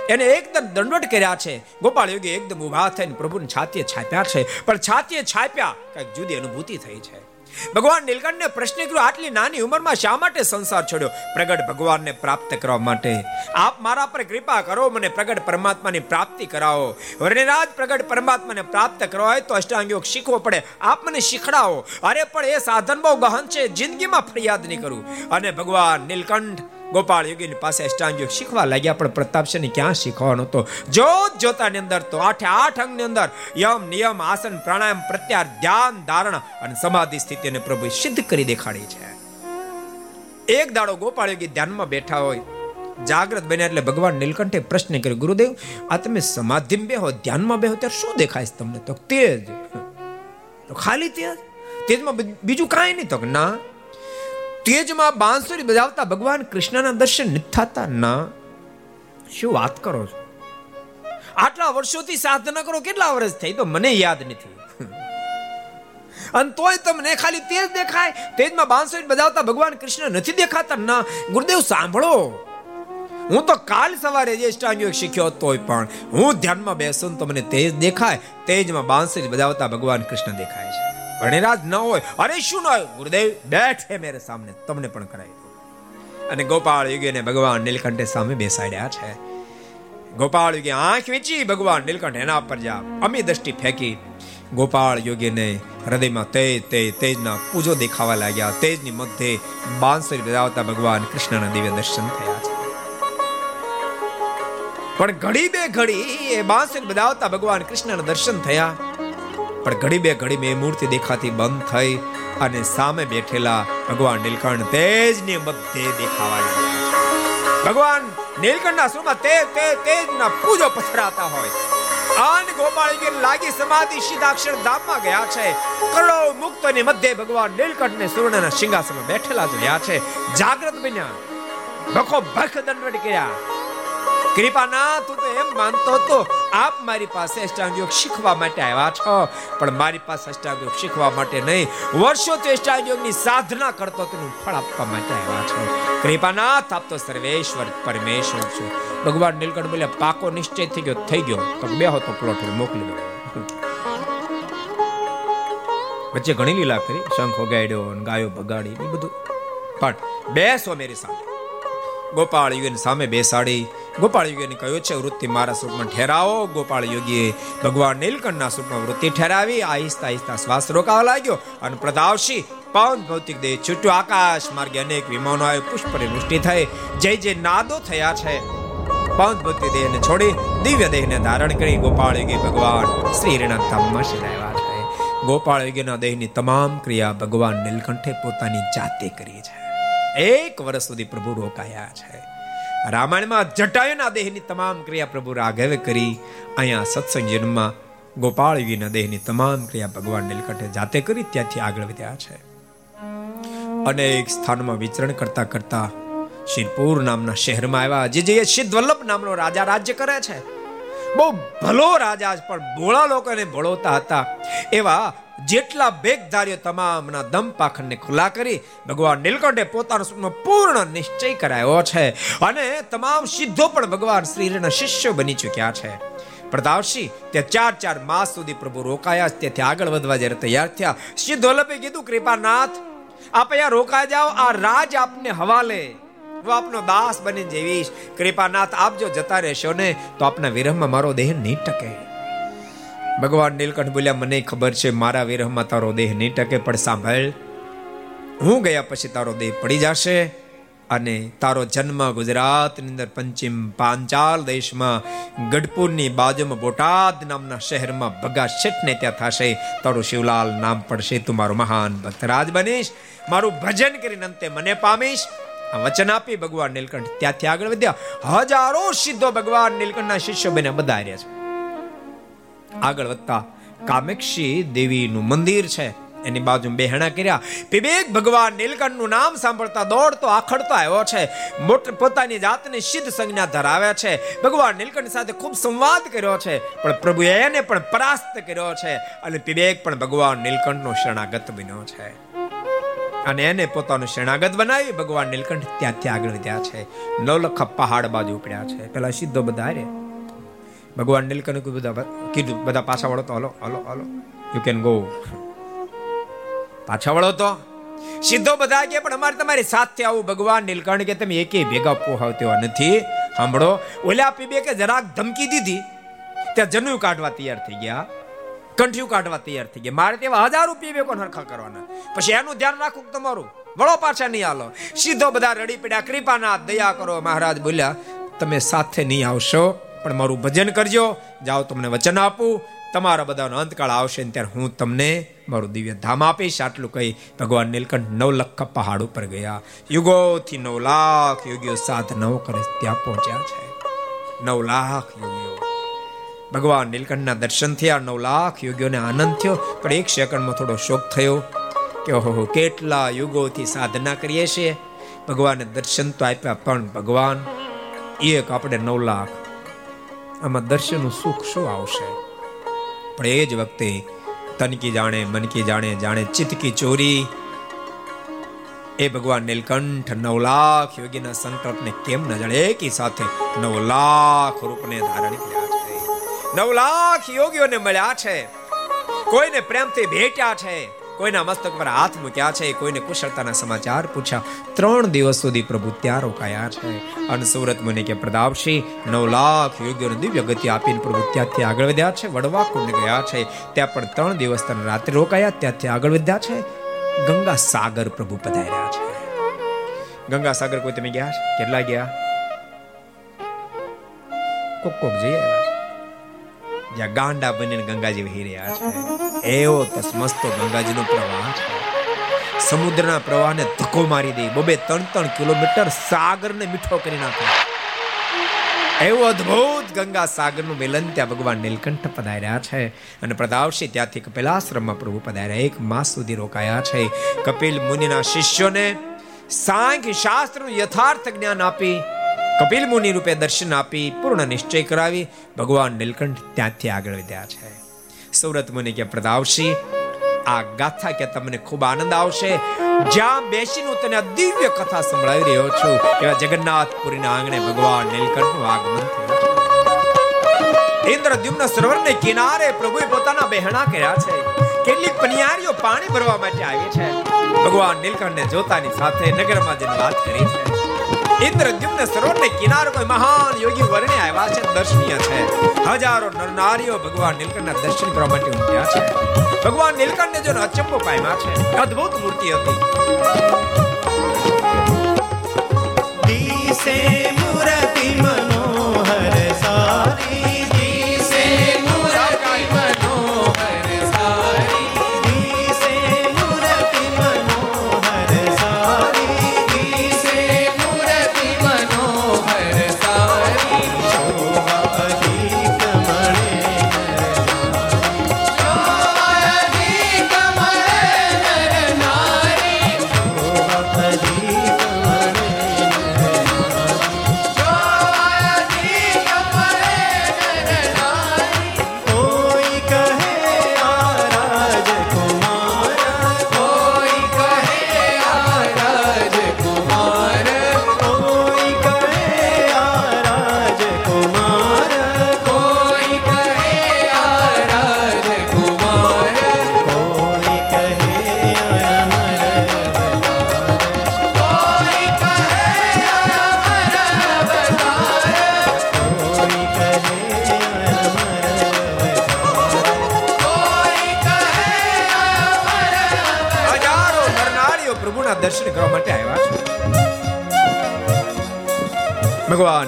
એને એકદમ દંડવટ કર્યા છે. ગોપાળ યોગી એકદમ ઊભા થઈને પ્રભુને છાતીએ છાપ્યા છે. પણ છાતીએ છાપ્યા, કંઈક જુદી અનુભૂતિ થઈ છે. ભગવાન નીલકંઠને પ્રશ્ન કર્યો, આટલી નાની ઉંમરમાં શા માટે સંસાર છોડ્યો? પ્રગટ ભગવાનને પ્રાપ્ત કરવા માટે. આપ મારા પર કૃપા કરો, મને પ્રગટ પરમાત્માની પ્રાપ્તિ કરાવો. વર્ણિરાજ પ્રગટ પરમાત્માને પ્રાપ્ત કરવા હોય તો અષ્ટાંગ યોગ શીખવો પડે. આપ મને શીખડાવો. અરે પણ એ સાધન બહુ ગહન છે, જિંદગીમાં ફરિયાદ નહીં કરું. અને ભગવાન નીલકંઠ ગોપાળ યોગીની પાસે અષ્ટાંગ શીખવા લાગ્યા, પણ પ્રતાપસિંહને ક્યાં શીખવાનો હતો? જોત જોતાની અંદર તો આઠે આઠ અંગની અંદર યમ, નિયમ, આસન, પ્રાણાયામ પ્રત્યાર ધ્યાન, ધારણ અને સમાધિ સ્થિતિને પ્રભુ સિદ્ધ કરી દેખાડી છે. એક દાડો ગોપાળ યોગી ધ્યાનમાં બેઠા હોય, જાગ્રત બન્યા એટલે ભગવાન નીલકંઠે પ્રશ્ન કર્યો, ગુરુદેવ, આ તમે સમાધિમાં બેહો, ધ્યાનમાં બેહો, ત્યારે શું દેખાય છે તમને? તો તેજ, તો ખાલી તેજ? તેજમાં બીજું કાંઈ નહીં? તો ના તેજમાં બાંસુરી બજાવતા ભગવાન કૃષ્ણના દર્શન નથી થતા ના. શું વાત કરો છો? આટલા વર્ષોથી સાધના કરો, કેટલા વર્ષ થઈ? તો મને યાદ નથી. અને તોય તમને ખાલી તેજ દેખાય. તેજમાં બાંસુરી બજાવતા ભગવાન કૃષ્ણ નથી દેખાતા ના. ગુરુદેવ, સાંભળો. હું તો કાલ સવારે જે અષ્ટાંગ શીખ્યો તોય પણ હું ધ્યાનમાં બેસું તો મને તેજ દેખાય. તેજમાં બાંસુરી બજાવતા ભગવાન કૃષ્ણ દેખાય છે. ભણેરાજ ન હોય. અરે શું ન હોય? ગુરુદેવ, બેઠે મેરે સામને. તમને પણ કરાવી દો અને ગોપાળ યુગીને ભગવાન નીલકંઠે સામે બેસાડ્યા છે. ગોપાળ યોગી આંખ વીંચી, ભગવાન નીલકંઠ એના પર જા. અમી દ્રષ્ટિ ફેંકી. ગોપાળ યોગીને હૃદયમાં તેજ તેજ તેજના પૂજો દેખાવા લાગ્યા. તેજની મધ્યે બાંસરી બજાવતા ભગવાન કૃષ્ણના દિવ્ય દર્શન થયા છે. પણ ઘડી બે ઘડી એ બાંસરી બજાવતા ભગવાન કૃષ્ણના દર્શન થયા. પણ ઘડી બે ઘડી બે મૂર્તિ દેખાતી બંધ થઈ અને સામે બેઠેલા ભગવાન નીલકંઠ તેજની મધ્યે દેખાવા લાગ્યા. ભગવાન નીલકંઠના સ્વરૂપમાં તે તે તેજના પૂજો પથરાતા હોય. આન ગોપાળગીર લાગી સમાધિ સિદ્ધાક્ષર ધામમાં ગયા છે. કરોડો મુક્તોની મધ્યે ભગવાન નીલકંઠને સુવર્ણના સિંહાસનમાં બેઠેલા જોયા છે. જાગ્રત બન્યા. ભખો ભખ દંડવટ કર્યા. કૃપાના, તું તો એમ માનતો હતો, આપ મારી પાસે અષ્ટાંગ યોગ શીખવા માટે આવ્યા છો. પણ મારી પાસે અષ્ટાંગ યોગ શીખવા માટે નહીં વર્ષોથી અષ્ટાંગ યોગની સાધના કરતો તેનું ફળ આપવા માટે આવ્યા છો. કૃપાનાથ આપ તો સર્વેશ્વર, પરમેશ્વર છો. ભગવાન નીલકંઠ બોલે, પાકો નિશ્ચય થઈ ગયો થઈ ગયો. તો બેહો તો પ્લોટ મોકલી દો વચ્ચે ઘણી લીલા કરી, શંખ વગાડ્યો ગાયો બગાડી એ બધું. પણ બેસો મેરી સામે. ગોપાળ યોગીની સામે બેસાડી ગોપાળ યોગીને કહ્યું છે, વૃત્તિ મારા સ્વરૂપમાં ઠેરાવો. ગોપાળ યોગીએ ભગવાન નીલકંઠના સ્વરૂપમાં વૃત્તિ ઠેરાવી, આહિસ્તા આહિસ્તા શ્વાસ રોકાવા લાગ્યો અને પ્રદાવશી પવન ભૌતિક દેહ છૂટ્યો. આકાશ માર્ગે અનેક વિમાનો આવે પુષ્પની વૃષ્ટિ થઈ. જય જય નાદો થયા છે. પવન ભૌતિક દેહને છોડી દિવ્ય દેહને ધારણ કરી ગોપાળ યોગી ભગવાન શ્રી હરિના ધામમાં છે. ગોપાળ યોગીના દેહની તમામ ક્રિયા ભગવાન નીલકંઠે પોતાની જાતે કરી છે. એક વર્ષ સુધી પ્રભુ રોકાયા છે. રામાયણમાં જટાયુના દેહની તમામ ક્રિયા પ્રભુ રાઘવે કરી. અહીંયા સત્સંગ જન્મમાં ગોપાળવીના દેહની તમામ ક્રિયા ભગવાન નીલકંઠે જાતે કરી, ત્યાંથી આગળ વધ્યા છે. અનેક સ્થાનમાં વિચરણ કરતા કરતા શિરપુર નામના શહેરમાં આવ્યા. જે જે સિદ્ધ વલ્લભ નામનો રાજા રાજ્ય કરે છે. બહુ ભલો રાજા પણ ભોળા લોકોને ભળોતા હતા. એવા જેટલા બેગધારીઓ તમામના દમ પાખંડને ખુલ્લા કરી ભગવાન નીલકંઠે પોતાનો સ્વપ્ન પૂર્ણ નિશ્ચય કરાયો છે. અને તમામ સિદ્ધો પણ ભગવાન શ્રીના શિષ્ય બની ચૂક્યા છે. પ્રતાપસિંહ તે ચાર ચાર માસ સુધી પ્રભુ રોકાયા તેથી આગળ વધવા જ્યારે તૈયાર થયા, સિદ્ધ વલ્લભે કીધું, કૃપાનાથ, આપ અહીંયા રોકાઈ જાઓ, આ રાજ આપને હવાલે. હું આપનો દાસ બની જેવીશ કૃપાનાથ, આપ જો જતા રહેશો ને, તો આપના વિરહમાં મારો દેહ નહીં ટકે ભગવાન નીલકંઠ બોલ્યા, મને ખબર છે, મારા વિરહમાં તારો દેહ નહીં ટકે પણ સાંભળ. હું ગયા પછી તારો દેહ પડી જશે અને તારો જન્મ ગુજરાતની અંદર પંચિમ પાંચાલ દેશમાં, ગઢપુરની બાજુમાં, બોટાદ નામના શહેરમાં ભગા શેઠને ત્યાં થશે. તારું શિવલાલ નામ પડશે, તું મારો મહાન ભક્તરાજ બનીશ. મારું ભજન કરીને અંતે મને પામીશ. આ વચન આપી ભગવાન નીલકંઠ ત્યાંથી આગળ વધ્યા. હજારો સિદ્ધો ભગવાન નીલકંઠના શિષ્યો બને બધા રહ્યા છે. આગળ વધતા, કામેક્ષી દેવીનું મંદિર છે. એની બાજુ બેહણા કર્યા. પિબેક ભગવાન નીલકંઠનું નામ સાંભળતા દોડતો આખડતો આવ્યો છે. પોતાની જાતને સિદ્ધ સંજ્ઞા ધરાવે છે. ભગવાન નીલકંઠ સાથે ખૂબ સંવાદ કર્યો છે. પણ પ્રભુ એને પણ પરાસ્ત કર્યો છે. અને પિબેક પણ ભગવાન નીલકંઠનો શરણાગત બન્યો છે. અને એને પોતાનું શરણાગત બનાવી ભગવાન નીલકંઠ ત્યાંથી આગળ વધ્યા છે. નવલખા પહાડ બાજુ ઉપડ્યા છે. પેલા સિદ્ધો બધા રે. ભગવાન નીલકંઠ બધા કીધું બધા પાછા વળો તો hello hello hello you can go પાછા વળો તો સીધો બધા કે પણ અમારે તમારી સાથે આવું ભગવાન નીલકંઠ કે તમે એકે ભેગા પોહાવ તેવા નથી. સાંભળો, ઓલા પીબે કે જરાક ધમકી દીધી. ત્યાં જનુ કાઢવા તૈયાર થઈ ગયા. કંઠિયું કાઢવા તૈયાર થઈ ગયા. મારે તેવા હજાર રૂપિયા બે કોણ હરખા કરવાના. પછી એનું ધ્યાન રાખવું તમારું? વળો પાછા નહીં હાલો. સીધો બધા રડી પડ્યા. કૃપાના દયા કરો. મહારાજ બોલ્યા, તમે સાથે નહીં આવશો. પણ મારું ભજન કરજો. જાઓ તમને વચન આપું. તમારા બધાનો અંતકાળ આવશે ત્યારે હું તમને મારું દિવ્ય ધામ આપીશ. આટલું કહી ભગવાન નીલકંઠ નવ લખ પહાડ ઉપર ગયા. યુગોથી નવ લાખ યોગીઓ સાધનાઓ કરે ત્યાં પહોંચ્યા છે. નવ લાખ યોગીઓ. ભગવાન નીલકંઠના દર્શન થયા. નવ લાખ યોગીઓને આનંદ થયો. પણ એક સેકન્ડમાં થોડો શોક થયો કે ઓહો કેટલા યુગોથી સાધના કરીએ છીએ. ભગવાનને દર્શન તો આપ્યા, પણ ભગવાન, એક આપણે નવ લાખ આમાં દર્શનનું સુખ શું આવશે? પણ એ જ વખતે તનકી જાણે મનકી જાણે જાણે ચિતકી ચોરી. એ ભગવાન નીલકંઠ નવ લાખ યોગીના સંકલ્પને કેમ ન જાણે, એકી સાથે નવ લાખ રૂપને ધારણ કર્યા છે. નવ લાખ યોગીઓને મળ્યા છે. કોઈને પ્રેમથી ભેટ્યા છે. કોઈના મસ્તક પર હાથ મૂક્યા છે, કોઈને કુશળતાના સમાચાર પૂછ્યા. ત્રણ દિવસ સુધી પ્રભુ ત્યાં રોકાયા છે. અને સુરત મુનિ કે પ્રતાપસિંહ નવ લાખ યોગીઓને દિવ્ય ગતિ આપીને પ્રભુ ત્યાંથી આગળ વધ્યા છે. વડવા કુંડ ગયા છે. ત્યાં પણ ત્રણ દિવસ તને રાત્રે રોકાયા, ત્યાંથી આગળ વધ્યા છે. ગંગા સાગર પ્રભુ પધાર્યા છે. ગંગા સાગર કોઈ તમે ગયા છે? કેટલા ગયા? કોક કોક જઈ આવ્યા જ્યાં ગાંડા બનીને ગંગાજી વહી રહ્યા છે. એવો તસમસ્તો ગંગાજીનો પ્રવાહ સમુદ્રના પ્રવાહને ધક્કો મારી દે. બબે ત્રણ ત્રણ કિલોમીટર સાગરને મીઠો કરી નાખે. એવું અદ્ભુત ગંગા સાગરનું મિલન ત્યાં ભગવાન નીલકંઠ પધાર્યા છે અને પ્રતાપસિંહ ત્યાંથી કપિલાશ્રમમાં પ્રભુ પધાર્યા. એક માસ સુધી રોકાયા છે. કપિલ મુનિના શિષ્યોને સાંખ્ય શાસ્ત્રનું યથાર્થ જ્ઞાન આપી, કપિલ મુનિ રૂપે દર્શન આપી, પૂર્ણ નિશ્ચય કરાવી, ભગવાન નીલકંઠ ત્યાંથી આગળ વધ્યા છે. સુરત મુનિ કે પ્રતાપસિંહ આ ગાથા કે તમને ખૂબ આનંદ આવશે. જ્યાં બેસીને તને દિવ્ય કથા સંભળાવી રહ્યો છું. એવા જગન્નાથપુરીના આંગણે ભગવાન નીલકંઠનું આગમન થયું ઇન્દ્રદ્યુમ્ન સરોવરને કિનારે પ્રભુએ પોતાના બહેણા કર્યા છે. કેટલીક પનિયારીઓ પાણી ભરવા માટે આવી છે. ભગવાન નીલકંઠને જોતાની સાથે નગરમાં જઈને વાત કરી છે. ઇન્દ્રદ્યુમ્ન સરોવરને કિનારે કોઈ મહાન યોગી વર્ણે આવ્યા છે, દર્શનીય છે. હજારો નરનારીઓ ભગવાન નીલકંઠના દર્શન કરવા માટે ઉમટ્યા છે. ભગવાન નીલકંઠને જો અચંબો પામ્યા છે. અદ્ભુત મૂર્તિ હતી. દિશે મૂર્તિ મનોહર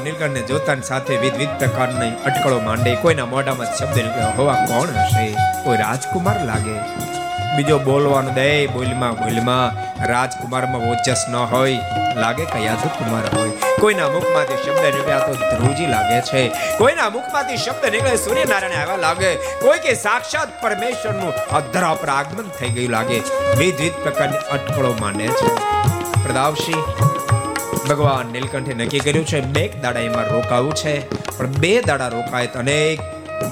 ભગવાન નીલકંઠને જોતાની સાથે વિવિધ પ્રકારની અટકળો માંડે. કોઈના મોઢામાં શબ્દ નીકળ્યો. હોવા કોણ હશે? કોઈ રાજકુમાર લાગે? બીજો બોલવાનું દે, બોલમાં બોલમાં. રાજકુમારમાં ઓજસ ન હોય. લાગે કે યાદવકુમાર હોય. કોઈના મુખમાંથી શબ્દ નીકળ્યા તો ધ્રુવજી લાગે છે. કોઈના મુખમાંથી શબ્દ નીકળે, સૂર્યનારાયણ આવ્યા લાગે. કોઈ કે સાક્ષાત પરમેશ્વરનું અધરા પર આગમન થઈ ગયું લાગે વિવિધ પ્રકારની અટકળો માંડે છે. પ્રદાવશી ભગવાન નીલકંઠે નક્કી કર્યું છે બે દાડા એમાં રોકાવું છે. પણ બે દાડા રોકાય તો અનેક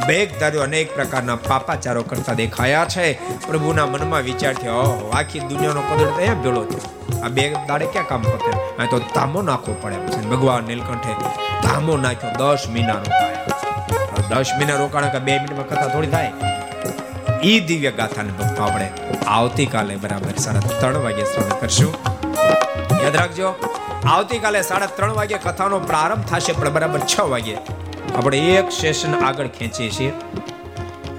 બેગ ધાર્યો અનેક પ્રકારના પાપાચારો કરતા દેખાયા છે. પ્રભુના મનમાં વિચાર થયો આખી દુનિયાનો કદર તો ભેળો થયો. આ બે દાડે ક્યાં કામ પતે? આ તો તામો નાખવો પડે છે ભગવાન નીલકંઠે તામો નાખ્યો, દસ મહિના રોકાયા. દસ મહિના રોકાણ કે બે મિનિટમાં કથા થોડી થાય? ઈ દિવ્ય ગાથાને ભક્તો આપણે આવતીકાલે બરાબર સાડા ત્રણ વાગે શ્રવણ કરશું. યાદ રાખજો. આવતીકાલે સાડા ત્રણ વાગે કથાનો પ્રારંભ થશે, પણ બરાબર છ વાગે. આપણે એક સેશન આગળ ખેંચીએ છીએ.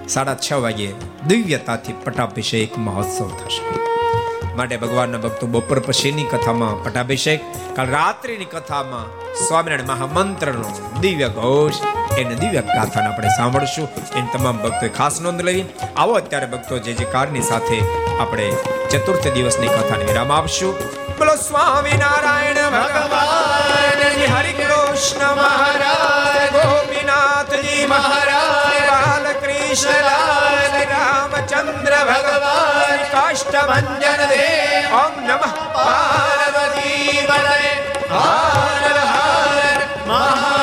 સાડા છ વાગે દિવ્યતાથી પટાભિષેક મહોત્સવ થશે. માટે ભગવાનના ભક્તો બપોર પછીની કથામાં પટાભિષેક કાલ રાત્રિની કથામાં સ્વામિનારાયણ મહામંત્રનો દિવ્ય ઘોષ, એને દિવ્ય ગાથાને આપણે સાંભળશું. એની તમામ ભક્તોએ ખાસ નોંધ લેવી આવો અત્યારે ભક્તો જે જે કારની સાથે આપણે ચતુર્થ દિવસની કથાને વિરામ આપશું. બોલો સ્વામિનારાયણ ભગવાન હરિ કૃષ્ણ મહારાજ, ગોપીનાથજી મહારાજ બાલકૃષ્ણ રામચંદ્ર ભગવાન કાષ્ટભન દેવ, ઓમ નમઃ પાર્વતી હર હર મહા